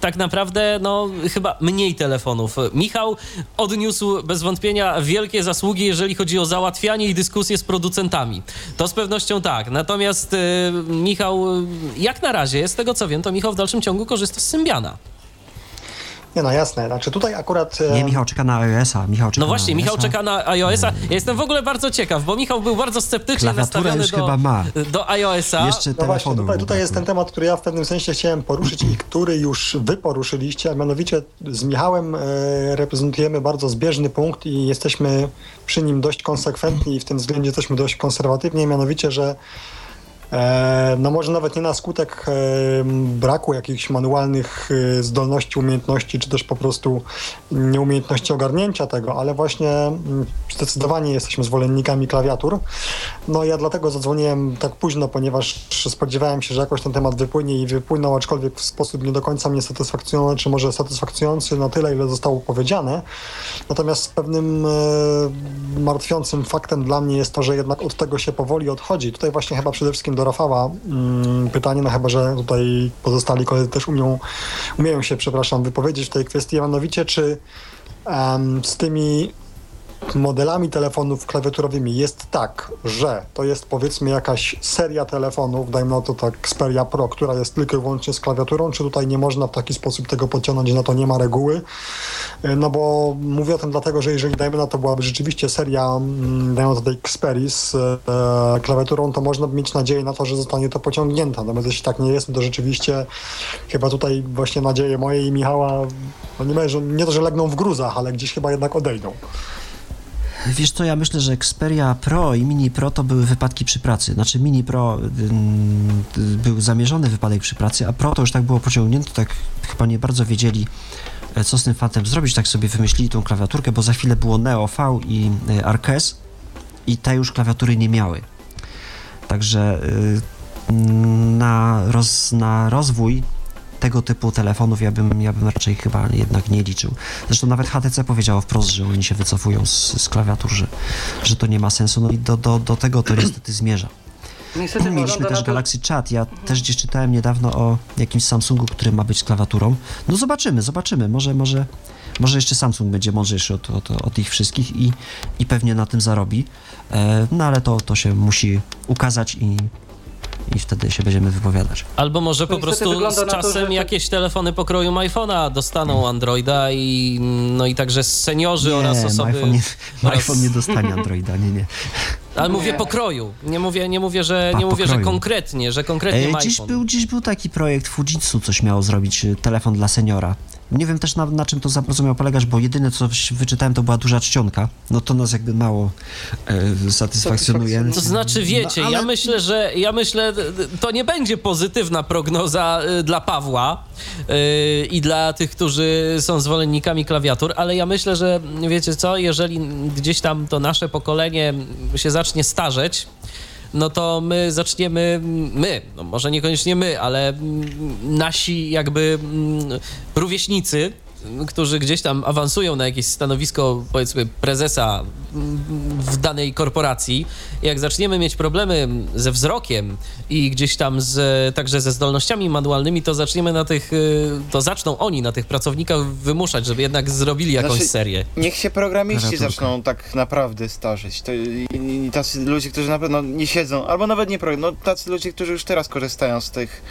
tak naprawdę no, chyba mniej telefonów. Michał odniósł bez wątpienia wielkie zasługi, jeżeli chodzi o załatwianie i dyskusję z producentami. To z pewnością tak. Natomiast y, Michał, jak na razie, z tego co wiem, to Michał w dalszym ciągu korzysta z Symbiana. Nie no, jasne. Znaczy tutaj akurat... e, Nie, Michał czeka na iOS-a. Michał czeka No na właśnie, Michał iOS-a. czeka na iOS-a. Ja jestem w ogóle bardzo ciekaw, bo Michał był bardzo sceptycznie nastawiony już do, chyba ma. do iOS-a. Jeszcze No właśnie, tutaj, tutaj jest ten temat, który ja w pewnym sensie chciałem poruszyć i który już wy poruszyliście, a mianowicie z Michałem e, reprezentujemy bardzo zbieżny punkt i jesteśmy przy nim dość konsekwentni i w tym względzie jesteśmy dość konserwatywni, mianowicie, że no może nawet nie na skutek e, braku jakichś manualnych e, zdolności, umiejętności, czy też po prostu nieumiejętności ogarnięcia tego, ale właśnie mm, zdecydowanie jesteśmy zwolennikami klawiatur. No ja dlatego zadzwoniłem tak późno, ponieważ spodziewałem się, że jakoś ten temat wypłynie i wypłynął, aczkolwiek w sposób nie do końca mnie satysfakcjonujący, czy może satysfakcjonujący na tyle, ile zostało powiedziane. Natomiast pewnym e, martwiącym faktem dla mnie jest to, że jednak od tego się powoli odchodzi. Tutaj właśnie chyba przede wszystkim do Rafała. Mm, pytanie, no chyba, że tutaj pozostali koledzy też umią, umieją się, przepraszam, wypowiedzieć w tej kwestii, a mianowicie czy em, z tymi modelami telefonów klawiaturowymi jest tak, że to jest powiedzmy jakaś seria telefonów, dajmy na to tak Xperia Pro, która jest tylko i wyłącznie z klawiaturą, czy tutaj nie można w taki sposób tego podciągnąć, na to nie ma reguły? E, No bo mówię o tym dlatego, że jeżeli dajmy na to byłaby rzeczywiście seria, mm, dajmy na to tej Xperii z e, klawiaturą, to można by mieć nadzieję na to, że zostanie to pociągnięte. Natomiast jeśli tak nie jest, no to rzeczywiście chyba tutaj właśnie nadzieje moje i Michała, no nie, mówię, że nie to, że legną w gruzach, ale gdzieś chyba jednak odejdą. Wiesz co, ja myślę, że Xperia Pro i Mini Pro to były wypadki przy pracy. Znaczy Mini Pro ym, był zamierzony wypadek przy pracy, a Pro to już tak było pociągnięte, tak chyba nie bardzo wiedzieli, e, co z tym fantem zrobić, tak sobie wymyślili tą klawiaturkę, bo za chwilę było Neo V i e, Arques i te już klawiatury nie miały. Także y, na, roz, na rozwój tego typu telefonów ja bym, ja bym raczej chyba jednak nie liczył. Zresztą nawet HTC powiedziało wprost, że oni się wycofują z, z klawiatur, że, że to nie ma sensu. No i do, do, do tego to niestety zmierza. Niestety Mieliśmy wygląda też to, Galaxy Chat. Ja też gdzieś czytałem niedawno o jakimś Samsungu, który ma być z klawiaturą. No zobaczymy, zobaczymy. Może, może, może jeszcze Samsung będzie mądrzejszy od, od, od ich wszystkich i, i pewnie na tym zarobi. E, no ale to, to się musi ukazać i, i wtedy się będziemy wypowiadać. Albo może To po prostu z to, czasem że to- jakieś telefony pokroju iPhone'a dostaną Androida i no i także seniorzy oraz Nie, osoby... iPhone nie, oraz- iPhone nie dostanie Androida, nie, nie. Ale mówię pokroju. Nie mówię, nie mówię, że, A, nie mówię, że konkretnie, że konkretnie E, ma dziś, iPhone. był, dziś był taki projekt Fujitsu, coś miało zrobić, e, telefon dla seniora. Nie wiem też na, na czym to za bardzo miało polegać, bo jedyne co wyczytałem to była duża czcionka. No to nas jakby mało e, satysfakcjonuje. To znaczy, wiecie, No, ale- ja myślę, że ja myślę, to nie będzie pozytywna prognoza y, dla Pawła y, i dla tych, którzy są zwolennikami klawiatur, ale ja myślę, że wiecie co, jeżeli gdzieś tam to nasze pokolenie się zacznie starzeć, no to my zaczniemy, my, no może niekoniecznie my, ale nasi jakby mm, rówieśnicy, którzy gdzieś tam awansują na jakieś stanowisko, powiedzmy, prezesa w danej korporacji, jak zaczniemy mieć problemy ze wzrokiem i gdzieś tam z, także ze zdolnościami manualnymi, to zaczniemy na tych, y, to zaczną oni na tych pracownikach wymuszać, żeby jednak zrobili jakąś Znaczy, serię. Niech się programiści Klawiaturka. zaczną tak naprawdę starzeć. To, i, i tacy ludzie, którzy na pewno nie siedzą, albo nawet nie no tacy ludzie, którzy już teraz korzystają z tych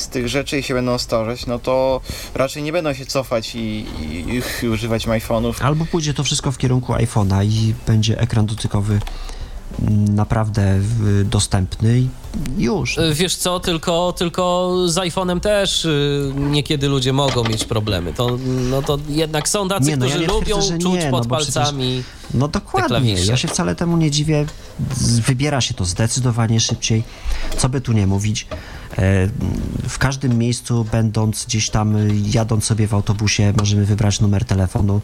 z tych rzeczy i się będą starzeć, no to raczej nie będą się cofać i, i, i używać iPhone'ów. Albo pójdzie to wszystko w kierunku iPhone'a i będzie ekran dotykowy naprawdę dostępny i już. Wiesz co, tylko, tylko z iPhone'em też y, niekiedy ludzie mogą mieć problemy. To, no to jednak są tacy, nie, no którzy ja lubią twierdzę, czuć nie, pod no palcami. Przecież, no dokładnie. Ja się wcale temu nie dziwię. Wybiera się to zdecydowanie szybciej. Co by tu nie mówić. E, w każdym miejscu, będąc gdzieś tam, jadąc sobie w autobusie, możemy wybrać numer telefonu,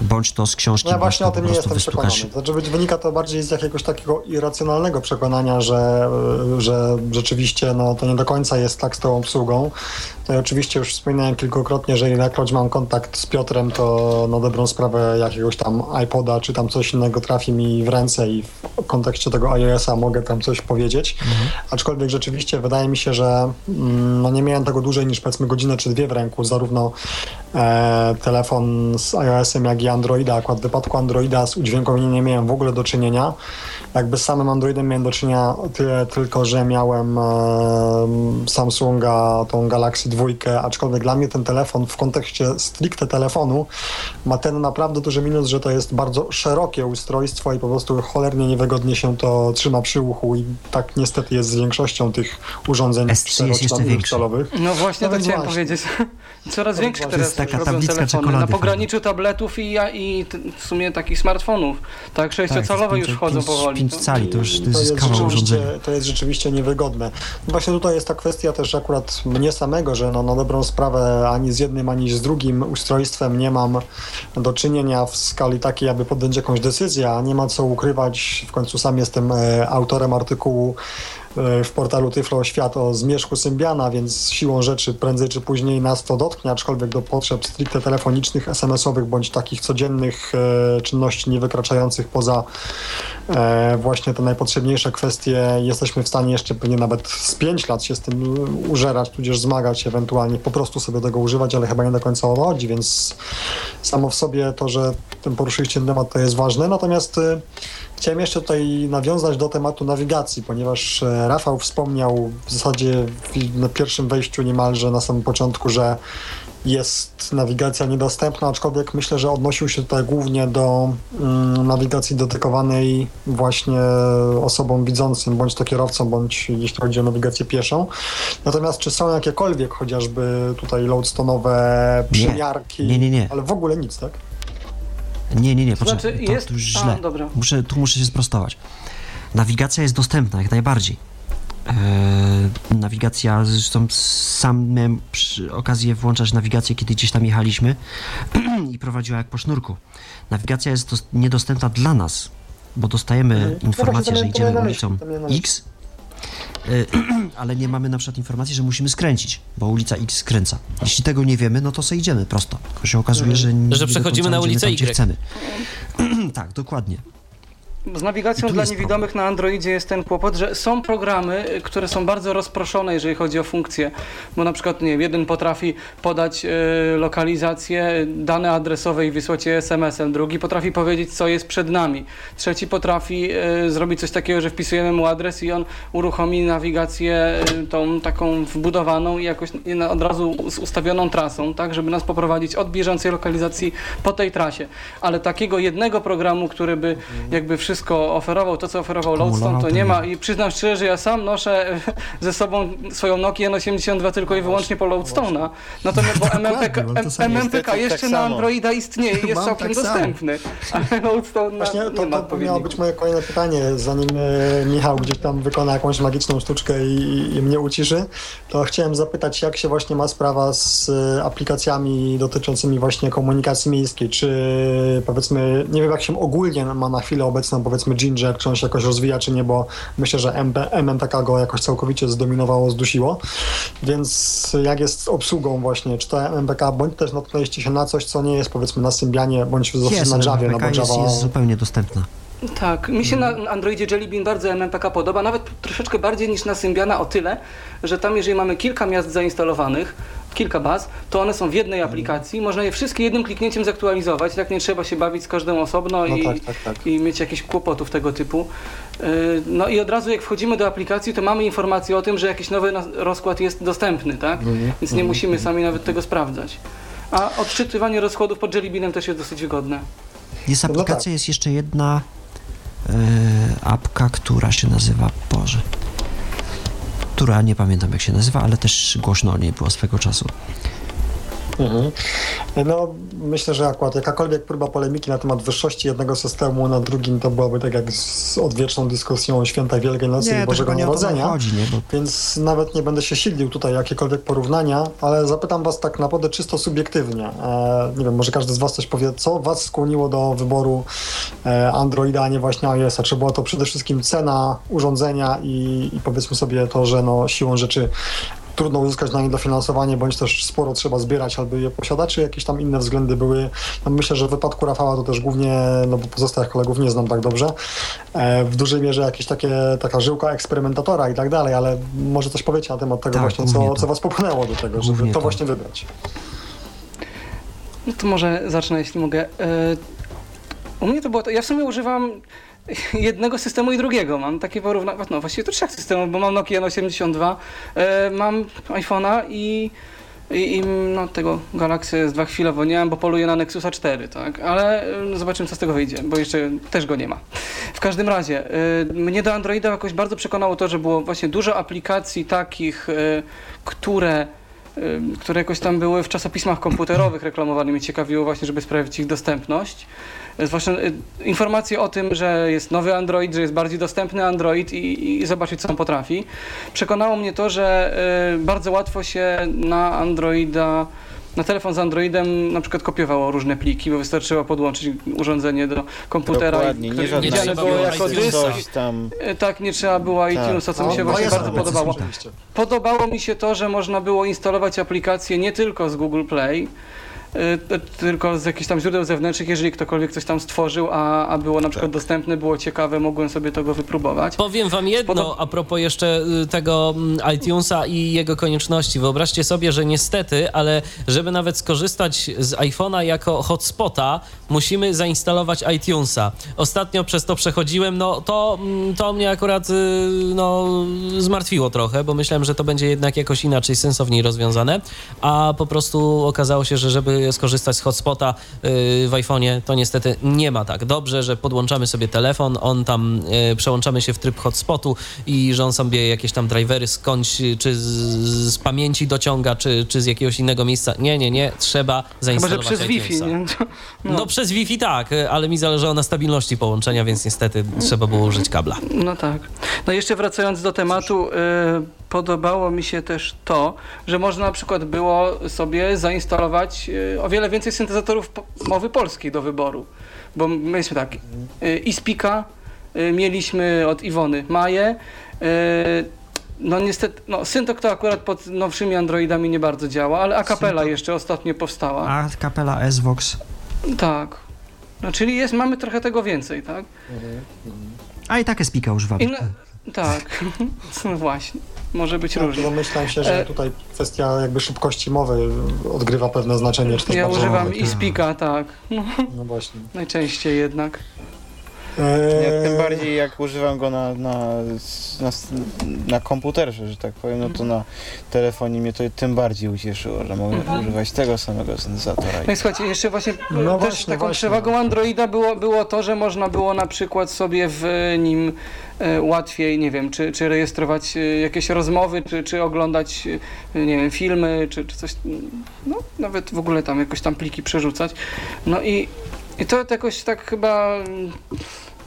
bądź to z książki. No ja właśnie o tym nie jestem wystukasz. przekonany. Znaczy, wynika to bardziej z jakiegoś takiego irracjonalnego przekonania, że, że rzeczywiście no, to nie do końca jest tak z tą obsługą. No i oczywiście już wspominałem kilkukrotnie, że ilekroć mam kontakt z Piotrem, to na dobrą sprawę jakiegoś tam iPoda czy tam coś innego trafi mi w ręce i w kontekście tego iOS-a mogę tam coś powiedzieć. Mhm. Aczkolwiek rzeczywiście wydaje mi się, że mm, no nie miałem tego dłużej niż powiedzmy godzinę czy dwie w ręku, zarówno e, telefon z iOS-em, jak i Androida. Akurat w wypadku Androida z udźwiękowieniem nie miałem w ogóle do czynienia. Jakby z samym Androidem miałem do czynienia tyle tylko, że miałem e, Samsunga, tą Galaxy 2, aczkolwiek dla mnie ten telefon w kontekście stricte telefonu ma ten naprawdę duży minus, że to jest bardzo szerokie ustrojstwo i po prostu cholernie niewygodnie się to trzyma przy uchu i tak niestety jest z większością tych urządzeń czterocalowych. No właśnie no to chciałem właśnie. powiedzieć. Coraz większe teraz taka robią telefony na pograniczu tabletów i, i w sumie takich smartfonów. Tak, sześciocalowe tak, już wchodzą powoli. 5 cali, to już to jest, to jest kawał urządzenia. To jest rzeczywiście niewygodne. Właśnie tutaj jest ta kwestia też akurat mnie samego, że no, na dobrą sprawę ani z jednym, ani z drugim ustrojstwem nie mam do czynienia w skali takiej, aby podjąć jakąś decyzję, a nie ma co ukrywać. W końcu sam jestem e, autorem artykułu w portalu Tyflo Świat o zmierzchu Symbiana, więc siłą rzeczy prędzej czy później nas to dotknie, aczkolwiek do potrzeb stricte telefonicznych, SMS-owych bądź takich codziennych e, czynności nie wykraczających poza e, właśnie te najpotrzebniejsze kwestie jesteśmy w stanie jeszcze pewnie nawet z 5 lat się z tym użerać, tudzież zmagać, ewentualnie po prostu sobie tego używać, ale chyba nie do końca o chodzi, więc samo w sobie to, że ten poruszyliście temat to jest ważne, natomiast Chciałem jeszcze tutaj nawiązać do tematu nawigacji, ponieważ e, Rafał wspomniał w zasadzie na pierwszym wejściu niemalże na samym początku, że jest nawigacja niedostępna, aczkolwiek myślę, że odnosił się tutaj głównie do mm, nawigacji dedykowanej właśnie osobom widzącym, bądź to kierowcom, bądź jeśli chodzi o nawigację pieszą. Natomiast czy są jakiekolwiek chociażby tutaj loadstone'owe przymiarki? Nie, nie, nie. Ale w ogóle nic, tak? Nie, nie, nie, poczekaj, znaczy, to, jest... to już źle. A, dobra. Muszę, tu muszę się sprostować. Nawigacja jest dostępna, jak najbardziej. Eee, nawigacja, zresztą sam miałem okazję włączać nawigację, kiedy gdzieś tam jechaliśmy i prowadziła jak po sznurku. Nawigacja jest niedostępna dla nas, bo dostajemy mhm. informację, że idziemy ulicą X, ale nie mamy na przykład informacji, że musimy skręcić, bo ulica X skręca. Jeśli tego nie wiemy, no to sobie idziemy prosto. To się okazuje, że nie Że przechodzimy na ulicę Y. chcemy. tak, dokładnie. Z nawigacją dla niewidomych problem. na Androidzie jest ten kłopot, że są programy, które są bardzo rozproszone, jeżeli chodzi o funkcje. Bo na przykład, nie wiem, jeden potrafi podać y, lokalizację, dane adresowe i wysłać je SMS-em, drugi potrafi powiedzieć, co jest przed nami, trzeci potrafi y, zrobić coś takiego, że wpisujemy mu adres i on uruchomi nawigację y, tą taką wbudowaną i jakoś od razu z ustawioną trasą, tak, żeby nas poprowadzić od bieżącej lokalizacji po tej trasie. Ale takiego jednego programu, który by jakby wszystko wszystko oferował, to co oferował Lodestone, to nie ma. i przyznam szczerze, że ja sam noszę ze sobą swoją Nokia N82 tylko i wyłącznie po Lodestone'a. Natomiast bo MMPK, MMPK jeszcze tak na Androida istnieje i jest całkiem tak dostępny, ale Lodestone Właśnie to, to, to miało być moje kolejne pytanie, zanim e, Michał gdzieś tam wykona jakąś magiczną sztuczkę i, i mnie uciszy, to chciałem zapytać, jak się właśnie ma sprawa z e, aplikacjami dotyczącymi właśnie komunikacji miejskiej, czy powiedzmy, nie wiem jak się ogólnie ma na chwilę obecną powiedzmy Ginger, czy on się jakoś rozwija, czy nie, bo myślę, że MMPK go jakoś całkowicie zdominowało, zdusiło. Więc jak jest z obsługą właśnie, czy to MMPK, bądź też natknęliście się na coś, co nie jest powiedzmy na Symbianie, bądź jest, na Javie, no bo Java... Jest, jest zupełnie dostępna. Tak, mi się na Androidzie Jelly Bean bardzo MMPK podoba, nawet troszeczkę bardziej niż na Symbiana o tyle, że tam jeżeli mamy kilka miast zainstalowanych, kilka baz, to one są w jednej aplikacji, można je wszystkie jednym kliknięciem zaktualizować, tak nie trzeba się bawić z każdą osobno No i, tak, tak, tak. i mieć jakichś kłopotów tego typu. Yy, No i od razu jak wchodzimy do aplikacji, to mamy informację o tym, że jakiś nowy rozkład jest dostępny, tak? Mhm, Więc nie musimy sami nawet tego sprawdzać. A odczytywanie rozkładów pod Jelly Beanem też jest dosyć wygodne. Jest No tak. aplikacja, jest jeszcze jedna e, apka, która się nazywa, Boże, która nie pamiętam jak się nazywa, ale też głośno o niej było swego czasu. Mhm. No, myślę, że akurat jakakolwiek próba polemiki na temat wyższości jednego systemu na drugim to byłaby tak jak z odwieczną dyskusją o święta Wielkiej Nocy Nie, i Bożego Narodzenia. chodzi, nie? Bo Więc nawet nie będę się silił tutaj jakiekolwiek porównania, ale zapytam was tak naprawdę czysto subiektywnie. E, nie wiem, może każdy z was coś powie, co was skłoniło do wyboru e, Androida, a nie właśnie iOS-a? Czy była to przede wszystkim cena urządzenia i, i powiedzmy sobie to, że no, siłą rzeczy trudno uzyskać na nie dofinansowanie, bądź też sporo trzeba zbierać, aby je posiadać, czy jakieś tam inne względy były? No myślę, że w wypadku Rafała to też głównie, no bo pozostałych kolegów nie znam tak dobrze, e, w dużej mierze jakieś takie, taka żyłka eksperymentatora i tak dalej, ale może coś powiecie na temat tego Tak, właśnie, co, co was popchnęło do tego, żeby to to. właśnie wybrać. No to może zacznę, jeśli mogę. E, U mnie to było to, ja w sumie używam jednego systemu i drugiego. Mam takie porównanie, no właściwie to trzech systemów, bo mam Nokia N82, e, mam iPhone'a i, i, i no, tego Galaxy S2 chwilowo nie mam, bo poluję na Nexusa 4, tak? Ale e, zobaczymy, co z tego wyjdzie, bo jeszcze też go nie ma. W każdym razie, e, mnie do Androida jakoś bardzo przekonało to, że było właśnie dużo aplikacji takich, które które jakoś tam były w czasopismach komputerowych reklamowane. Mnie ciekawiło właśnie, żeby sprawić ich dostępność. Zwłaszcza y, informacje o tym, że jest nowy Android, że jest bardziej dostępny Android i, i zobaczyć, co on potrafi. Przekonało mnie to, że y, bardzo łatwo się na Androida na telefon z Androidem na przykład kopiowało różne pliki, bo wystarczyło podłączyć urządzenie do komputera, Dokładnie, i, nie nie trzeba było jako coś tam. Tak, nie trzeba było iTunesa, co mi się No, właśnie bardzo podobało. Podobało mi się to, że można było instalować aplikacje nie tylko z Google Play, tylko z jakichś tam źródeł zewnętrznych, jeżeli ktokolwiek coś tam stworzył, a, a było na przykład dostępne, było ciekawe, mogłem sobie tego wypróbować. Powiem wam jedno Podob- a propos jeszcze y, tego mm, iTunesa i jego konieczności. Wyobraźcie sobie, że niestety, ale żeby nawet skorzystać z iPhone'a jako hotspota, musimy zainstalować iTunesa. Ostatnio przez to przechodziłem, no to, mm, to mnie akurat y, no, zmartwiło trochę, bo myślałem, że to będzie jednak jakoś inaczej, sensowniej rozwiązane, a po prostu okazało się, że żeby skorzystać z hotspota y, w iPhone'ie, to niestety nie ma tak. Dobrze, że podłączamy sobie telefon, on tam y, przełączamy się w tryb hotspotu i że on sobie jakieś tam drivery skądś, y, czy z, z pamięci dociąga, czy, czy z jakiegoś innego miejsca. Nie, nie, nie, trzeba Chyba, że zainstalować przez Wi-Fi. No. No. przez Wi-Fi tak, ale mi zależało na stabilności połączenia, więc niestety trzeba było użyć kabla. No tak. No jeszcze wracając do tematu, podobało mi się też to, że można na przykład było sobie zainstalować y, o wiele więcej syntezatorów mowy polskiej do wyboru. Bo mieliśmy tak, y, Ispika, y, mieliśmy od Iwony Maję, no niestety, no Syntok to akurat pod nowszymi Androidami nie bardzo działa, ale Acapella jeszcze ostatnio powstała. A kapela S-Vox. Tak. No czyli jest, mamy trochę tego więcej, tak? A i tak Espika używamy. I no, tak, no właśnie. Może być No, różnie. domyślam się, że E, tutaj kwestia jakby szybkości mowy odgrywa pewne znaczenie. Czy też Ja używam i spika, tak. No, No właśnie. najczęściej jednak. Eee, Ja, tym bardziej jak używam go na, na, na, na komputerze, że tak powiem, no to na telefonie mnie to tym bardziej ucieszyło, że mogę używać tego samego syntezatora. No i słuchajcie, jeszcze właśnie No też właśnie, taką właśnie. przewagą Androida było, było to, że można było na przykład sobie w nim e, łatwiej, nie wiem, czy, czy rejestrować e, jakieś rozmowy, czy, czy oglądać, e, nie wiem, filmy, czy, czy coś, no nawet w ogóle tam jakoś tam pliki przerzucać. No i, i to jakoś tak chyba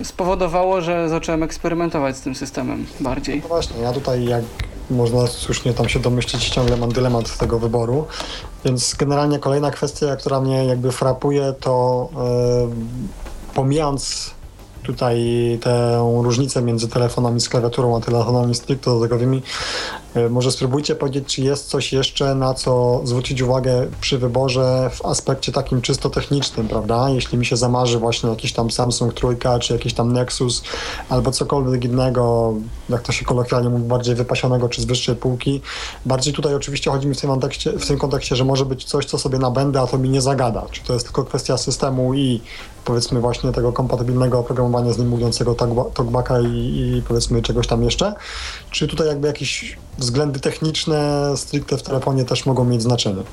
spowodowało, że zacząłem eksperymentować z tym systemem bardziej. No właśnie, ja tutaj jak można słusznie tam się domyślić, ciągle mam dylemat tego wyboru, więc generalnie kolejna kwestia, która mnie jakby frapuje, to e, pomijając tutaj tę różnicę między telefonami z klawiaturą a telefonami stricte dodatkowymi, E, może spróbujcie powiedzieć, czy jest coś jeszcze, na co zwrócić uwagę przy wyborze w aspekcie takim czysto technicznym, prawda? Jeśli mi się zamarzy właśnie jakiś tam Samsung trójka, czy jakiś tam Nexus, albo cokolwiek innego, jak to się kolokwialnie mówi, bardziej wypasionego, czy z wyższej półki. Bardziej tutaj oczywiście chodzi mi w tym kontekście, w tym kontekście że może być coś, co sobie nabędę, a to mi nie zagada. Czy to jest tylko kwestia systemu i powiedzmy właśnie tego kompatybilnego oprogramowania z nim mówiącego talkbacka i, i powiedzmy czegoś tam jeszcze? Czy tutaj jakby jakieś względy techniczne stricte w telefonie też mogą mieć znaczenie?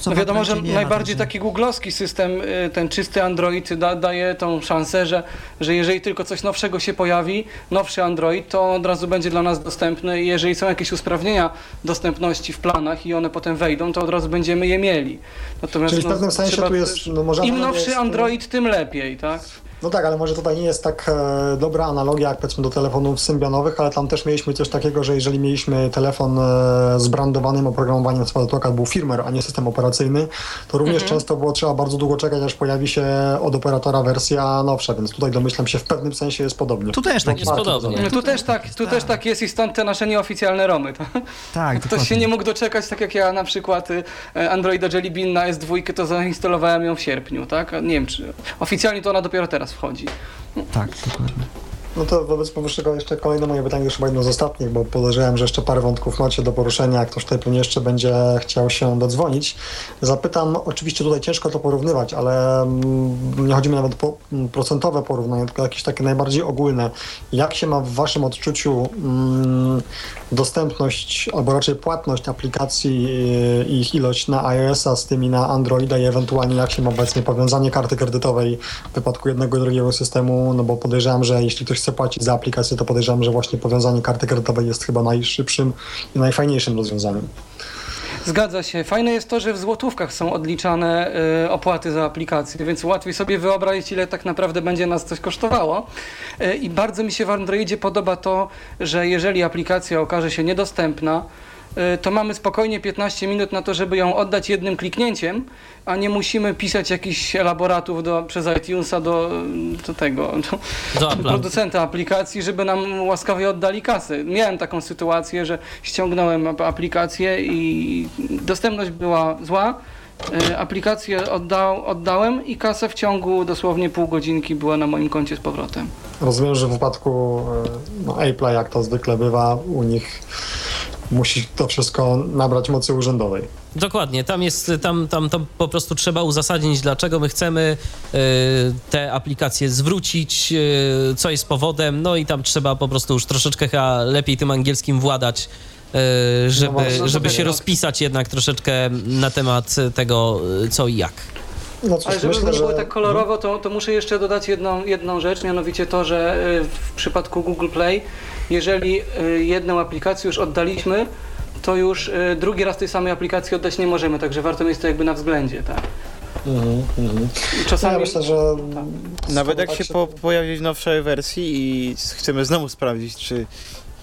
Co, no wiadomo, że najbardziej taki googlowski system, y, ten czysty Android da, daje tą szansę, że, że jeżeli tylko coś nowszego się pojawi, nowszy Android, to od razu będzie dla nas dostępny i jeżeli są jakieś usprawnienia dostępności w planach i one potem wejdą, to od razu będziemy je mieli. Natomiast, Czyli w pewnym no, sensie tu jest... No, może Im nowszy jest, Android, tym lepiej, tak? No tak, ale może tutaj nie jest tak e, dobra analogia jak powiedzmy do telefonów symbionowych, ale tam też mieliśmy coś takiego, że jeżeli mieliśmy telefon e, z brandowanym oprogramowaniem, co to był firmware, a nie system operacyjny, to również mhm. często było trzeba bardzo długo czekać, aż pojawi się od operatora wersja nowsza, więc tutaj domyślam się w pewnym sensie jest podobnie. Tu też tak jest podobnie. Tu też tak, tu też tak jest i stąd te nasze nieoficjalne romy. Tak, tak Ktoś dokładnie. się nie mógł doczekać, tak jak ja na przykład y, Androida Jelly Bean na S2 to zainstalowałem ją w sierpniu, tak? Nie wiem, czy oficjalnie to ona dopiero teraz wchodzi. Tak, dokładnie. No to wobec powyższego jeszcze kolejne moje pytanie, już chyba jedno z ostatnich, bo podejrzewam, że jeszcze parę wątków macie do poruszenia, jak ktoś tutaj pewnie jeszcze będzie chciał się dodzwonić. Zapytam, oczywiście tutaj ciężko to porównywać, ale mm, nie chodzi mi nawet o mm, procentowe porównanie, tylko jakieś takie najbardziej ogólne. Jak się ma w waszym odczuciu mm, dostępność, albo raczej płatność aplikacji i ich ilość na iOS-a z tymi na Androida i ewentualnie jak się ma obecnie powiązanie karty kredytowej w wypadku jednego i drugiego systemu, no bo podejrzewam, że jeśli ktoś chce płacić za aplikację, to podejrzewam, że właśnie powiązanie karty kredytowej jest chyba najszybszym i najfajniejszym rozwiązaniem. Zgadza się. Fajne jest to, że w złotówkach są odliczane y, opłaty za aplikację, więc łatwiej sobie wyobrazić, ile tak naprawdę będzie nas coś kosztowało. Y, I bardzo mi się w Androidzie podoba to, że jeżeli aplikacja okaże się niedostępna, to mamy spokojnie 15 minut na to, żeby ją oddać jednym kliknięciem, a nie musimy pisać jakichś elaboratów do, przez iTunesa do, do tego, do, do producenta aplikacji, żeby nam łaskawie oddali kasę. Miałem taką sytuację, że ściągnąłem aplikację i dostępność była zła, y, aplikację oddał, oddałem i kasę w ciągu dosłownie pół godzinki była na moim koncie z powrotem. Rozumiem, że w wypadku y, no, Apple'a, jak to zwykle bywa, u nich musi to wszystko nabrać mocy urzędowej. Dokładnie, tam jest, tam, tam to po prostu trzeba uzasadnić, dlaczego my chcemy y, te aplikacje zwrócić, y, co jest powodem, no i tam trzeba po prostu już troszeczkę chyba lepiej tym angielskim władać, y, żeby, no żeby się rozpisać jednak troszeczkę na temat tego, co i jak. No cóż, Ale żeby myślę, było że... tak kolorowo, to, to muszę jeszcze dodać jedną, jedną rzecz, mianowicie to, że w przypadku Google Play jeżeli y, jedną aplikację już oddaliśmy, to już y, drugi raz tej samej aplikacji oddać nie możemy, także warto mieć to jakby na względzie, tak. Mhm, mhm. Czasami... Ja myślę, że... Nawet jak się po, pojawi w nowszej wersji i chcemy znowu sprawdzić, czy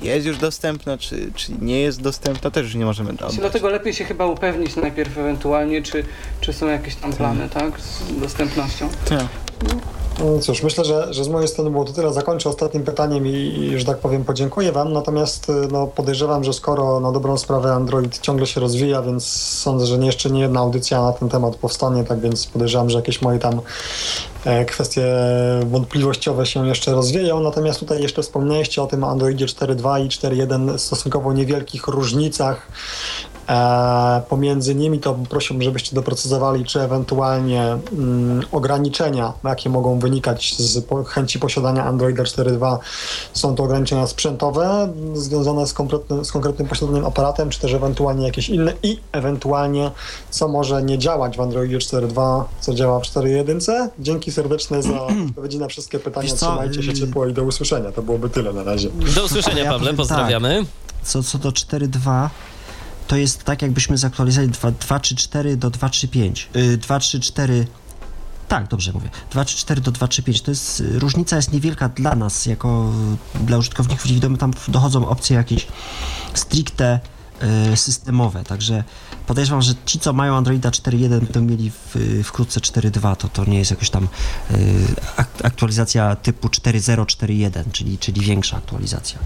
jest już dostępna, czy, czy nie jest dostępna, też już nie możemy dać. Dlatego lepiej się chyba upewnić najpierw ewentualnie, czy, czy są jakieś tam plany, tak, tak z dostępnością. Tak. No. Cóż, myślę, że, że z mojej strony było to tyle. Zakończę ostatnim pytaniem i, i, że tak powiem, podziękuję Wam. Natomiast y, no, podejrzewam, że skoro na dobrą sprawę Android ciągle się rozwija, więc sądzę, że jeszcze nie jedna audycja na ten temat powstanie, tak więc podejrzewam, że jakieś moje tam e, kwestie wątpliwościowe się jeszcze rozwieją. Natomiast tutaj jeszcze wspomnieliście o tym Androidzie 4.2 i 4.1 stosunkowo niewielkich różnicach pomiędzy nimi to prosiłbym, żebyście doprecyzowali, czy ewentualnie mm, ograniczenia, jakie mogą wynikać z po, chęci posiadania Androida 4.2, są to ograniczenia sprzętowe związane z konkretnym, z konkretnym posiadaniem aparatem, czy też ewentualnie jakieś inne i ewentualnie co może nie działać w Androidzie 4.2, co działa w 4.1. Dzięki serdeczne za odpowiedzi na wszystkie pytania. Trzymajcie się ciepło i do usłyszenia. To byłoby tyle na razie. Do usłyszenia, ja Pawle, pozdrawiamy. Tak. Co, co do 4.2 to jest tak, jakbyśmy zaktualizowali 2.3.4 do 2.3.5. 2.3.4 tak, dobrze mówię. 2.3.4 do 2.3.5 to jest, y, różnica jest niewielka dla nas, jako dla użytkowników niewidomych, tam dochodzą opcje jakieś stricte e, systemowe, także podejrzewam, że ci, co mają Androida 4.1 będą mieli w, wkrótce 4.2, to to nie jest jakoś tam ak- aktualizacja typu 4.0, 4.1, czyli, czyli większa aktualizacja.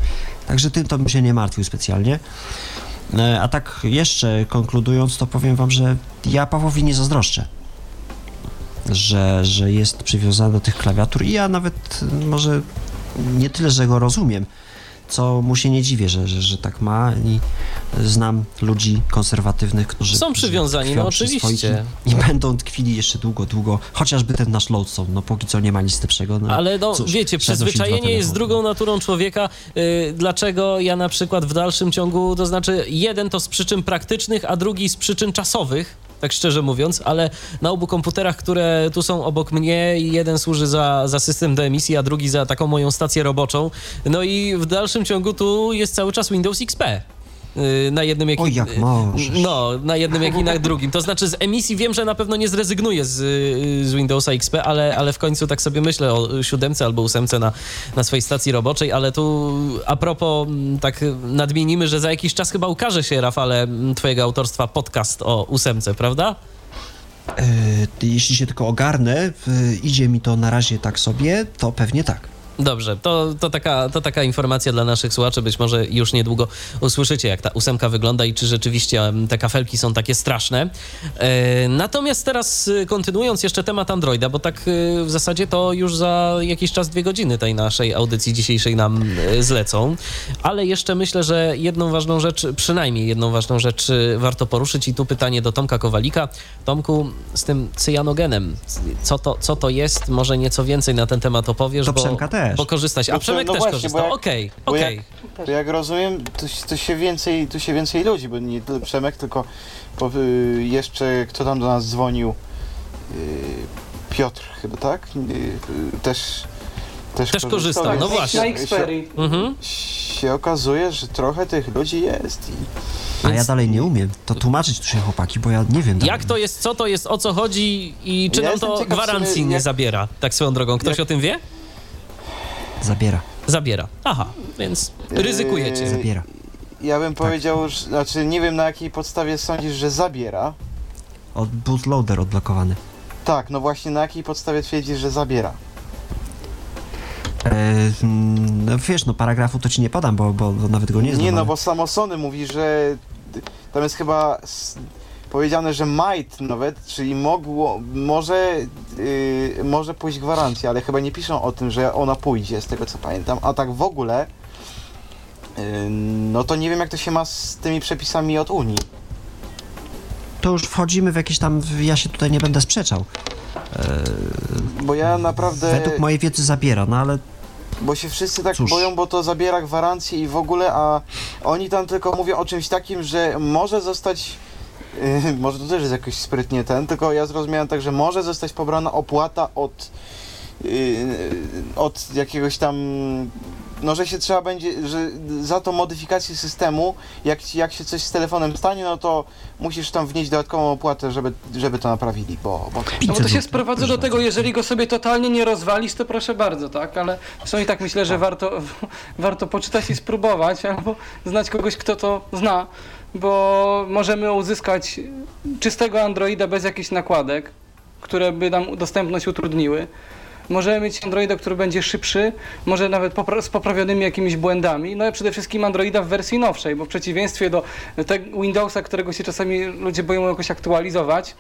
Także tym to bym się nie martwił specjalnie. E, A tak jeszcze konkludując, to powiem wam, że ja Pawłowi nie zazdroszczę że, że jest przywiązany do tych klawiatur i ja nawet może nie tyle, że go rozumiem, co mu się nie dziwię, że, że, że tak ma i znam ludzi konserwatywnych, którzy Są przywiązani, no oczywiście. I, będą tkwili jeszcze długo, długo, chociażby ten nasz Lodestone, no póki co nie ma nic lepszego. No, Ale no, cóż, wiecie, przyzwyczajenie jest drugą naturą człowieka. Yy, dlaczego ja na przykład w dalszym ciągu, to znaczy jeden to z przyczyn praktycznych, a drugi z przyczyn czasowych, tak szczerze mówiąc, ale na obu komputerach, które tu są obok mnie, jeden służy za, za system do emisji, a drugi za taką moją stację roboczą. No i w dalszym ciągu tu jest cały czas Windows XP. Yy, Na jednym jak, Oj, jak możesz. no, na jednym jak i na drugim. To znaczy z emisji wiem, że na pewno nie zrezygnuję z, y, z Windowsa XP, ale, ale w końcu tak sobie myślę o siódemce albo ósemce na, na swojej stacji roboczej, ale tu a propos tak nadmienimy, że za jakiś czas chyba ukaże się, Rafale, twojego autorstwa podcast o ósemce, prawda? E, jeśli się tylko ogarnę, idzie mi to na razie tak sobie, to pewnie tak. Dobrze, to, to, taka, to taka informacja dla naszych słuchaczy. Być może już niedługo usłyszycie, jak ta ósemka wygląda i czy rzeczywiście te kafelki są takie straszne. E, natomiast teraz y, kontynuując jeszcze temat Androida, bo tak y, w zasadzie to już za jakiś czas dwie godziny tej naszej audycji dzisiejszej nam y, zlecą. Ale jeszcze myślę, że jedną ważną rzecz, przynajmniej jedną ważną rzecz warto poruszyć i tu pytanie do Tomka Kowalika. Tomku, z tym cyjanogenem, co to, co to jest? Może nieco więcej na ten temat opowiesz, To bo, Przemka też. Bo korzystać. A No Przemek no też właśnie, korzystał. bo jak- Okej, bo okej. jak- To jak rozumiem, to, to, się więcej, tu się więcej ludzi, bo nie tylko Przemek, tylko po, y, jeszcze kto tam do nas dzwonił, y, Piotr chyba, tak? Y, y, też też, Też korzystał, więc no się- właśnie. Się, Xperii. Mhm. się okazuje, że trochę tych ludzi jest i A ja dalej nie umiem. To tłumaczyć tu się chłopaki, bo ja nie wiem. dalej. Jak to jest, co to jest, o co chodzi i czy Ja nam to w sumie, gwarancji nie jak- zabiera? Tak swoją drogą. Ktoś jak- o tym wie? Zabiera, Zabiera. Aha, więc ryzykujecie. Yy, zabiera. ja bym Tak. powiedział, że, znaczy nie wiem na jakiej podstawie sądzisz, że zabiera. Od bootloader odblokowany. Tak, no właśnie na jakiej podstawie twierdzisz, że zabiera? E, no wiesz, no paragrafu to ci nie podam, bo, bo, bo nawet go nie znam. Nie, no ale- bo samo Sony mówi, że tam jest chyba powiedziane, że might nawet, czyli mogło, może, yy, może pójść gwarancja, ale chyba nie piszą o tym, że ona pójdzie, z tego co pamiętam. A tak w ogóle, yy, no to nie wiem jak to się ma z tymi przepisami od Unii. To już wchodzimy w jakieś tam, ja się tutaj nie będę sprzeczał. Bo ja naprawdę, Według mojej wiedzy zabiera, no ale bo się wszyscy tak Cóż. boją, bo to zabiera gwarancję i w ogóle, a oni tam tylko mówią o czymś takim, że może zostać Yy, może to też jest jakoś sprytnie ten, tylko ja zrozumiałem tak, że może zostać pobrana opłata od yy, od jakiegoś tam no, że się trzeba będzie, że za tą modyfikację systemu, jak, ci- jak się coś z telefonem stanie, no to musisz tam wnieść dodatkową opłatę, żeby, żeby to naprawili, bo, bo No bo to 500 się sprowadza do tego, jeżeli go sobie totalnie nie rozwalisz, to proszę bardzo, tak? Ale zresztą i tak myślę, że warto, warto poczytać i spróbować, albo znać kogoś, kto to zna, bo możemy uzyskać czystego Androida bez jakichś nakładek, które by nam dostępność utrudniły. Możemy mieć Androida, który będzie szybszy, może nawet z poprawionymi jakimiś błędami, no i przede wszystkim Androida w wersji nowszej, bo w przeciwieństwie do Windowsa, którego się czasami ludzie boją jakoś aktualizować,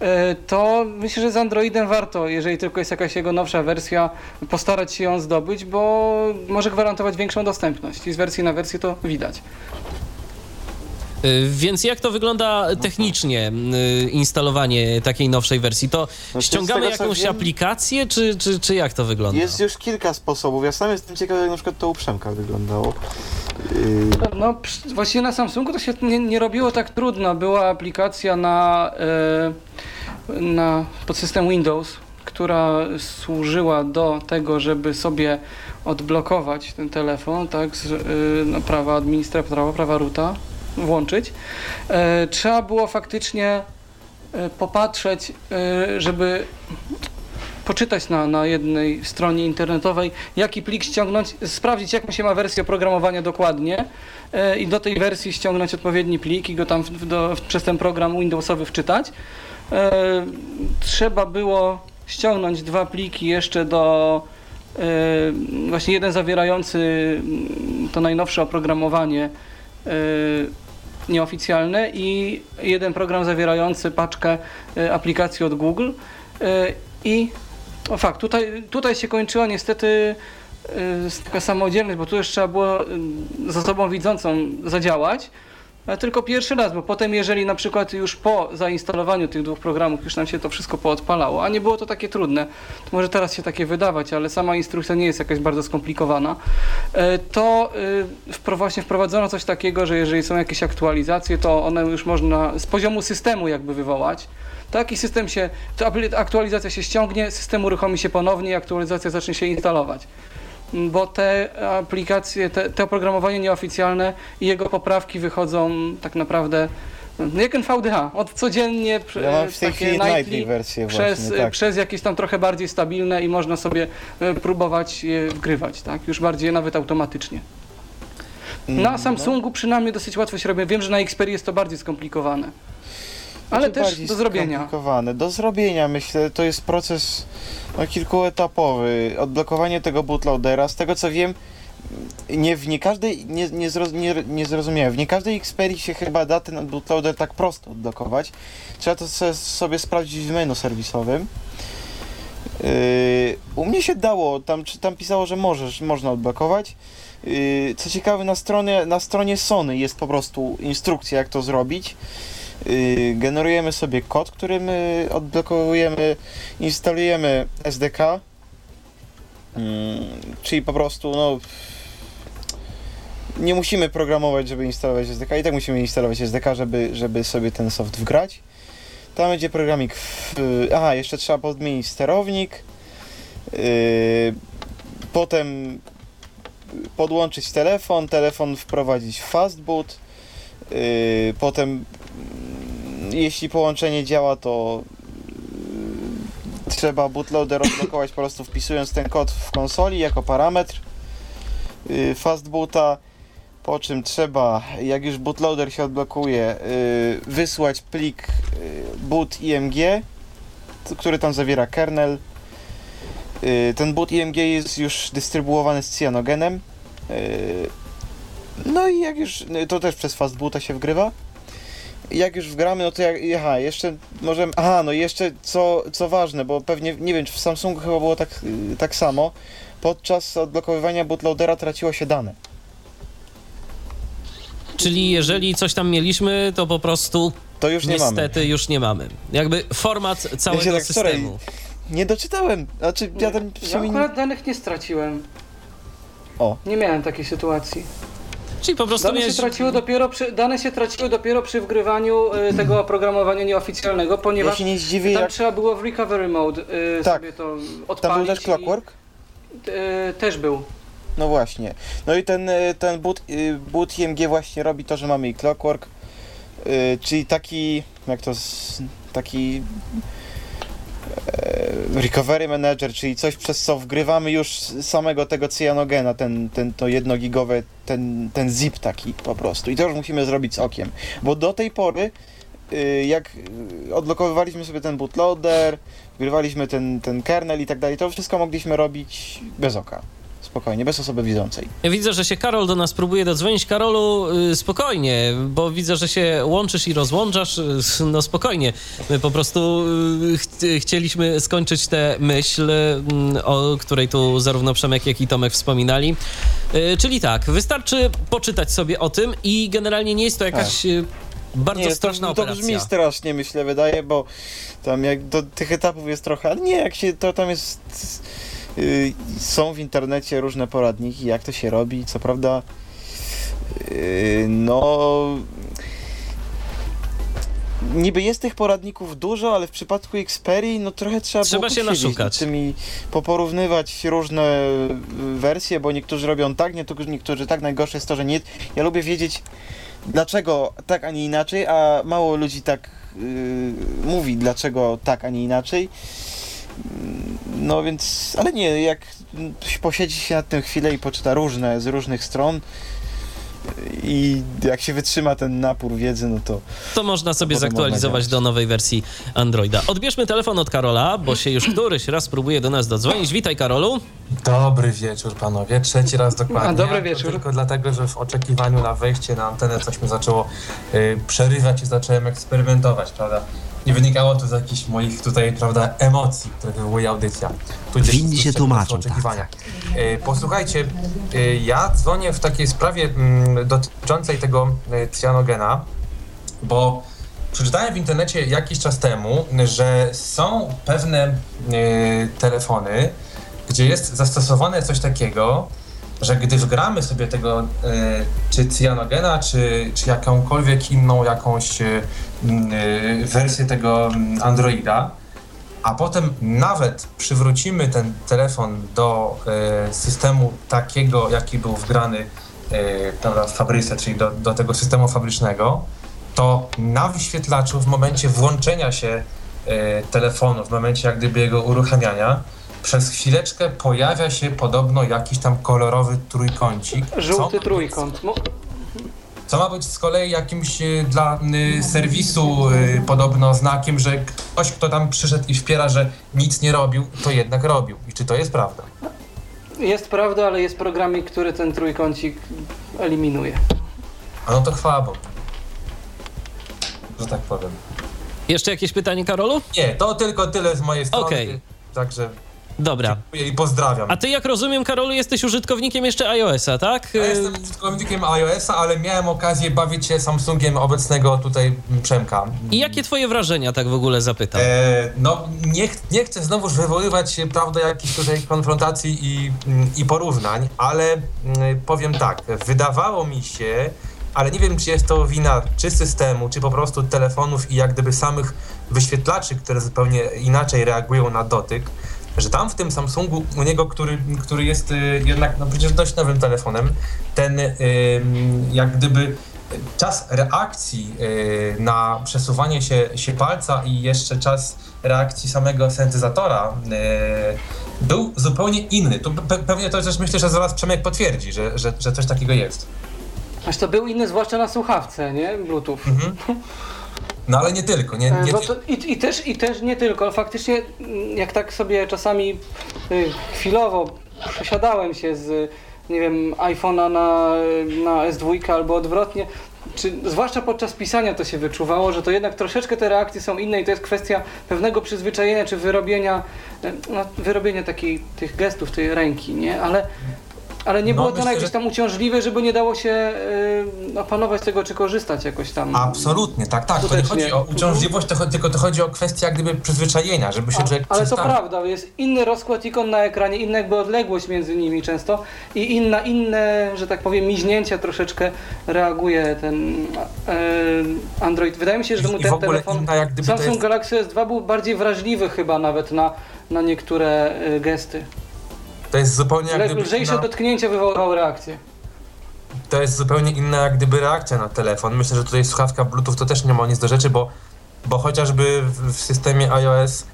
E, to myślę, że z Androidem warto, jeżeli tylko jest jakaś jego nowsza wersja, postarać się ją zdobyć, bo może gwarantować większą dostępność i z wersji na wersję to widać. Y, Więc jak to wygląda technicznie, y, instalowanie takiej nowszej wersji? To No, ściągamy jakąś wiem- aplikację, czy, czy, czy jak to wygląda? jest już kilka sposobów. Ja sam jestem ciekawy, jak na przykład to u Przemka wyglądało. Yy, No, właściwie na Samsungu to się nie, nie robiło tak trudno. Była aplikacja na, na podsystem Windows, która służyła do tego, żeby sobie odblokować ten telefon, tak, z, no, prawa administratora, prawa ruta włączyć. E, trzeba było faktycznie e, popatrzeć, e, żeby poczytać na, na jednej stronie internetowej, jaki plik ściągnąć, sprawdzić jaką się ma wersję oprogramowania dokładnie i do tej wersji ściągnąć odpowiedni plik i go tam w, do, przez ten program Windowsowy wczytać. Trzeba było ściągnąć dwa pliki jeszcze do właśnie jeden zawierający mm, to najnowsze oprogramowanie nieoficjalne i jeden program zawierający paczkę e, aplikacji od Google. E, I o fakt, tutaj, tutaj się kończyła niestety e, taka samodzielność, bo tu już trzeba było e, z osobą widzącą zadziałać. Ale tylko pierwszy raz, bo potem jeżeli na przykład już po zainstalowaniu tych dwóch programów już nam się to wszystko poodpalało, a nie było to takie trudne, to może teraz się takie wydawać, ale sama instrukcja nie jest jakaś bardzo skomplikowana, e, to e, właśnie wprowadzono coś takiego, że jeżeli są jakieś aktualizacje, to one już można z poziomu systemu jakby wywołać. Taki system się, aktualizacja się ściągnie, system uruchomi się ponownie i aktualizacja zacznie się instalować bo te aplikacje, te, te oprogramowanie nieoficjalne i jego poprawki wychodzą tak naprawdę no, jak NVDA, od codziennie prze- Ja mam w tej takie nightly nightly wersję przez, właśnie, tak. przez jakieś tam trochę bardziej stabilne i można sobie e, próbować je wgrywać, tak? Już bardziej nawet automatycznie. Mm, Na no. Samsungu przynajmniej dosyć łatwo się robi. Wiem, że na Xperia jest to bardziej skomplikowane. Ale też do zrobienia. Do zrobienia, myślę, to jest proces no, kilkuetapowy. Odblokowanie tego bootloadera, z tego co wiem, nie w nie każdej, nie, nie, zroz, nie, nie zrozumiałem, w nie każdej Xperii się chyba da ten bootloader tak prosto odblokować. Trzeba to sobie sprawdzić w menu serwisowym. Yy, u mnie się dało, tam, czy- tam pisało, że możesz, można odblokować. Yy, co ciekawe, na stronie, na stronie Sony jest po prostu instrukcja, jak to zrobić. Yy, generujemy sobie kod, którym odblokowujemy, instalujemy SDK, Mm, czyli po prostu, no. Nie musimy programować, żeby instalować SDK. I tak musimy instalować SDK, żeby, żeby sobie ten soft wgrać. Tam będzie programik. W, aha, jeszcze trzeba podmienić sterownik. Yy, potem podłączyć telefon, telefon wprowadzić fastboot. Yy, potem, jeśli połączenie działa, to trzeba bootloader odblokować po prostu wpisując ten kod w konsoli jako parametr yy, fastboota, po czym trzeba, jak już bootloader się odblokuje, yy, wysłać plik yy, boot img, który tam zawiera kernel. Ten boot img jest już dystrybuowany z cyanogenem. No i jak już, to też przez fastboota się wgrywa jak już wgramy, no to jak, aha, jeszcze możemy, aha, no i jeszcze co, co ważne, bo pewnie, nie wiem, czy w Samsungu chyba było tak, y, tak samo, podczas odblokowywania bootloadera traciło się dane. Czyli jeżeli coś tam mieliśmy, to po prostu To już nie mamy. niestety już nie mamy. Jakby format całego Ja się tak systemu. Nie doczytałem, znaczy ja tam Ja się mi... akurat danych nie straciłem. O. Nie miałem takiej sytuacji. Czyli po prostu Dane się, miałeś... traciły dopiero przy, dane się traciły dopiero przy wgrywaniu y, tego oprogramowania nieoficjalnego, Ja ponieważ się nie zdziwię, tam jak... trzeba było w recovery mode y, Tak. sobie to odpalić. Tam był też i- Clockwork? Y, też był. No właśnie. No i ten, ten boot, boot IMG właśnie robi to, że mamy i Clockwork, y, czyli taki, jak to, z, taki e, recovery manager, czyli coś przez co wgrywamy już samego tego cyjanogena, ten, ten, to jednogigowe, ten, ten zip taki po prostu. I to już musimy zrobić z okiem, bo do tej pory y, jak y, odblokowywaliśmy sobie ten bootloader, wgrywaliśmy ten, ten kernel i tak dalej, to wszystko mogliśmy robić bez oka. Spokojnie, bez osoby widzącej. Widzę, że się Karol do nas próbuje dodzwonić. Karolu, y, spokojnie, bo widzę, że się łączysz i rozłączasz. Y, No spokojnie. My po prostu y, ch chcieliśmy skończyć tę myśl, o której tu zarówno Przemek, jak i Tomek wspominali. Czyli tak, wystarczy poczytać sobie o tym i generalnie nie jest to jakaś y, bardzo Tak. nie, straszna to, to operacja. brzmi strasznie, myślę, wydaje, bo tam jak do tych etapów jest trochę, ale nie, jak się, to tam jest, są w internecie różne poradniki, jak to się robi, co prawda, yy, no, niby jest tych poradników dużo, ale w przypadku Xperii, no trochę trzeba Trzeba było się naszukać. nad tym i poporównywać różne y, wersje, bo niektórzy robią tak, niektórzy, niektórzy tak, najgorsze jest to, że nie, ja lubię wiedzieć, dlaczego tak, a nie inaczej, a mało ludzi tak yy, mówi, dlaczego tak, a nie inaczej. No więc, ale nie, jak posiedzi się nad tym chwilę i poczyta różne, z różnych stron i jak się wytrzyma ten napór wiedzy, no to... To można sobie zaktualizować do nowej wersji Androida. Odbierzmy telefon od Karola, bo się już któryś raz próbuje do nas dodzwonić. Witaj, Karolu. Dobry wieczór, panowie. Trzeci raz dokładnie. A, dobry To wieczór. Tylko dlatego, że w oczekiwaniu na wejście na antenę coś mi zaczęło y, przerywać i zacząłem eksperymentować, prawda? Nie wynikało to z jakichś moich tutaj, prawda, emocji, które wywołuje audycja. Winni się tłumaczą, Oczekiwania. Y, posłuchajcie, y, ja dzwonię w takiej sprawie mm, dotyczącej tego y, cyjanogena, bo przeczytałem w internecie jakiś czas temu, że są pewne y, telefony, gdzie jest zastosowane coś takiego, że gdy wgramy sobie tego y, czy cyjanogena, czy, czy jakąkolwiek inną jakąś y, y, wersję tego Androida, a potem nawet przywrócimy ten telefon do systemu takiego, jaki był wgrany w fabryce, czyli do, do tego systemu fabrycznego, to na wyświetlaczu w momencie włączenia się telefonu, w momencie jak gdyby jego uruchamiania, przez chwileczkę pojawia się podobno jakiś tam kolorowy trójkącik. Żółty co, trójkąt. Co ma być z kolei jakimś y, dla y, serwisu y, podobno znakiem, że ktoś, kto tam przyszedł i wspiera, że nic nie robił, to jednak robił. I czy to jest prawda? Jest prawda, ale jest programik, który ten trójkącik eliminuje. A no to chwała Bogu. Że tak powiem. Jeszcze jakieś pytanie, Karolu? Nie, to tylko tyle z mojej strony. Okej. Także Dobra. dziękuję i pozdrawiam. A ty, jak rozumiem, Karolu, jesteś użytkownikiem jeszcze iOS-a, tak? Ja jestem użytkownikiem iOS-a, ale miałem okazję bawić się Samsungiem obecnego tutaj Przemka. I jakie twoje wrażenia, tak w ogóle zapytam? E, no, nie, nie chcę znowuż wywoływać, prawda, jakichś tutaj konfrontacji i, i porównań, ale mm, powiem tak, wydawało mi się, ale nie wiem, czy jest to wina czy systemu, czy po prostu telefonów i jak gdyby samych wyświetlaczy, które zupełnie inaczej reagują na dotyk, że tam w tym Samsungu, u niego, który, który jest y, jednak no przecież dość nowym telefonem, ten y, jak gdyby czas reakcji y, na przesuwanie się, się palca i jeszcze czas reakcji samego syntezatora y, był zupełnie inny. Tu pe- pewnie to też myślę, że zaraz Przemek potwierdzi, że, że, że coś takiego jest. Aż to był inny, zwłaszcza na słuchawce, nie? Bluetooth. No ale nie tylko, nie, E, nie to, i, i, też, I też nie tylko, faktycznie mm, jak tak sobie czasami y, chwilowo przesiadałem się z, nie wiem, iPhone'a na, na S2 albo odwrotnie, czy zwłaszcza podczas pisania to się wyczuwało, że to jednak troszeczkę te reakcje są inne i to jest kwestia pewnego przyzwyczajenia czy wyrobienia, e, no, wyrobienia takiej, tych gestów, tej ręki, nie? Ale, ale nie No, było to myślę, jakieś że- tam uciążliwe, żeby nie dało się y, opanować tego, czy korzystać jakoś tam. Absolutnie, tak, tak. To nie Skutecznie. chodzi o uciążliwość, to, tylko to chodzi o kwestię jak gdyby przyzwyczajenia, żeby się człowiek Ale to prawda, jest inny rozkład ikon na ekranie, inna jakby odległość między nimi często i inna, inne, że tak powiem, miźnięcia troszeczkę reaguje ten e, Android. Wydaje mi się, że I- mu ten telefon inna Samsung jest- Galaxy S2 był bardziej wrażliwy chyba nawet na, na niektóre e, gesty. To jest zupełnie jak gdyby lżejsze inna, dotknięcie wywoływało reakcję. to jest zupełnie inna jak gdyby reakcja na telefon. Myślę, że tutaj słuchawka Bluetooth to też nie ma nic do rzeczy, bo, bo chociażby w, systemie iOS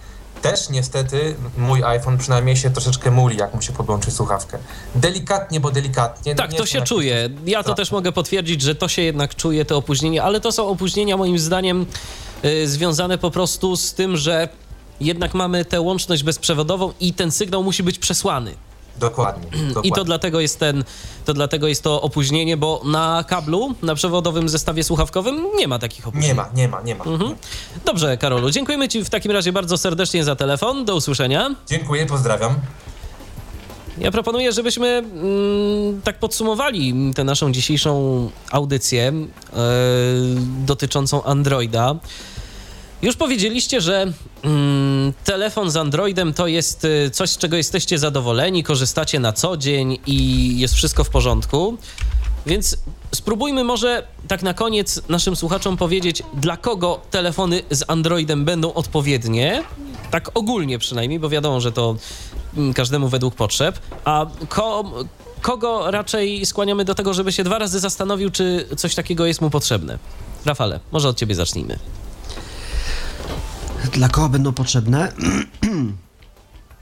też niestety mój iPhone przynajmniej się troszeczkę muli, jak mu się podłączy słuchawkę. Delikatnie, bo delikatnie. Tak, to się czuje. Ja to Tak. też mogę potwierdzić, że to się jednak czuje, te opóźnienie, ale to są opóźnienia moim zdaniem y, związane po prostu z tym, że jednak mamy tę łączność bezprzewodową i ten sygnał musi być przesłany. Dokładnie. dokładnie. I to dlatego jest ten, to dlatego jest to opóźnienie, bo na kablu, na przewodowym zestawie słuchawkowym nie ma takich opóźnień. Nie ma, nie ma, nie ma. Mhm. Dobrze, Karolu, dziękujemy Ci w takim razie bardzo serdecznie za telefon. Do usłyszenia. Dziękuję, pozdrawiam. Ja proponuję, żebyśmy mm, tak podsumowali tę naszą dzisiejszą audycję e, dotyczącą Androida. Już powiedzieliście, że mm, telefon z Androidem to jest y, coś, z czego jesteście zadowoleni, korzystacie na co dzień i jest wszystko w porządku. Więc spróbujmy może tak na koniec naszym słuchaczom powiedzieć, dla kogo telefony z Androidem będą odpowiednie. Tak ogólnie przynajmniej, bo wiadomo, że to mm, każdemu według potrzeb. A ko, kogo raczej skłaniamy do tego, żeby się dwa razy zastanowił, czy coś takiego jest mu potrzebne? Rafale, może od ciebie zacznijmy. Dla kogo będą potrzebne?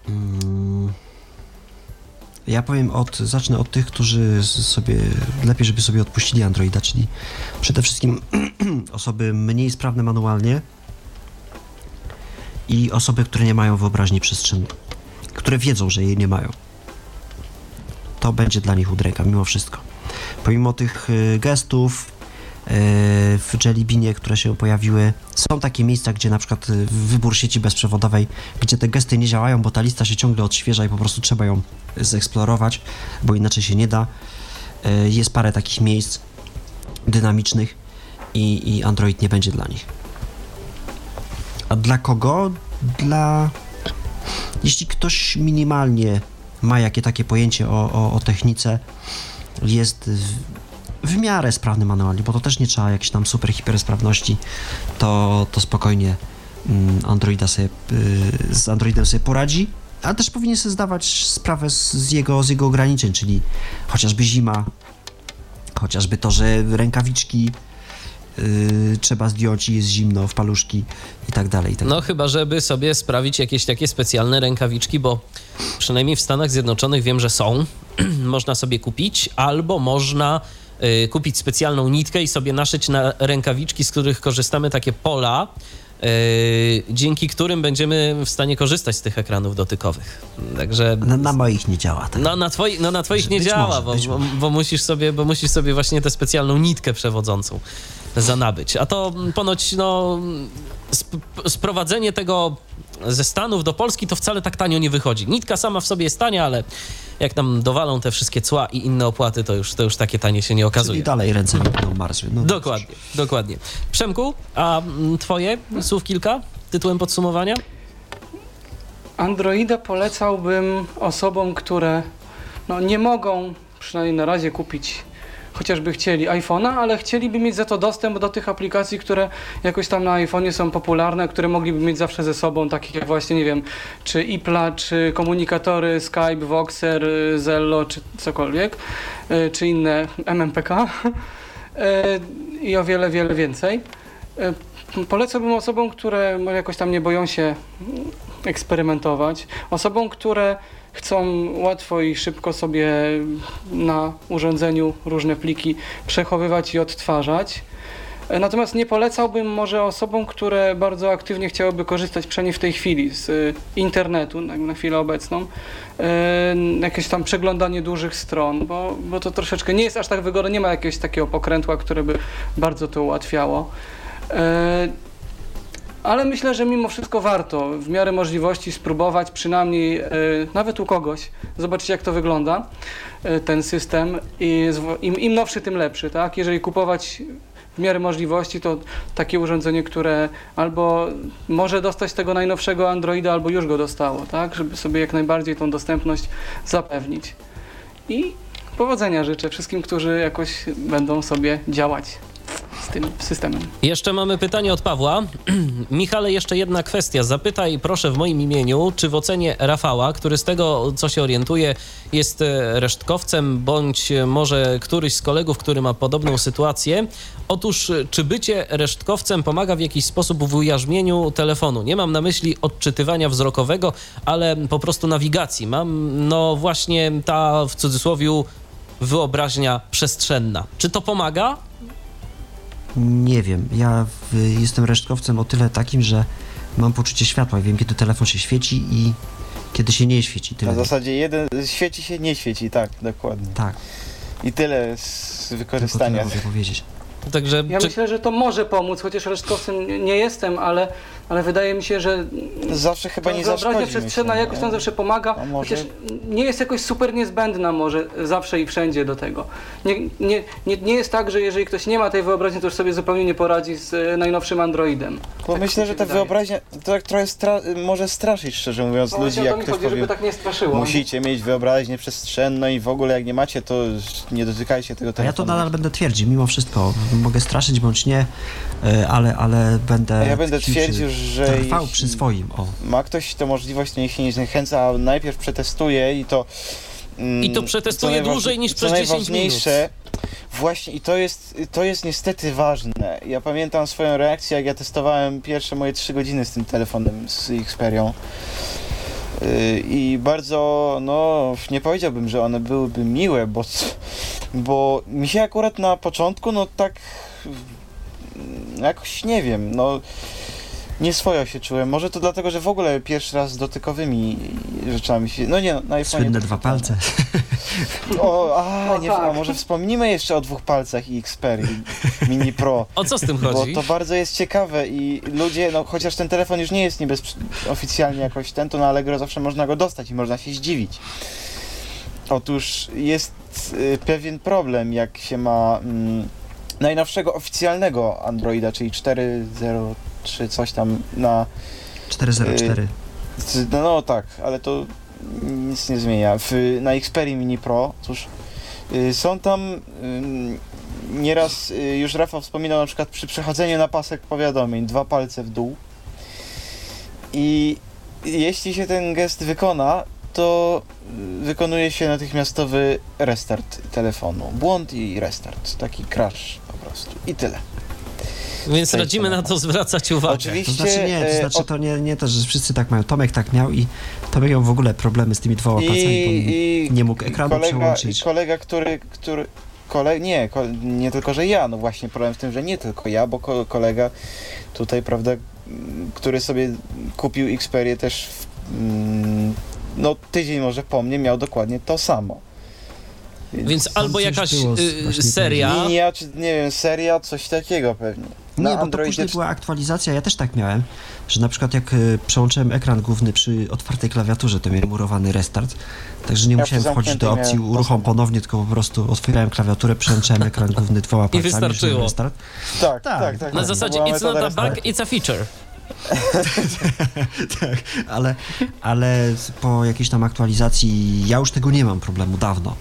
Mm. Ja powiem od, zacznę od tych, którzy sobie, lepiej żeby sobie odpuścili Androida, czyli przede wszystkim osoby mniej sprawne manualnie i osoby, które nie mają wyobraźni przestrzennej, które wiedzą, że jej nie mają. To będzie dla nich udręka mimo wszystko. Pomimo tych y, gestów, w Jellybinie, które się pojawiły. Są takie miejsca, gdzie na przykład y, wybór sieci bezprzewodowej, gdzie te gesty nie działają, bo ta lista się ciągle odświeża i po prostu trzeba ją zeksplorować, bo inaczej się nie da. Y, jest parę takich miejsc dynamicznych i, i Android nie będzie dla nich. A dla kogo? Dla... Jeśli ktoś minimalnie ma jakie takie pojęcie o, o, o technice, jest w miarę sprawny manualnie, bo to też nie trzeba jakiejś tam super hipersprawności, to, to spokojnie mm, Androida sobie, y, z Androidem sobie poradzi, ale też powinien sobie zdawać sprawę z, z, jego, z jego ograniczeń, czyli chociażby zima, chociażby to, że rękawiczki Yy, trzeba zdjąć i jest zimno w paluszki i tak dalej. I tak no chyba, żeby sobie sprawić jakieś takie specjalne rękawiczki, bo przynajmniej w Stanach Zjednoczonych wiem, że są. można sobie kupić, albo można kupić specjalną nitkę i sobie naszyć na rękawiczki, z których korzystamy, takie pola, y, dzięki którym będziemy w stanie korzystać z tych ekranów dotykowych. Także... Na, na moich nie działa. Tak? No, na, twoi, no, na twoich nie działa, może, bo, bo, bo, musisz sobie, bo musisz sobie właśnie tę specjalną nitkę przewodzącą zanabyć. A to ponoć no, sp sprowadzenie tego ze Stanów do Polski to wcale tak tanio nie wychodzi. Nitka sama w sobie jest tania, ale jak tam dowalą te wszystkie cła i inne opłaty, to już, to już takie tanie się nie okazuje. I dalej ręce na Marsie. No dokładnie, dokładnie. Przemku, a mm, twoje słów kilka tytułem podsumowania? Androida polecałbym osobom, które no, nie mogą przynajmniej na razie kupić chociażby chcieli iPhone'a, ale chcieliby mieć za to dostęp do tych aplikacji, które jakoś tam na iPhone'ie są popularne, które mogliby mieć zawsze ze sobą, takich jak właśnie, nie wiem, czy IPLA, czy komunikatory Skype, Voxer, Zello, czy cokolwiek, e, czy inne MMPK e, i o wiele, wiele więcej. E, polecałbym osobom, które jakoś tam nie boją się eksperymentować, osobom, które chcą łatwo i szybko sobie na urządzeniu różne pliki przechowywać i odtwarzać. Natomiast nie polecałbym może osobom, które bardzo aktywnie chciałyby korzystać przynajmniej w tej chwili z y, internetu na chwilę obecną, y, jakieś tam przeglądanie dużych stron, bo, bo to troszeczkę nie jest aż tak wygodne, nie ma jakiegoś takiego pokrętła, które by bardzo to ułatwiało. Ale myślę, że mimo wszystko warto w miarę możliwości spróbować przynajmniej e, nawet u kogoś, zobaczyć jak to wygląda e, ten system i im, im nowszy tym lepszy, tak? Jeżeli kupować w miarę możliwości to takie urządzenie, które albo może dostać tego najnowszego Androida, albo już go dostało, tak? Żeby sobie jak najbardziej tą dostępność zapewnić. I powodzenia życzę wszystkim, którzy jakoś będą sobie działać z tym systemem. Jeszcze mamy pytanie od Pawła. Michale, jeszcze jedna kwestia. Zapytaj proszę w moim imieniu, czy w ocenie Rafała, który z tego, co się orientuje, jest e, resztkowcem, bądź może któryś z kolegów, który ma podobną sytuację. Otóż, czy bycie resztkowcem pomaga w jakiś sposób w ujarzmieniu telefonu? Nie mam na myśli odczytywania wzrokowego, ale po prostu nawigacji. Mam, no właśnie ta w cudzysłowie wyobraźnia przestrzenna. Czy to pomaga? Nie wiem. Ja w, jestem resztkowcem o tyle takim, że mam poczucie światła i wiem, kiedy telefon się świeci i kiedy się nie świeci. Tyle. Na zasadzie jeden świeci się, nie świeci, tak, dokładnie. Tak. I tyle z wykorzystania. Tylko mogę powiedzieć. Także, ja czy... myślę, że to może pomóc, chociaż resztkowcem nie jestem, ale, ale wydaje mi się, że zawsze chyba nie wyobraźnia przestrzenna jakoś tam zawsze pomaga, może... chociaż nie jest jakoś super niezbędna może zawsze i wszędzie do tego. Nie, nie, nie, nie jest tak, że jeżeli ktoś nie ma tej wyobraźni, to już sobie zupełnie nie poradzi z e, najnowszym Androidem. To tak myślę, że ta wydaje. wyobraźnia to tak trochę stra może straszyć, szczerze mówiąc, no ludzi, jak ktoś chodzi, powie, tak nie straszyło. musicie mieć wyobraźnię przestrzenną i w ogóle jak nie macie, to nie dotykajcie tego telefonu. A ja to nadal będę twierdził, mimo wszystko. Mogę straszyć bądź nie, e, ale, ale będę... Ja będę twierdził, że trwał przy swoim. O. Ma ktoś tę możliwość, to niech się nie zniechęca, a najpierw przetestuje i to. Mm, I to przetestuje dłużej niż przez 10 minut. Właśnie i to jest, to jest niestety ważne. Ja pamiętam swoją reakcję, jak ja testowałem pierwsze moje 3 godziny z tym telefonem, z Xperią. Y, I bardzo, no, nie powiedziałbym, że one byłyby miłe, bo, bo mi się akurat na początku, no tak, mm, jakoś nie wiem, no, nieswojo się czułem. Może to dlatego, że w ogóle pierwszy raz z dotykowymi rzeczami się, no nie, na iPhone'ie Słynne dwa palce. O, a, nie, tak. a może wspomnimy jeszcze o dwóch palcach i Xperia Mini Pro. O co z tym Bo chodzi? to bardzo jest ciekawe i ludzie, no chociaż ten telefon już nie jest niby oficjalnie jakoś ten, to na Allegro zawsze można go dostać i można się zdziwić. Otóż jest y, pewien problem, jak się ma mm, najnowszego oficjalnego Androida, czyli 4.0.3 coś tam na 404. z- No, no tak, ale to nic nie zmienia. W, na Xperia Mini Pro, cóż, y, są tam y, nieraz, y, już Rafał wspominał na przykład przy przechodzeniu na pasek powiadomień, dwa palce w dół. I jeśli się ten gest wykona, to y, wykonuje się natychmiastowy restart telefonu. Błąd i restart. Taki crash po prostu. I tyle. Więc radzimy na to zwracać uwagę. Oczywiście. To znaczy nie, to e, znaczy to nie, nie to, że wszyscy tak mają. Tomek tak miał i Tomek miał w ogóle problemy z tymi dwoma palcami, bo I, nie mógł ekranu kolega, przełączyć. I kolega, który, który kole, nie, ko, nie tylko, że ja, no właśnie problem w tym, że nie tylko ja, bo ko, kolega tutaj, prawda, który sobie kupił Xperię też w, mm, no tydzień może po mnie miał dokładnie to samo. Więc Tam albo jakaś y, seria. Linia, czy nie wiem, seria, coś takiego pewnie. Nie, Na bo to Androidzie później była aktualizacja, ja też tak miałem, że na przykład jak y, przełączyłem ekran główny przy otwartej klawiaturze, to miałem murowany restart, także nie Ja musiałem wchodzić do opcji uruchom ponownie, tylko po prostu otwierałem klawiaturę, przełączałem ekran główny dwoma palcami, wystarczyło. wziąłem restart. Tak, Tak, tak, tak. Na tak. zasadzie To była it's not a bug, it's a feature. tak, ale, ale po jakiejś tam aktualizacji ja już tego nie mam problemu dawno.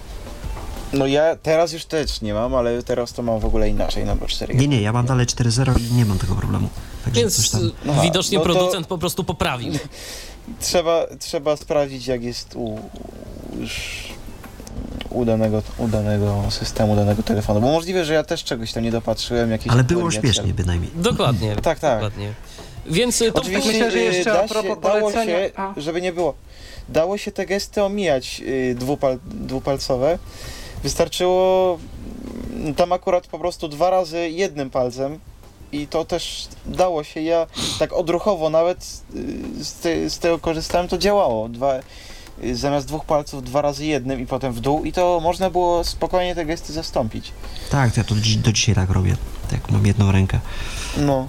No ja teraz już też nie mam, ale teraz to mam w ogóle inaczej, no bo 4 Nie, nie, ja mam dalej 4.0 i nie mam tego problemu. Także coś Więc tam... y, Aha, widocznie no to- producent po prostu poprawił. Trzeba, trzeba sprawdzić, jak jest u, już u danego, u danego systemu, danego telefonu. Bo możliwe, że ja też czegoś tam nie dopatrzyłem. Jakieś Ale było śmiesznie bynajmniej. Dokładnie. Tak, tak. Dokładnie. Więc y, to Oczywiście myślę, że y, jeszcze da a propos się, dało się, żeby nie było, dało się te gesty omijać y, dwupal, dwupalcowe. Wystarczyło mm, tam akurat po prostu dwa razy jednym palcem i to też dało się. Ja tak odruchowo nawet y, z, te, z tego korzystałem, to działało. Dwa, y, zamiast dwóch palców dwa razy jednym i potem w dół i to można było spokojnie te gesty zastąpić. Tak, ja to do, dzi- do dzisiaj tak robię. Tak, mam jedną rękę. No.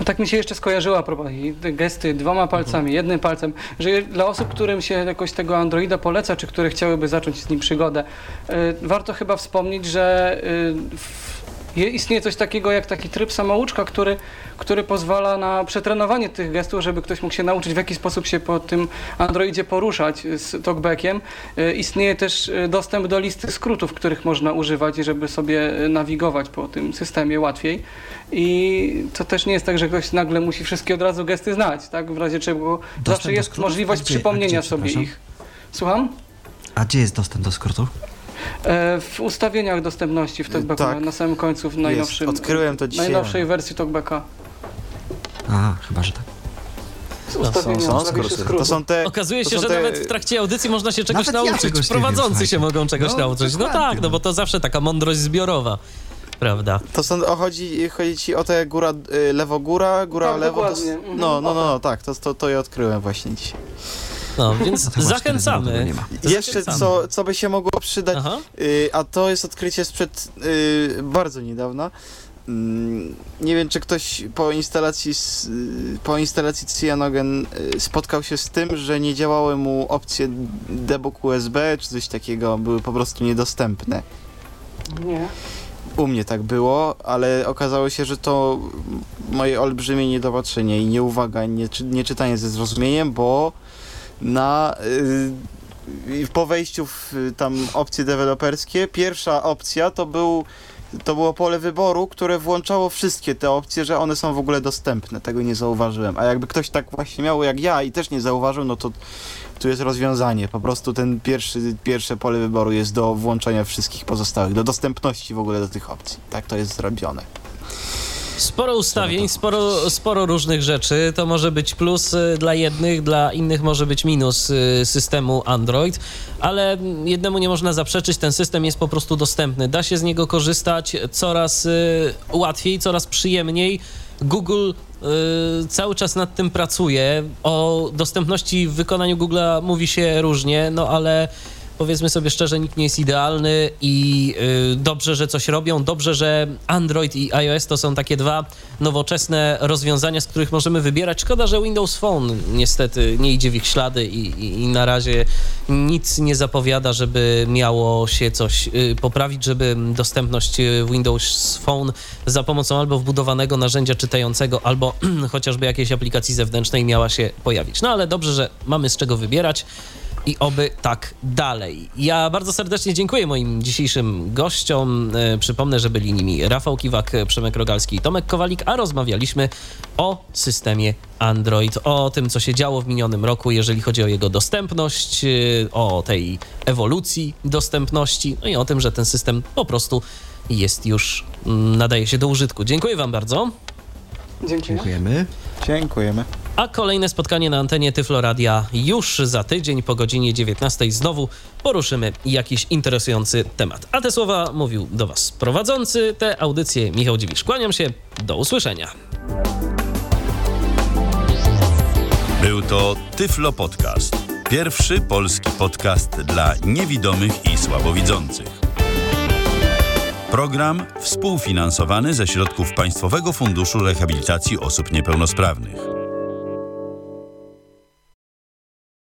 A tak mi się jeszcze skojarzyła a propos gesty dwoma palcami, jednym palcem, że dla osób, którym się jakoś tego Androida poleca, czy które chciałyby zacząć z nim przygodę, y, warto chyba wspomnieć, że y, istnieje coś takiego jak taki tryb samouczka, który, który pozwala na przetrenowanie tych gestów, żeby ktoś mógł się nauczyć w jaki sposób się po tym Androidzie poruszać z talkbackiem. Y, Istnieje też y, dostęp do listy skrótów, których można używać, żeby sobie y, nawigować po tym systemie łatwiej. I to też nie jest tak, że ktoś nagle musi wszystkie od razu gesty znać, tak? W razie czego zawsze do jest skrótów? możliwość gdzie- przypomnienia gdzie, sobie ich. Słucham? A gdzie jest dostęp do skrótów? E, W ustawieniach dostępności w TalkBacku, tak. na samym końcu, w najnowszym, odkryłem to dzisiaj. najnowszej wersji TalkBacka. A, chyba, że tak. Z Są, ustawienia są skróty. To są te. Okazuje to się, są że te- nawet w trakcie audycji można się czegoś Nawet ja nauczyć. czegoś nie wiem, Prowadzący się mogą czegoś No, nauczyć. No tak, no no. bo to zawsze taka mądrość zbiorowa. Prawda? To są, o, chodzi, chodzi ci o te góra, y, lewo góra, góra Tak, lewo. To. Mhm. no, no, no, no, tak, to, to, to ja odkryłem właśnie dzisiaj. No, więc No to chyba 4.0 tego zachęcamy. Jeszcze co, co by się mogło przydać, Aha. y, a to jest odkrycie sprzed y, bardzo niedawna. Mm, nie wiem, czy ktoś po instalacji, y, po instalacji Cyanogen y, spotkał się z tym, że nie działały mu opcje debug USB czy coś takiego, były po prostu niedostępne. Nie. U mnie tak było, ale okazało się, że to moje olbrzymie niedopatrzenie i nieuwaga, nie, czy- nieczytanie ze zrozumieniem, bo na y, po wejściu w y, tam opcje deweloperskie, pierwsza opcja to był to było pole wyboru, które włączało wszystkie te opcje, że one są w ogóle dostępne. Tego nie zauważyłem. A jakby ktoś tak właśnie miał jak ja i też nie zauważył, no to tu jest rozwiązanie. Po prostu ten pierwszy, pierwsze pole wyboru jest do włączenia wszystkich pozostałych, do dostępności w ogóle do tych opcji. Tak to jest zrobione. Sporo ustawień, sporo, sporo różnych rzeczy. To może być plus y, dla jednych, dla innych może być minus y, systemu Android, ale jednemu nie można zaprzeczyć, ten system jest po prostu dostępny. Da się z niego korzystać coraz y, łatwiej, coraz przyjemniej. Google y, cały czas nad tym pracuje. O dostępności w wykonaniu Google'a mówi się różnie, no ale powiedzmy sobie szczerze, nikt nie jest idealny i y, dobrze, że coś robią. Dobrze, że Android i iOS to są takie dwa nowoczesne rozwiązania, z których możemy wybierać. Szkoda, że Windows Phone niestety nie idzie w ich ślady i, i, i na razie nic nie zapowiada, żeby miało się coś y, poprawić, żeby dostępność y, Windows Phone za pomocą albo wbudowanego narzędzia czytającego, albo chociażby jakiejś aplikacji zewnętrznej miała się pojawić. No ale dobrze, że mamy z czego wybierać i oby tak dalej. Ja bardzo serdecznie dziękuję moim dzisiejszym gościom. E, przypomnę, że byli nimi Rafał Kiwak, Przemek Rogalski i Tomek Kowalik, a rozmawialiśmy o systemie Android, o tym, co się działo w minionym roku, jeżeli chodzi o jego dostępność, e, o tej ewolucji dostępności, no i o tym, że ten system po prostu jest już, mm, nadaje się do użytku. Dziękuję Wam bardzo. Dziękuję. Dziękujemy. Dziękujemy. A kolejne spotkanie na antenie Tyfloradia już za tydzień po godzinie 19 znowu poruszymy jakiś interesujący temat. A te słowa mówił do Was prowadzący tę audycję Michał Dziwisz. Kłaniam się, do usłyszenia. Był to Tyflo Podcast. Pierwszy polski podcast dla niewidomych i słabowidzących. Program współfinansowany ze środków Państwowego Funduszu Rehabilitacji Osób Niepełnosprawnych.